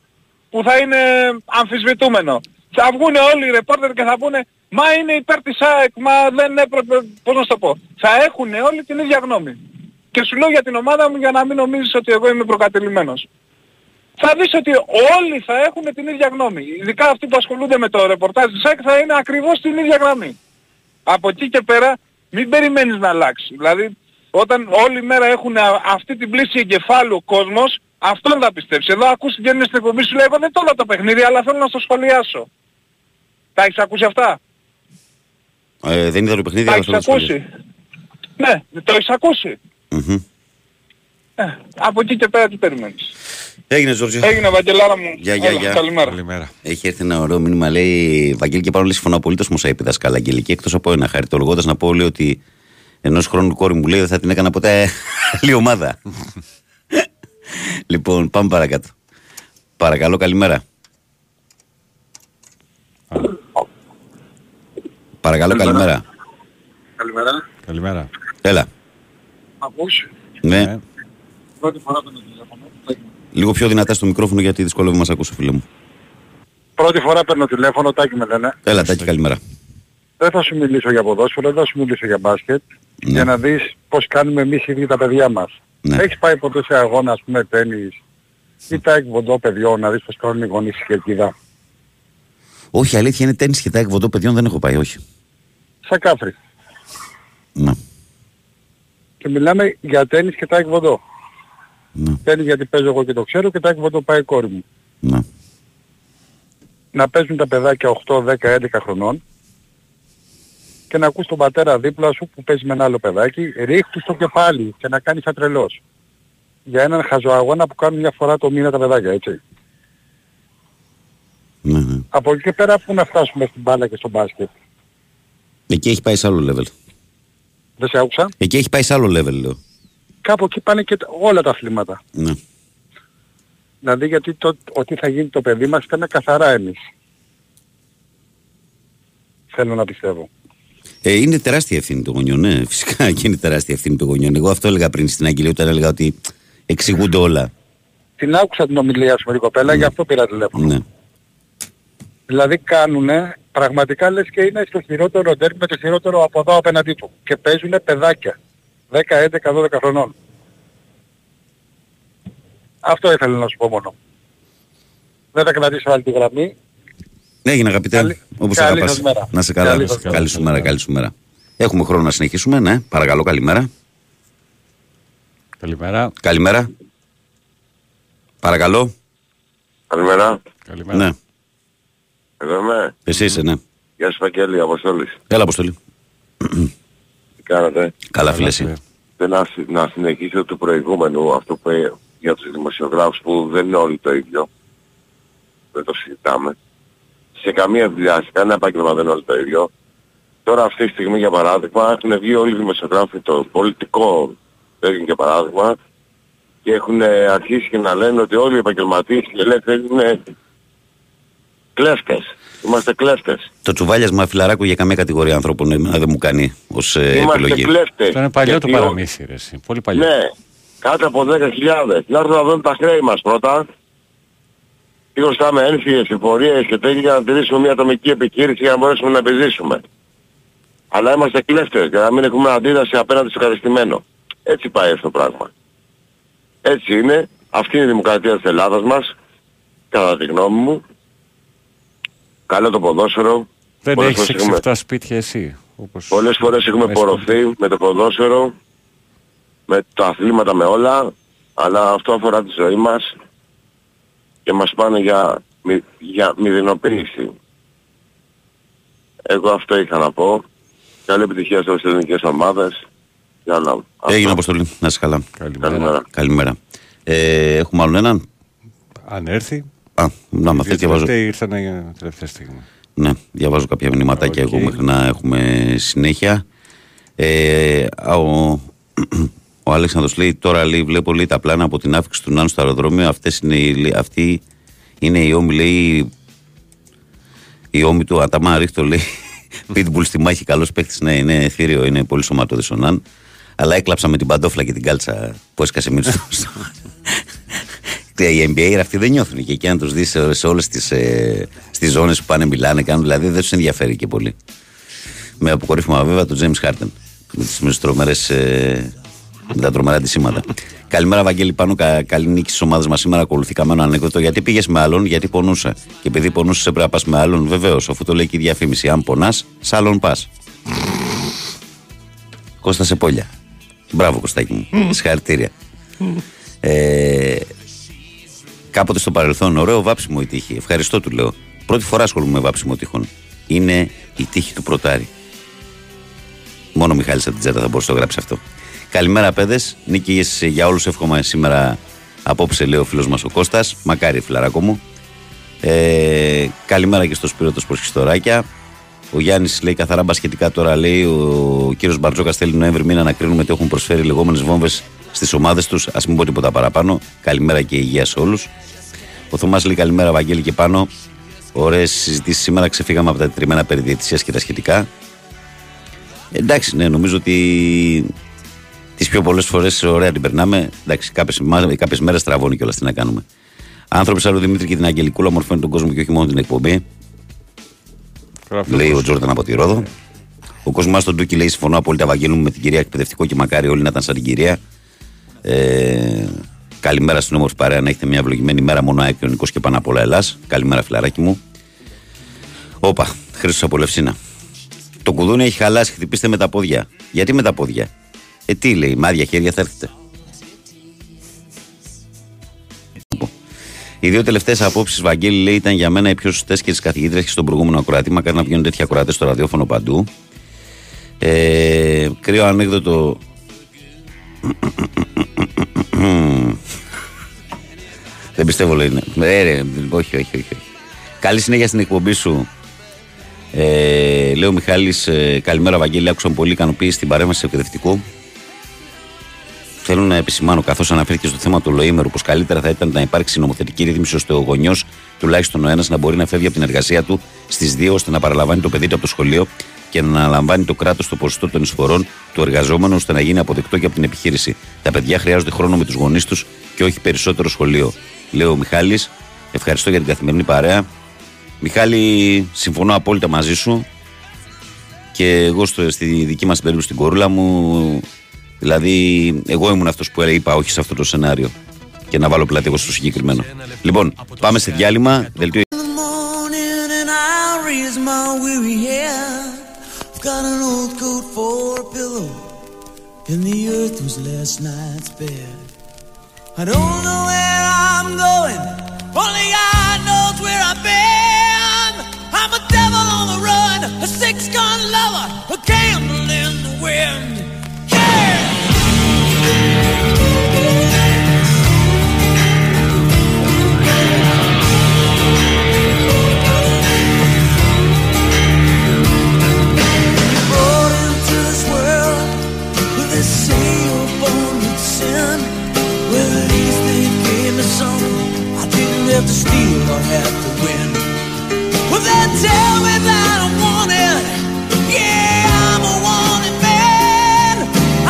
M: που θα είναι αμφισβητούμενο. Θα βγουν όλοι οι ρεπόρτερ και θα πούνε, μα είναι υπέρ της ΑΕΚ, μα δεν έπρεπε, πώς να το πω. Θα έχουν όλοι την ίδια γνώμη. Και σου λέω για την ομάδα μου για να μην νομίζεις ότι εγώ είμαι προκατελημένος. Θα δεις ότι όλοι θα έχουν την ίδια γνώμη. Ειδικά αυτοί που ασχολούνται με το ρεπορτάζ της ΑΕΚ θα είναι ακριβώς την ίδια γραμμή. Από εκεί και πέρα μην περιμένεις να αλλάξει. Δηλαδή όταν όλη μέρα έχουν αυτή την πλήση εγκεφάλου ο κόσμος, αυτόν θα πιστέψει. Εδώ ακούς την στην εκπομπή σου λέει εγώ δεν το το παιχνίδι αλλά θέλω να στο σχολιάσω. Τα έχεις ακούσει αυτά;
A: Ε, δεν είδα το παιχνίδι,
M: αλλά έχεις ακούσει. Ναι, το έχεις ακούσει. Ε, από εκεί και πέρα τι περιμένεις.
A: Έγινε Ζόρζιο.
M: Έγινε Βαγγελάρα μου.
A: Γεια, γεια, γεια.
M: Καλημέρα.
E: Καλημέρα.
A: Έχει έρθει ένα ωραίο μήνυμα, λέει Βαγγέλη και πάνω λέει συμφωνώ απολύτως μου είπε δασκάλα Αγγελική. Εκτός από ένα χαριτολογώντας να πω λέει ότι ενός χρόνου κόρη μου λέει δεν θα την έκανα ποτέ άλλη ομάδα. λοιπόν, πάμε παρακάτω. Παρακαλώ, καλημέρα. Παρακαλώ, καλημέρα.
N: Καλημέρα.
E: Καλημέρα.
A: Έλα.
N: Ακούς;
A: Ναι.
N: Πρώτη φορά τον τηλέφωνο.
A: Λίγο πιο δυνατά στο μικρόφωνο γιατί δυσκολεύει μα ακούσω, φίλε μου.
N: Πρώτη φορά παίρνω τηλέφωνο, Τάκη με λένε.
A: Έλα, Τάκη, καλημέρα.
N: Δεν θα σου μιλήσω για ποδόσφαιρο, δεν θα σου μιλήσω για μπάσκετ.
A: Ναι.
N: Για να δεις πώς κάνουμε εμείς οι ίδιοι τα παιδιά μας.
A: Ναι.
N: Έχεις πάει ποτέ σε αγώνα, ας πούμε, τέννις ή τα εκβοντό παιδιών, να δεις πώς κάνουν οι γονείς στη Κερκίδα;
A: Όχι, αλήθεια είναι τέννη και τα εκβοντό παιδιών δεν έχω πάει, όχι.
N: Σαν κάφρι.
A: Ναι.
N: Και μιλάμε για τέννις και τα εκβοντό.
A: Ναι.
N: Τέννις γιατί παίζω εγώ και το ξέρω και τα εκβοντό πάει η κόρη μου.
A: Ναι.
N: να παίζουν τα παιδάκια 8, 10, 11 χρονών και να ακούς τον πατέρα δίπλα σου που παίζει με ένα άλλο παιδάκι, ρίχτου στο κεφάλι και να κάνεις σαν τρελός. Για έναν χαζοαγώνα που κάνουν μια φορά το μήνα τα παιδάκια, έτσι.
A: Ναι, ναι.
N: Από εκεί και πέρα που να φτάσουμε στην μπάλα και στο μπάσκετ;
A: Εκεί έχει πάει σε άλλο level.
N: Δεν σε άκουσα;
A: Εκεί έχει πάει σε άλλο level, λέω.
N: Κάπου εκεί πάνε και τα- όλα τα αθλήματα.
A: Ναι.
N: Δηλαδή γιατί το, ότι θα γίνει το παιδί μας ήταν καθαρά εμείς. Θέλω να πιστεύω.
A: Ε, είναι τεράστια ευθύνη των γονιών, ναι. Φυσικά και είναι τεράστια ευθύνη των γονιών. Εγώ αυτό έλεγα πριν στην Αγγελία όταν έλεγα ότι εξηγούνται όλα.
N: Την άκουσα την ομιλία σου με την κοπέλα, γι' αυτό πήρα τηλέφωνο.
A: Ναι.
N: Δηλαδή κάνουνε, πραγματικά λες και είναι στο χειρότερο ντέρμπι με το χειρότερο από εδώ απέναντί του. Και παίζουνε παιδάκια. 10, 11, 12 χρονών. Αυτό ήθελα να σου πω μόνο. Δεν θα κρατήσω άλλη τη γραμμή.
A: Έγινε αγαπητέ,
N: Καλή-
A: όπως
N: καλή
A: αγαπάς.
N: σας μέρα.
A: Να σε καλά.
N: Καλή
A: Καλή,
N: σας μέρα.
A: σου μέρα, καλή σου μέρα. Έχουμε χρόνο να συνεχίσουμε, ναι. Παρακαλώ, καλημέρα.
E: Καλημέρα.
A: Καλημέρα. Παρακαλώ.
O: Καλημέρα.
E: Καλημέρα.
A: Ναι.
O: Εδώ είμαι.
A: Εσύ είσαι, ναι.
O: Γεια σου Παγγέλη, Αποστόλης.
A: Έλα, Αποστολή.
O: Τι κάνετε.
A: Καλά, φίλε εσύ.
O: Θέλω να, συ- να συνεχίσω του προηγούμενου, αυτό που ε, για τους δημοσιογράφους που δεν είναι όλοι το ίδιο. Δεν το συζητάμε. Σε καμία δουλειά, σε κανένα επάγγελμα δεν είναι όλοι το ίδιο. Τώρα αυτή τη στιγμή για παράδειγμα έχουν βγει όλοι οι δημοσιογράφοι το πολιτικό έγινε για παράδειγμα και έχουν ε, αρχίσει και να λένε ότι όλοι οι επαγγελματίες και οι ελεύθεροι είναι κλέφτες. Είμαστε κλέφτες.
A: Το τσουβάλιασμα φιλαράκου για καμία κατηγορία ανθρώπων εμένα δεν μου κάνει ως ε,
O: Είμαστε
A: επιλογή.
O: κλέφτες.
E: Αυτό είναι παλιό το
O: Γιατί ο-
E: παραμύθι, ρε, εσύ. Πολύ παλιό.
O: Ναι, κάτω από 10.000. Να έρθουν να δουν τα χρέη μας πρώτα. Τι χρωστάμε ένφυες, εφορίες και τέτοια για να τηρήσουμε μια ατομική επιχείρηση για να μπορέσουμε να επιζήσουμε. Αλλά είμαστε κλέφτες για να μην έχουμε αντίδραση απέναντι στο κατεστημένο. Έτσι πάει αυτό το πράγμα. Έτσι είναι. Αυτή είναι η δημοκρατία της Ελλάδας μας. Κατά τη γνώμη μου. Καλό το ποδόσφαιρο.
E: Δεν
O: Πολλές
E: έχεις
O: φορές έχουμε-
E: 6-7 σπίτια εσύ. Όπως...
O: Πολλές φορές έχουμε
E: μέσα
O: πορωθεί με το ποδόσφαιρο, με τα αθλήματα, με όλα, αλλά αυτό αφορά τη ζωή μας και μας πάνε για, μη- για μηδενοποίηση. Εγώ αυτό είχα να πω. Καλή επιτυχία σε όλες τις ελληνικές ομάδες. Για να...
A: Έγινε
O: αυτό.
A: Αποστολή, να είσαι καλά.
E: Καλημέρα.
O: Καλημέρα.
A: Καλημέρα. Ε, έχουμε άλλον έναν;
E: Αν έρθει.
A: Α, να με θες,
E: Οι
A: διαβάζω.
E: τελευταίοι ήρθαν για τελευταία στιγμή.
A: Ναι, διαβάζω κάποια μηνυματάκια
E: Οκ.
A: εγώ μέχρι να έχουμε συνέχεια. Ε, α, ο, ο Αλέξανδρος λέει τώρα λέει, βλέπω λέει, τα πλάνα από την άφιξη του Νάνου στο αεροδρόμιο. Αυτές είναι, οι- λέει, αυτή είναι η ώμη λέει η ώμη του Αταμά Ρίχτο λέει Pitbull στη μάχη καλός παίχτης ναι είναι θύριο είναι πολύ σωματώδης ο Ναν αλλά έκλαψα με την παντόφλα και την κάλτσα που έσκασε μίλη στο στο- οι NBA αυτοί δεν νιώθουν και εκεί αν τους δεις σε, σε όλες τις, ε, στις ζώνες που πάνε μιλάνε κάνουν δηλαδή δεν τους ενδιαφέρει και πολύ με αποκορύφωμα βέβαια του James Harden με τις, με τις τρομερές ε, με τα τρομερά αντισήματα. Καλημέρα, Βαγγέλη Πάνου. Κα, καλή νίκη στις ομάδες μας σήμερα. Ακολουθεί καμένο ανέκδοτο. Γιατί πήγες με άλλον, γιατί πονούσα. Και επειδή πονούσες, έπρεπε να πας με άλλον. Βεβαίως, αφού το λέει και η διαφήμιση. Αν πονάς, σ' άλλον πας. Κώστα σε πόλια. Μπράβο, Κωστάκι μου. Συγχαρητήρια. ε, κάποτε στο παρελθόν, ωραίο βάψιμο η τύχη. Ευχαριστώ, του λέω. Πρώτη φορά ασχολούμαι με βάψιμο τείχων. Είναι η τύχη του πρωτάρι. Μόνο ο Μιχάλης από την Τζέτα θα μπορούσε να το γράψει αυτό. Καλημέρα, παιδες. Νίκη για όλους. Εύχομαι σήμερα απόψε, λέει ο φίλος μας ο Κώστας. Μακάρι, φιλαράκο μου. Ε, καλημέρα και στο Σπύρο το Σπορχιστοράκια. Ο Γιάννης λέει καθαρά μπασχετικά τώρα. Λέει ο κύριος Μπαρτζόκας θέλει Νοέμβρη μήνα να κρίνουμε τι έχουν προσφέρει λεγόμενες βόμβες στις ομάδες τους. Α μην πω τίποτα παραπάνω. Καλημέρα και υγεία σε όλους. Ο Θωμάς λέει καλημέρα, Βαγγέλη και πάνω. Ωραίες συζητήσεις σήμερα. Ξεφύγαμε από τα τετριμένα περί διαιτησίας και τα σχετικά. Εντάξει, ναι, νομίζω ότι Τις πιο πολλές φορές ωραία την περνάμε. Εντάξει, κάποιες μέρες τραβώνει κιόλας τι να κάνουμε. Άνθρωποι σαν ο Δημήτρη και την Αγγελικούλα μορφώνουν τον κόσμο και όχι μόνο την εκπομπή. Λέει ο Τζόρνταν από τη Ρόδο. Ο κόσμος στον Τούκι λέει: Συμφωνώ απόλυτα, Βαγγέλου με την κυρία εκπαιδευτικό και μακάρι όλοι να ήταν σαν την κυρία. Ε, καλημέρα στην όμορφη παρέα, να έχετε μια ευλογημένη μέρα. Μόνο Νικό και πάνω απ' όλα Ελλάς. Καλημέρα, φιλαράκι μου. Όπα, Χρήστος από Λευσίνα. Το κουδούνι έχει χαλάσει, χτυπήστε με τα πόδια. Γιατί με τα πόδια; Ε, τι λέει, μάδια χέρια θα έρθετε. Οι δύο τελευταίες απόψεις, Βαγγέλη, λέει, ήταν για μένα οι πιο σωστές και τις καθηγήτρε και στον προηγούμενο ακροατή. Μακάρι να βγαίνουν τέτοια ακροατές στο ραδιόφωνο παντού. Ε, κρύο ανέκδοτο. Δεν πιστεύω, λέει. Ναι. Ε, ρε, όχι, όχι, όχι. Καλή συνέχεια στην εκπομπή σου. Ε, λέω Μιχάλης, ε, καλημέρα Βαγγέλη. Άκουσα πολύ ικανοποίηση στην παρέμβαση του εκπαιδευτικού. Θέλω να επισημάνω, καθώς αναφέρθηκε στο θέμα του Λοήμερου, πως καλύτερα θα ήταν να υπάρξει νομοθετική ρύθμιση ώστε ο γονιός, τουλάχιστον ο ένας, να μπορεί να φεύγει από την εργασία του στις 2 ώστε να παραλαμβάνει το παιδί του από το σχολείο και να αναλαμβάνει το κράτος το ποσοστό των εισφορών του εργαζόμενου ώστε να γίνει αποδεκτό και από την επιχείρηση. Τα παιδιά χρειάζονται χρόνο με τους γονείς τους και όχι περισσότερο σχολείο. Λέω ο Μιχάλης, ευχαριστώ για την καθημερινή παρέα. Μιχάλη, συμφωνώ απόλυτα μαζί σου και εγώ στο, στη δική μας περίπτωση στην κορούλα μου Δηλαδή, εγώ ήμουν αυτός που είπα όχι σε αυτό το σενάριο. Και να βάλω πλάτη εγώ στο συγκεκριμένο. Λοιπόν, πάμε σε διάλειμμα. Δελτίο. In the earth was last night's bed. I don't know where I'm going, only God knows where I've been. I'm a devil on the run, a six gun lover, a candle in the wind. Have to steal or have to win. Well, they tell me that I'm wanted. Yeah, I'm a wanted man.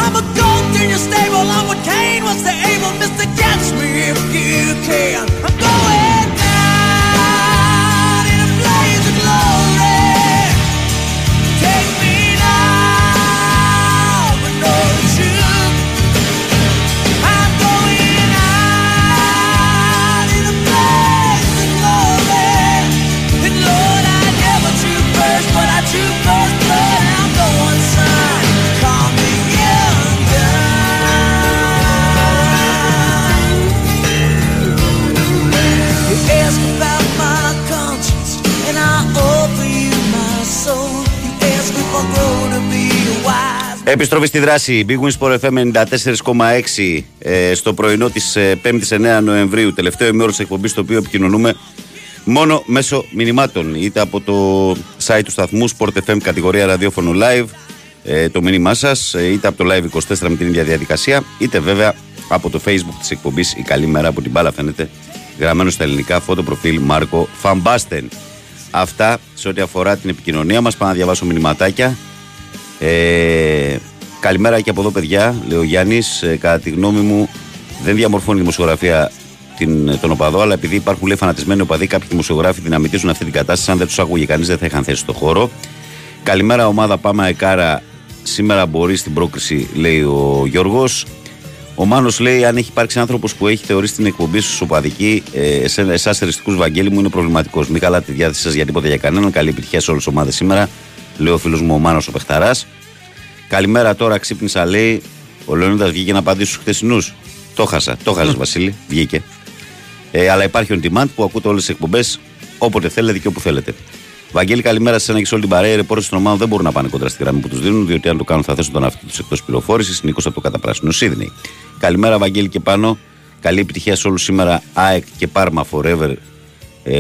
A: I'm a goat in your stable. I'm what Cain was to Abel. Mister, catch me if you can. Επιστροφή στη δράση. Big Wins Sport FM 94,6 ε, στο πρωινό της 5η 9 Νοεμβρίου. Τελευταίο ημέρο της εκπομπής, το οποίο επικοινωνούμε μόνο μέσω μηνυμάτων. Είτε από το site του σταθμού Sport FM κατηγορία ραδιόφωνο live, ε, το μήνυμά σας, είτε από το live 24 με την ίδια διαδικασία, είτε βέβαια από το facebook της εκπομπής Η Καλή Μέρα από την μπάλα φαίνεται γραμμένο στα ελληνικά φώτο προφίλ Μάρκο Φαμπάστεν. Αυτά σε ό,τι αφορά την επικοινωνία μας. Πάω να διαβάσω μηνυματάκια. Ε, καλημέρα και από εδώ, παιδιά. Λέει ο Γιάννης. Ε, κατά τη γνώμη μου, δεν διαμορφώνει η δημοσιογραφία την, τον οπαδό, αλλά επειδή υπάρχουν λέει φανατισμένοι οπαδοί, κάποιοι δημοσιογράφοι δυναμητίζουν αυτή την κατάσταση. Αν δεν τους άκουγε κανείς, δεν θα είχαν θέση στο χώρο. Καλημέρα, ομάδα Πάμε Εκάρα. Σήμερα μπορεί στην πρόκριση, λέει ο Γιώργος. Ο Μάνος λέει: Αν έχει υπάρξει άνθρωπος που έχει θεωρήσει την εκπομπή σου σοπαδική, ε, εσάς εριστικού Βαγγέλη μου είναι προβληματικός. Μην καλά τη διάθεση σας για τίποτα για κανέναν. Καλή επιτυχία σε όλες τις ομάδες σήμερα. Λέει ο φίλος μου ο Μάνος ο Πεχταράς. Καλημέρα τώρα, ξύπνησα λέει. Ο Λεωνίδας βγήκε να απαντήσει στους χθεσινούς. Το χάσα, το χάσα, Βασίλη, βγήκε. Ε, αλλά υπάρχει on demand που ακούτε όλες τις εκπομπές όποτε θέλετε και όπου θέλετε. Βαγγέλη, καλημέρα σε ένα και σε όλη την παρέα. Οι ρεπόρτες των ομάδων δεν μπορούν να πάνε κοντά στη γραμμή που τους δίνουν, διότι αν το κάνουν θα θέσουν τον εαυτό τους εκτός πληροφόρησης. Νίκο από το καταπράσινο Σίδνεϊ. Καλημέρα, Βαγγέλη και πάνω. Καλή επιτυχία σε όλους σήμερα. ΑΕΚ και Πάρμα Forever, ε,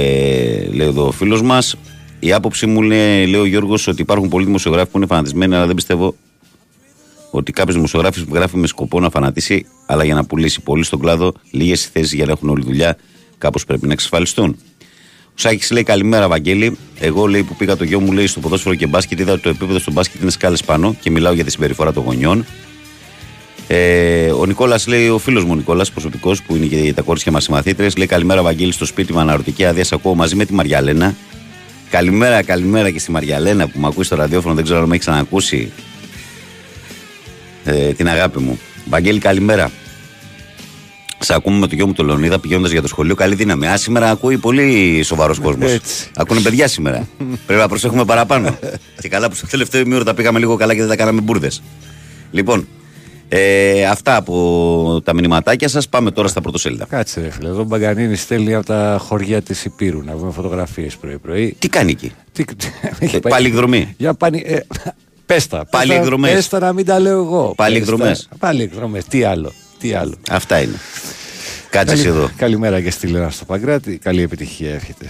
A: λέει εδώ ο φίλος μας. Η άποψή μου λέει, λέει ο Γιώργος ότι υπάρχουν πολλοί δημοσιογράφοι που είναι φανατισμένοι, αλλά δεν πιστεύω ότι κάποιος δημοσιογράφος που γράφει με σκοπό να φανατίσει, αλλά για να πουλήσει πολύ στον κλάδο, λίγες θέσεις για να έχουν όλη δουλειά, κάπως πρέπει να εξασφαλιστούν. Ο Σάκης λέει καλημέρα, Βαγγέλη. Εγώ λέει που πήγα το γιο μου λέει στο ποδόσφαιρο και μπάσκετ, είδα ότι το επίπεδο στο μπάσκετ είναι σκάλες πάνω και μιλάω για τη συμπεριφορά των γονιών. Ε, ο Νικόλας λέει, ο φίλος μου Νικόλας, προσωπικός που είναι και τα κορίτσια μας μαθήτρε, λέει Καλημέρα, Βαγγέλη, στο σπίτι με αναρωτική άδεια. ακούω μαζί με τη Μαριαλένα. Καλημέρα, καλημέρα και στη Μαριαλένα που με ακούει στο ραδιόφωνο, δεν ξέρω αν με έχει ξανακούσει. Ε, την αγάπη μου. Βαγγέλη, καλημέρα. Σε ακούμε με το γιο μου το Λεωνίδα πηγαίνοντας για το σχολείο. Καλή δύναμη. Α, σήμερα ακούει πολύ σοβαρός κόσμος. Ακούνε παιδιά σήμερα. Πρέπει να προσέχουμε παραπάνω. και καλά που στο τελευταίο ημίωρο τα πήγαμε λίγο καλά και δεν τα κάναμε μπουρδες. Λοιπόν, ε, αυτά από τα μηνυματάκια σας. Πάμε τώρα στα πρωτοσέλιδα.
E: Κάτσε, ρε φίλε. Εδώ Μπαγκανίνης στέλνει από τα χωριά της Υπήρου να βγούμε φωτογραφίες πρωί-πρωί.
A: Τι κάνει εκεί; Τι... ε, πάλι εκδρομή.
E: Για πάλι. Ε, πέστα.
A: Πάλι εκδρομέ.
E: Πέστα να μην τα λέω εγώ.
A: Πάλι εκδρομέ.
E: Πάλι εκδρομέ. Τι άλλο. Τι άλλο.
A: Αυτά είναι. Κάτσε Καλη... εδώ.
E: Καλημέρα και στη Λένα στο Παγκράτη. Καλή επιτυχία εύχεται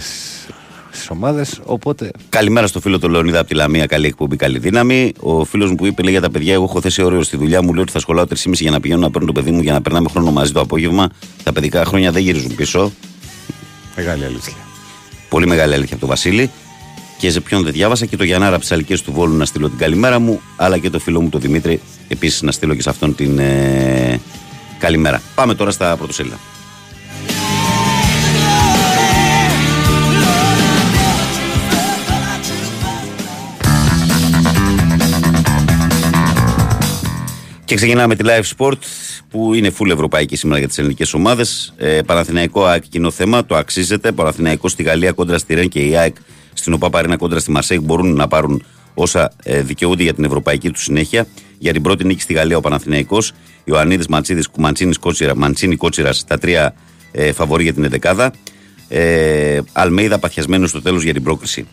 E: στι ομάδες. Οπότε...
A: Καλημέρα στο φίλο του Λεωνίδα από τη Λαμία. Καλή εκπομπή, καλή δύναμη. Ο φίλος μου που είπε λέει, για τα παιδιά: Εγώ έχω θέσει όριο στη δουλειά μου. Λέει ότι θα σχολάω 3,5 για να πηγαίνω να παίρνω το παιδί μου για να περνάμε χρόνο μαζί το απόγευμα. Τα παιδικά χρόνια δεν γυρίζουν πίσω.
E: Μεγάλη αλήθεια.
A: Πολύ μεγάλη αλήθεια από τον Βασίλη. Και σε ποιον δεν διάβασα και το Γιαννάρα από τις Αλικές του Βόλου να στείλω την καλημέρα μου, αλλά και το φίλο μου τον Δημήτρη επίσης να στείλω και σε αυτόν την ε, καλημέρα. Πάμε τώρα στα πρωτοσέλιδα. Και ξεκινάμε τη Live Sport που είναι full ευρωπαϊκή σήμερα για τις ελληνικές ομάδες. Ε, Παναθηναϊκό ΑΕΚ κοινό θέμα, το αξίζεται. Παναθηναϊκό στη Γαλλία κόντρα στη Ρεν και η ΑΕΚ στην ΟΠΑ Παρίνα κόντρα στη Μαρσέικ μπορούν να πάρουν όσα ε, δικαιούνται για την ευρωπαϊκή του συνέχεια. Για την πρώτη νίκη στη Γαλλία ο Παναθηναϊκός, Ιωαννίδης Μαντσίδης, Μαντσίνης Κότσιρα, Μαντσίνη Κότσιρας, τα τρία ε, φαβορή για την 11 ε, Αλμέιδα παθιασμένος στο τέλος για την πρόκριση.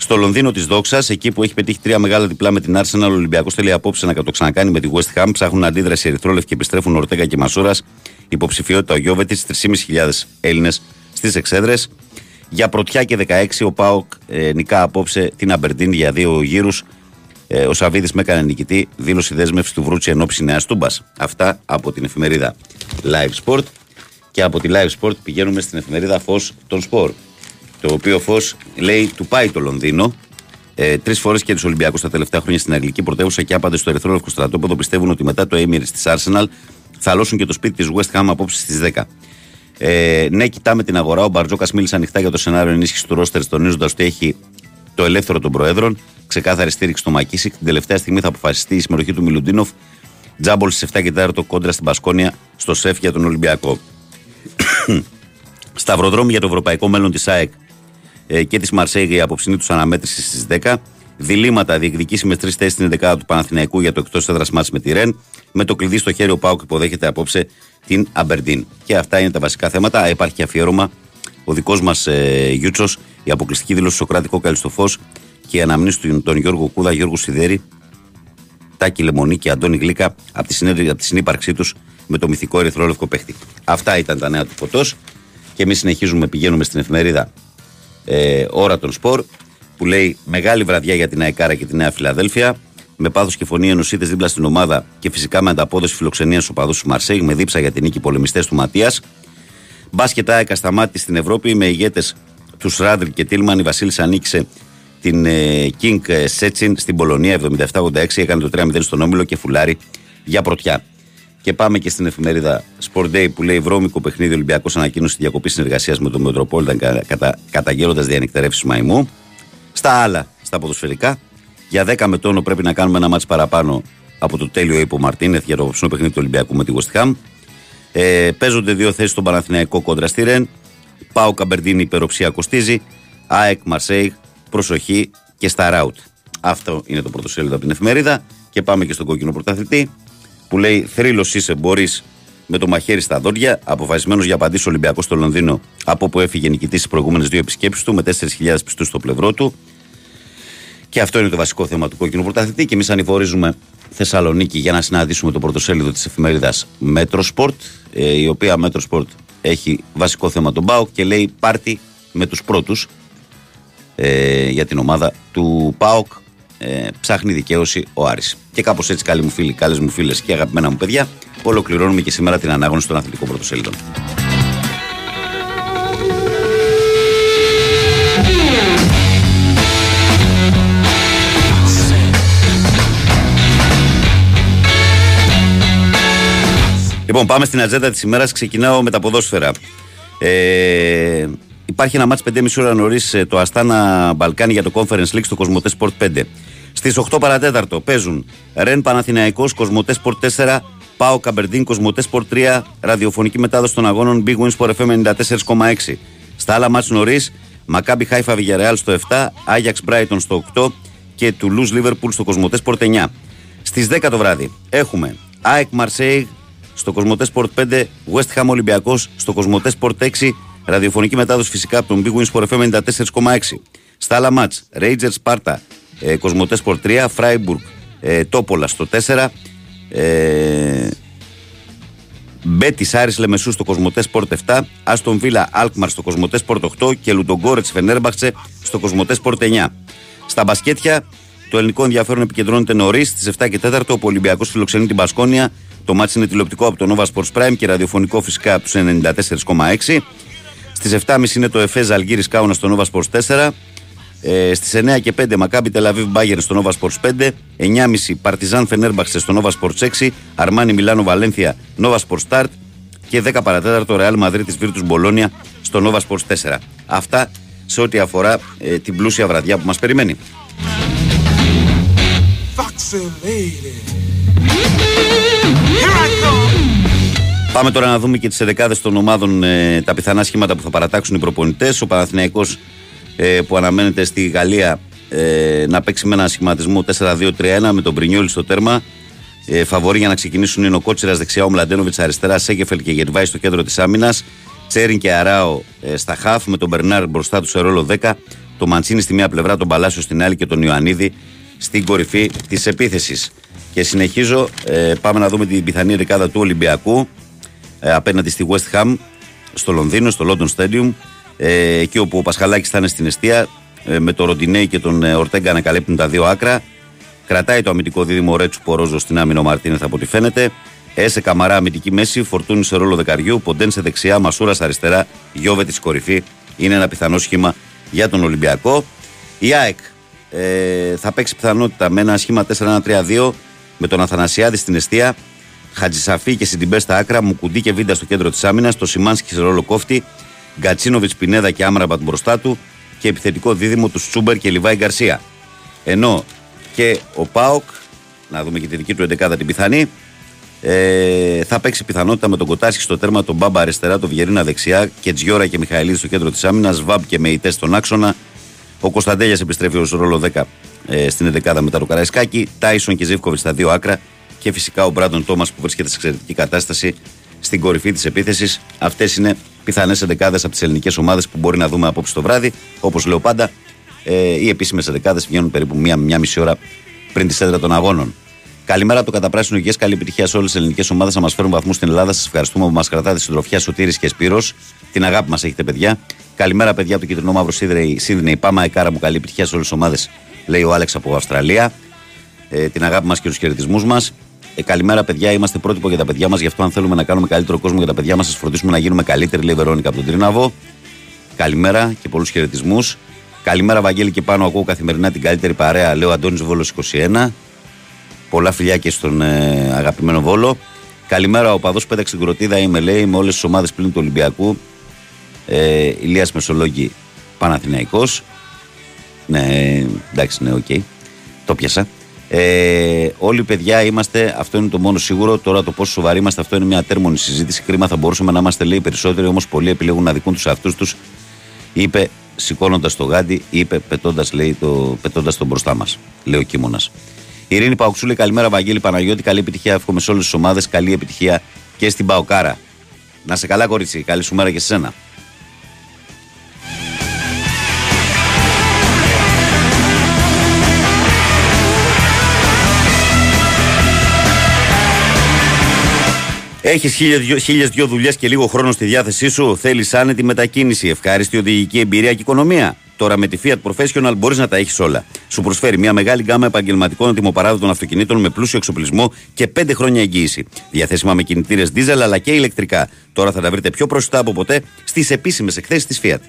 A: Στο Λονδίνο της Δόξας, εκεί που έχει πετύχει τρία μεγάλα διπλά με την Arsenal, ο Ολυμπιακός θέλει απόψε να το ξανακάνει με τη West Ham. Ψάχνουν αντίδραση Ερυθρόλευ και επιστρέφουν Ορτέγα και Μασούρας. Υποψηφιότητα ο Γιώβετης, 3.500 Έλληνες στις εξέδρες. Για πρωτιά και 16 ο Πάοκ ε, νικά απόψε την Αμπερντίν για δύο γύρους. Ε, ο Σαββίδης με έκανε νικητή, δήλωση δέσμευσης του Βρούτσι εν ώψη Νέας Τούμπας. Αυτά από την εφημερίδα Live Sport. Και από τη Live Sport πηγαίνουμε στην εφημερίδα Φω των Sport. Το οποίο φως λέει του πάει το Λονδίνο. Ε, Τρεις φορές και τους Ολυμπιακούς τα τελευταία χρόνια στην Αγγλική πρωτεύουσα και άπαντε στο Ερυθρόλευκο στρατόπεδο πιστεύουν ότι μετά το Emirates της Arsenal θα λώσουν και το σπίτι της West Ham απόψε στις 10. Ε, ναι, κοιτάμε την αγορά. Ο Μπαρτζόκας μίλησε ανοιχτά για το σενάριο ενίσχυσης του ρόστερ, τονίζοντας ότι έχει το ελεύθερο των Προέδρων. Ξεκάθαρη στήριξη στο Μακίσικ. Την τελευταία στιγμή θα αποφασιστεί η συμμετοχή του Μιλουντίνοφ. Τζάμπολ στις 7 και 4 κόντρα στην Πασκόνια στο σεφ για τον Ολυμπιακό. Σταυροδρόμι για το ευρωπαϊκό μέλλον της ΑΕΚ ε, και της Μαρσέγη η απόψηνή τους αναμέτρηση στις 10. Διλήμματα διεκδικήσει με τρεις θέσεις στην 11 του Παναθηναϊκού για το εκτός έδρας μάτς με τη Ρεν. Με το κλειδί στο χέρι ο Πάουκ υποδέχεται απόψε την Αμπερντίν. Και αυτά είναι τα βασικά θέματα. Υπάρχει και αφιέρωμα ο δικός μας ε, Γιούτσος, η αποκλειστική δήλωση στο κρατικό Καλιστοφό και η αναμνήση του τον Γιώργο Κούδα, Γιώργο Σιδέρη, Τάκη Λεμονή και Αντώνη Γλίκα από τη, από τη συνύπαρξή τους με το μυθικό ερυθρόλευκο παίχτη. Αυτά ήταν τα νέα του φωτός και εμείς συνεχίζουμε, πηγαίνουμε στην εφημερίδα ε, ώρα των σπορ που λέει Μεγάλη βραδιά για την Αεκάρα και τη Νέα Φιλαδέλφια. Με πάθος και φωνή ενωσίτες δίπλα στην ομάδα και φυσικά με ανταπόδοση φιλοξενίας στου οπαδού του Μαρσέγ με δίψα για την νίκη πολεμιστές του Ματίας. Μπάσκετ ΑΕΚ σταμάτη στην Ευρώπη με ηγέτες του Σράντρ και Τίλμαν. Η Βασίλη ανήκησε την ε, King Σέτσιν στην Πολωνία 77-86. Έκανε το 3-0 στον Όμιλο και φουλάρι για πρωτιά. Και πάμε και στην εφημερίδα Sport Day που λέει Βρώμικο παιχνίδι Ολυμπιακός ανακοίνωση διακοπή συνεργασίας με τον Μετροπόλιταν κατα, καταγγέλλοντας διανυκτερεύσεις Μαϊμού. Στα άλλα, στα ποδοσφαιρικά, για 10 με τόνο πρέπει να κάνουμε ένα μάτσο παραπάνω από το τέλειο Ήπο Μαρτίνεθ για το ψωμί παιχνίδι του Ολυμπιακού με τη West Ham. Ε, παίζονται δύο θέσεις στον Παναθηναϊκό κόντρα στη Ρεν. Πάω Καμπερντίνη υπεροψία κοστίζει. ΑΕΚ Μαρσέιγ, προσοχή και στα ράουτ. Αυτό είναι το πρώτο σέλιδο από την εφημερίδα. Και πάμε και στον κόκκινο πρωταθλητή που λέει Θρύλος είσαι, μπορείς με το μαχαίρι στα δόντια. Αποφασισμένος για απαντήσεις ο Ολυμπιακό στο Λονδίνο, από όπου έφυγε νικητής στις προηγούμενες δύο επισκέψεις του, με 4.000 πιστούς στο πλευρό του. Και αυτό είναι το βασικό θέμα του κόκκινου πρωταθλητή. Και εμείς ανηφορίζουμε Θεσσαλονίκη για να συναντήσουμε το πρωτοσέλιδο της εφημερίδας Μέτρο Sport, ε, η οποία Μέτρο Sport έχει βασικό θέμα τον ΠΑΟΚ και λέει πάρτι με τους πρώτους ε, για την ομάδα του ΠΑΟΚ ε, ψάχνει δικαίωση ο Άρης. Και κάπως έτσι, καλοί μου φίλοι, καλές μου φίλες και αγαπημένα μου παιδιά, ολοκληρώνουμε και σήμερα την ανάγνωση των αθλητικών πρωτοσέλιδων. Λοιπόν, πάμε στην ατζέντα της ημέρας. Ξεκινάω με τα ποδόσφαιρα. Ε, υπάρχει ένα μάτς 5,5 ώρα νωρίς ε, το Αστάνα Μπαλκάνι για το Conference League στο Κοσμοτέ Sport 5. Στις 8 παρατέταρτο παίζουν Ρεν Παναθηναϊκός, Κοσμοτέ Sport 4, Πάο Καμπερντίν, Κοσμοτέ Sport 3, ραδιοφωνική μετάδοση των αγώνων Big Wins for FM 94,6. Στα άλλα μάτς νωρίς, Μακάμπι Χάιφα Βιγερεάλ στο 7, Άγιαξ Μπράιτον στο 8 και Τουλούζ Λίβερπουλ στο Κοσμοτέ Sport 9. Στις 10 το βράδυ έχουμε ΑΕΚ Μαρσέιγ στο Κοσμοτέ Sport 5, West Ham Ολυμπιακός στο Κοσμοτέ Sport 6, ραδιοφωνική μετάδοση φυσικά από τον Big Wins for FM 94,6. Στα άλλα μάτς, Rangers Sparta, ε, Κοσμοτέ Sport 3, Freiburg ε, Τόπολα στο 4, ε, Μπέτη Άρη Λεμεσού στο Κοσμοτέ Sport 7, Άστον Βίλα Αλκμαρ στο Κοσμοτέ Sport 8 και Λουντογκόρετ Φενέρμπαξε στο Κοσμοτέ Sport 9. Στα μπασκέτια, το ελληνικό ενδιαφέρον επικεντρώνεται νωρίς στις 7 και 4 ο Ολυμπιακός φιλοξενεί την Πασκόνια. Το μάτι είναι τηλεοπτικό από το Nova Sports Prime και ραδιοφωνικό φυσικά από τους 94,6. Στις 7.30 είναι το Εφέ Αλγύρι Κάουνα στο Nova Sports 4. Ε, Στις 9 και 5 Μακάμπι Τελαβίβ Μπάγερ στο Nova Sports 5. 9.30 Παρτιζάν Φενέρμπαξε στο Nova Sports 6. Αρμάνι Μιλάνο Βαλένθια Nova Sports Start. Και 10 παρατέταρτο Ρεάλ Μαδρίτη Βίρτους Μπολόνια στο Nova Sports 4. Αυτά σε ό,τι αφορά ε, την πλούσια βραδιά που μας περιμένει. Πάμε τώρα να δούμε και τις εδεκάδε των ομάδων, ε, τα πιθανά σχήματα που θα παρατάξουν οι προπονητές. Ο Παναθηναϊκός ε, που αναμένεται στη Γαλλία ε, να παίξει με ένα σχηματισμό 4-2-3-1 με τον Πρινιόλη στο τέρμα. Ε, φαβορή για να ξεκινήσουν είναι ο Κότσιρας δεξιά, ο Μλαντένοβιτς αριστερά, Σέγκεφελ και Γερβάη στο κέντρο της άμυνας. Τσέριν και Αράο ε, στα χαφ με τον Μπερνάρ μπροστά του σε ρόλο 10. Το Μαντσίνη στη μία πλευρά, τον Παλάσιο στην άλλη και τον Ιωαννίδη στην κορυφή της επίθεσης. Και συνεχίζω, ε, πάμε να δούμε την πιθανή δεκάδα του Ολυμπιακού ε, απέναντι στη West Ham στο Λονδίνο, στο London Stadium. Ε, εκεί όπου ο Πασχαλάκης θα είναι στην αιστεία ε, με τον Ροντινέη και τον ε, Ορτέγκα να καλύπτουν τα δύο άκρα. Κρατάει το αμυντικό δίδυμο Ρέτσου Πορόζο στην άμυνα ο Μαρτίνεθ από ό,τι φαίνεται. Έσε, Καμαρά αμυντική μέση, Φορτούνη σε ρόλο δεκαριού, Ποντένσε δεξιά, Μασούρας αριστερά, Γιόβετιτς κορυφή. Είναι ένα πιθανό σχήμα για τον Ολυμπιακό. Η ΑΕΚ ε, θα παίξει πιθανότητα με ένα σχήμα 4-1-3-2 με τον Αθανασιάδη στην εστία, Χατζησαφή και Σιντιμπέ στα άκρα, Μουκουντή και Βίντα στο κέντρο της άμυνας, το Σιμάνσκι σε ρόλο κόφτη, Γκατσίνοβιτς Πινέδα και Άμραμπατ μπροστά του και επιθετικό δίδυμο τους Τσούμπερ και Λιβάι Γκαρσία. Ενώ και ο Πάοκ, να δούμε και τη δική του 11 την πιθανή, ε, θα παίξει πιθανότητα με τον Κοτάσχη στο τέρμα, τον Μπάμπα αριστερά, τον Βιερίνα δεξιά και Τζιόρα και Μιχαηλίδη στο κέντρο της άμυνας, Βαμπ και Μεϊτές στον άξονα. Ο Κωνσταντέλιας επιστρέφει ως ρόλο 10 ε, στην 11 μετά το Καραϊσκάκη. Τάισον και Ζήφκοβιτς στα δύο άκρα. Και φυσικά ο Μπράντον Τόμας που βρίσκεται σε εξαιρετική κατάσταση στην κορυφή της επίθεσης. Αυτές είναι πιθανές εντεκάδες από τις ελληνικές ομάδες που μπορεί να δούμε απόψε το βράδυ. Όπως λέω πάντα, ε, οι επίσημες εντεκάδες βγαίνουν περίπου μία, μία μισή ώρα πριν τη σέντρα των αγώνων. Καλημέρα από το καταπράσινο υγεία. Καλή επιτυχία σε όλες τις ελληνικές ομάδες να μας φέρουν βαθμούς στην Ελλάδα. Σας ευχαριστούμε που μας κρατάτε συντροφιά Σωτήρης και Σπύρος. Την αγάπη μας έχετε, παιδιά. Καλημέρα, παιδιά από το κυτρινό μαύρο Σίδνεϊ. Πάμε, Εκάρα μου. Καλή επιτυχία σε όλες τις ομάδες, λέει ο Άλεξ από Αυστραλία. Ε, την αγάπη μας και τους χαιρετισμούς μας. Ε, καλημέρα, παιδιά. Είμαστε πρότυπο για τα παιδιά μας. Γι' αυτό, αν θέλουμε να κάνουμε καλύτερο κόσμο για τα παιδιά μας, σας φροντίσουμε να γίνουμε καλύτεροι, λέει η Βερόνικα από τον Τρίναβο. Καλημέρα και πολλούς χαιρετισμούς. Καλημέρα, Βαγγέλη, και πάνω ακούω καθημερινά την καλύτερη παρέα, λέω Αντώνης Βόλος 21. Πολλά φιλιά και στον ε, αγαπημένο Βόλο. Καλημέρα, οπαδός πέταξε την κροτίδα. Είμαι, λέει, με όλες τις ομάδες πλην του Ολυμπιακού. Ε, Ηλίας Μεσολόγη Παναθηναϊκός Ναι, εντάξει, ναι, OK. Okay. Το 'πιασα. Ε, όλοι παιδιά είμαστε, αυτό είναι το μόνο σίγουρο. Τώρα το πόσο σοβαροί είμαστε, αυτό είναι μια ατέρμονη συζήτηση. Κρίμα θα μπορούσαμε να είμαστε λέει περισσότεροι, όμως πολλοί επιλέγουν να αδικούν τους εαυτούς τους. Είπε σηκώνοντας το γάντι, είπε πετώντας το, πετώντας τον μπροστά μας. Λέει ο Κίμωνας. Ειρήνη Παουξούλη, καλημέρα Βαγγέλη Παναγιώτη. Καλή επιτυχία, εύχομαι σε όλες τις ομάδες. Καλή επιτυχία και στην Παοκάρα. Να σε καλά, κορίτσι. Καλή σου μέρα και σε σένα. Έχεις χίλιες δυο δουλειές και λίγο χρόνο στη διάθεσή σου. Θέλεις άνετη μετακίνηση, ευχάριστη οδηγική εμπειρία και οικονομία. Τώρα με τη Fiat Professional μπορείς να τα έχεις όλα. Σου προσφέρει μια μεγάλη γκάμα επαγγελματικών ετοιμοπαράδοτων αυτοκινήτων με πλούσιο εξοπλισμό και 5 χρόνια εγγύηση. Διαθέσιμα με κινητήρες diesel αλλά και ηλεκτρικά. Τώρα θα τα βρείτε πιο προσιτά από ποτέ στις επίσημες εκθέσεις της Fiat.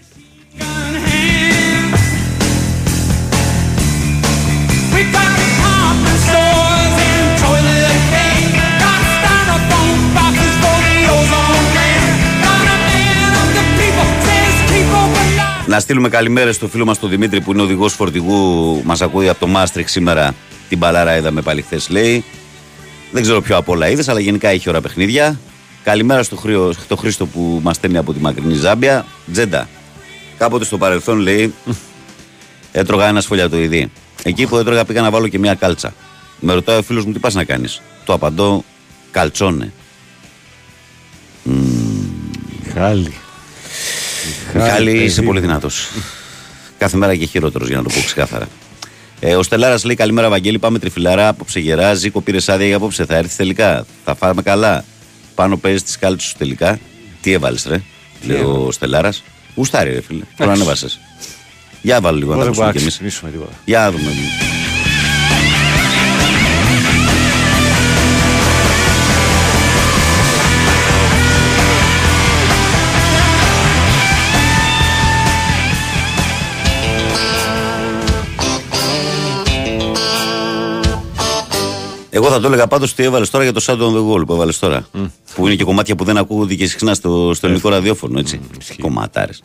A: Να στείλουμε καλημέρα στο φίλο μας τον Δημήτρη που είναι οδηγός φορτηγού. Μας ακούει από το Μάστριχ σήμερα. Την μπαλάρα είδαμε πάλι χθες, λέει. Δεν ξέρω ποιο από όλα είδες, αλλά γενικά έχει ώρα παιχνίδια. Καλημέρα στο, χρήο, στο Χρήστο που μας στέλνει από τη μακρινή Ζάμπια. Τζέντα. Κάποτε στο παρελθόν, λέει, έτρωγα ένα σφολιατοειδή. Εκεί που έτρωγα πήγα να βάλω και μια κάλτσα. Με ρωτάει ο φίλος μου τι πας να κάνεις; Το απαντώ, καλτσόνε.
E: Χάλι.
A: Μιχάλη, είσαι πολύ δυνατός. Κάθε μέρα και χειρότερος για να το πω ξεκάθαρα. Ε, ο Στελάρας λέει: Καλημέρα, Βαγγέλη. Πάμε τριφυλαρά. Απόψε γερά. Ζήκο πήρε άδεια για απόψε. Θα έρθει τελικά. Θα φάμε καλά. Πάνω παίζεις τις κάλτσε σου τελικά. Τι έβαλες, ρε. Λέει ο Στελάρας. Γουστάρι, ρε φίλε. Τώρα ανέβασες. Για βάλω λίγο να τα κι εμείς. Για δούμε. Εγώ θα το έλεγα πάντως τι έβαλες τώρα για το Sound on the Wall που έβαλες τώρα. Mm. Που είναι και κομμάτια που δεν ακούγονται και συχνά στο, στο ελληνικό ραδιόφωνο. Έτσι. Mm, Κομματάρες.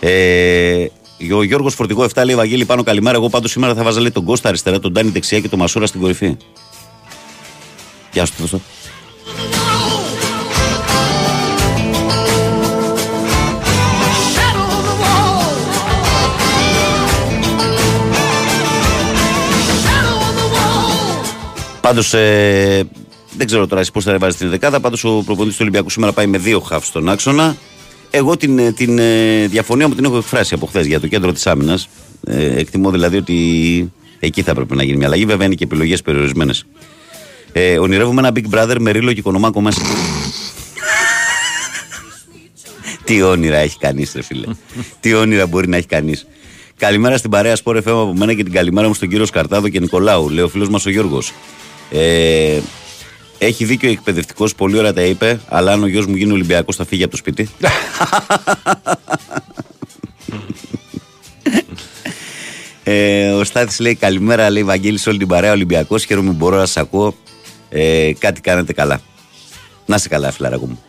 A: Ε, ο Γιώργος Φορτηγό 7 λέει Βαγγέλη πάνω καλημέρα. Εγώ πάντως σήμερα θα βάζα λέει, τον Κώστα αριστερά, τον Τάνι δεξιά και τον Μασούρα στην κορυφή. Γεια σου, Πάντως, ε, δεν ξέρω τώρα εσύ πώς θα βάζει την δεκάδα. Πάντως, ο προπονητής του Ολυμπιακού σήμερα πάει με δύο χαφ στον άξονα. Εγώ την, ε, την ε, διαφωνία μου την έχω εκφράσει από χθες για το κέντρο της άμυνας. Ε, εκτιμώ δηλαδή ότι εκεί θα έπρεπε να γίνει μια αλλαγή. Βέβαια είναι και επιλογές περιορισμένες. Ε, ονειρεύομαι ένα Big Brother με ρίλο και οικονομάκο μέσα. Τι όνειρα έχει κανείς, ρε φίλε. Τι όνειρα μπορεί να έχει κανείς. Καλημέρα στην παρέα Σπόρ FM από μένα και την καλημέρα μου στον κύριο Σκαρτάδο και Νικολάου. Λέει ο φίλος μας ο Γιώργος. Ε, έχει δίκιο ο εκπαιδευτικός, πολύ ωραία τα είπε, αλλά αν ο γιος μου γίνει Ολυμπιακός θα φύγει από το σπίτι. ε, ο Στάθης λέει καλημέρα, λέει Βαγγέλη σε όλη την παρέα Ολυμπιακός. Χαίρομαι που μπορώ να σα ακούω. Ε, κάτι κάνετε καλά. Να σε καλά, φιλαράκο μου.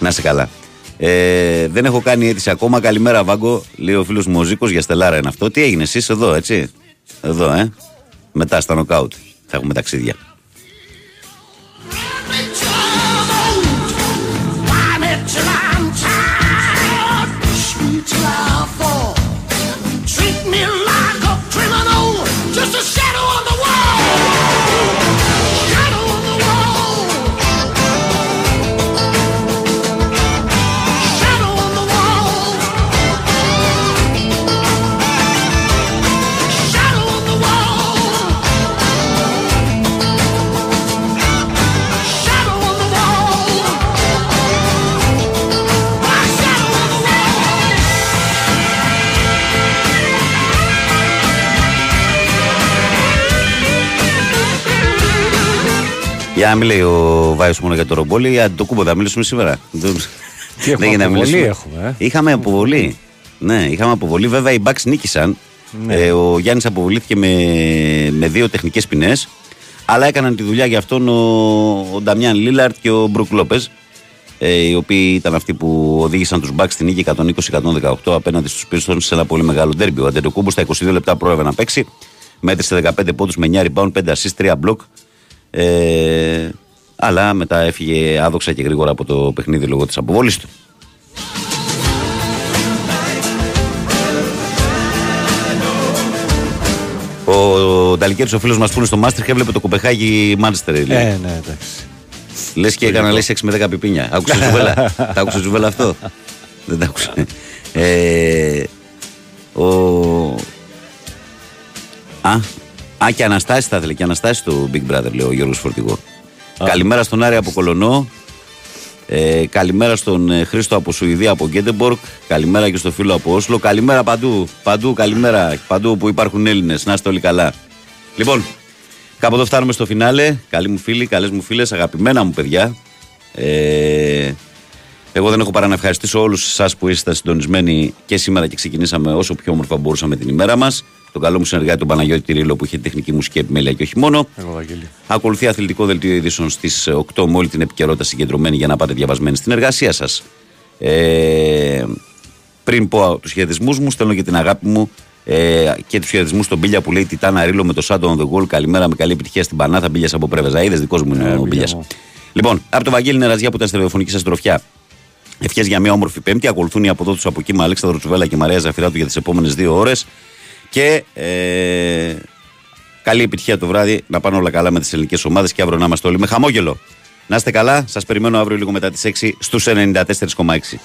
A: Να σε καλά. Ε, δεν έχω κάνει αίτηση ακόμα. Καλημέρα, Βάγκο. Λέει ο φίλος μου ο Ζήκος για στελάρα είναι αυτό. Τι έγινε, εσύ εδώ, έτσι. Εδώ, ε. Μετά στα νοκάουτ. Θα έχουμε ταξίδια. Για να μην λέει ο Βάιος μόνο για το ρομπόλι, για το κούμπο θα μιλήσουμε σήμερα.
E: Τι έχουμε, αποβολή έχουμε.
A: Ε; Είχαμε αποβολή. Ναι, είχαμε αποβολή. Βέβαια οι Bucks νίκησαν. Ναι. Ε, ο Γιάννης αποβλήθηκε με, με δύο τεχνικές ποινές. Αλλά έκαναν τη δουλειά για αυτόν ο, ο Νταμιάν Λίλαρτ και ο Μπρουκ Λόπες. Ε, οι οποίοι ήταν αυτοί που οδήγησαν τους Bucks στην νίκη 120-118 απέναντι στους Pistons σε ένα πολύ μεγάλο ντέρμπι. Ο Αντετοκούμπος στα 22 λεπτά πρόεδρε να παίξει. Μέτρησε 15 πόντους με 9 rebound, 5 assist, 3 block. Ε, αλλά μετά έφυγε άδοξα και γρήγορα από το παιχνίδι λόγω της αποβόλης του. Ο Νταλικέρης ο φίλος μας που είναι στο Μάστριχ έβλεπε το Κοπεχάγι Μάνστερ. Ε,
E: ναι, εντάξει.
A: Λες και έκανα λες 6 με 10 πιπίνια. Άκουσε ζουβέλα. τα άκουσε ζουβέλα αυτό. Δεν τα άκουσε. Ε, ο... Α, Α, και Αναστάση θα ήθελε. Και Αναστάση του Big Brother, λέει ο Γιώργος Φορτηγό. Καλημέρα στον Άρη από Κολονό. Ε, καλημέρα στον ε, Χρήστο από Σουηδία, από Γκέντεμπορκ. Καλημέρα και στο φίλο από Όσλο. Καλημέρα παντού. Παντού, καλημέρα. Παντού που υπάρχουν Έλληνες. Να είστε όλοι καλά. Λοιπόν, κάπου εδώ φτάνουμε στο φινάλε. Καλοί μου φίλοι, καλές μου φίλες, αγαπημένα μου παιδιά. Ε, εγώ δεν έχω παρά να ευχαριστήσω όλους εσάς που είστε συντονισμένοι και σήμερα και ξεκινήσαμε όσο πιο όμορφα μπορούσαμε την ημέρα μας τον καλό μου συνεργάτη τον Παναγιώτη Τυρίλο που είχε τεχνική μουσική επιμέλεια και όχι μόνο.
E: Εγώ,
A: Ακολουθεί αθλητικό δελτίο ειδήσεων στις 8 με όλη την επικαιρότητα συγκεντρωμένη για να πάτε διαβασμένοι στην εργασία σας. Ε, Πριν πω τους χαιρετισμούς μου, στέλνω και την αγάπη μου ε, και τους χαιρετισμούς στον Μπίλια που λέει Τιτάνα Ρίλο με το Σάντο on the Wall. Καλημέρα με καλή επιτυχία στην Πανάθα. Μπίλιας από Πρέβεζα. Είδες δικός μου είναι ε, ο Μπίλια. Λοιπόν, από το Βαγγέλη Νεραζιά που ήταν στη ραδιοφωνική σας τροφιά. Ευχές για μια όμορφη Πέμπτη. Ακολουθούν οι από εδώ του από κύμα Αλέξανδρο Τσουβέλα και Μαρία Ζαφυράτου για τις επόμενες δύο ώρες. Και ε, καλή επιτυχία το βράδυ να πάνε όλα καλά με τις ελληνικές ομάδες και αύριο να είμαστε όλοι με χαμόγελο. Να είστε καλά, σας περιμένω αύριο λίγο μετά τις 6 στους 94,6.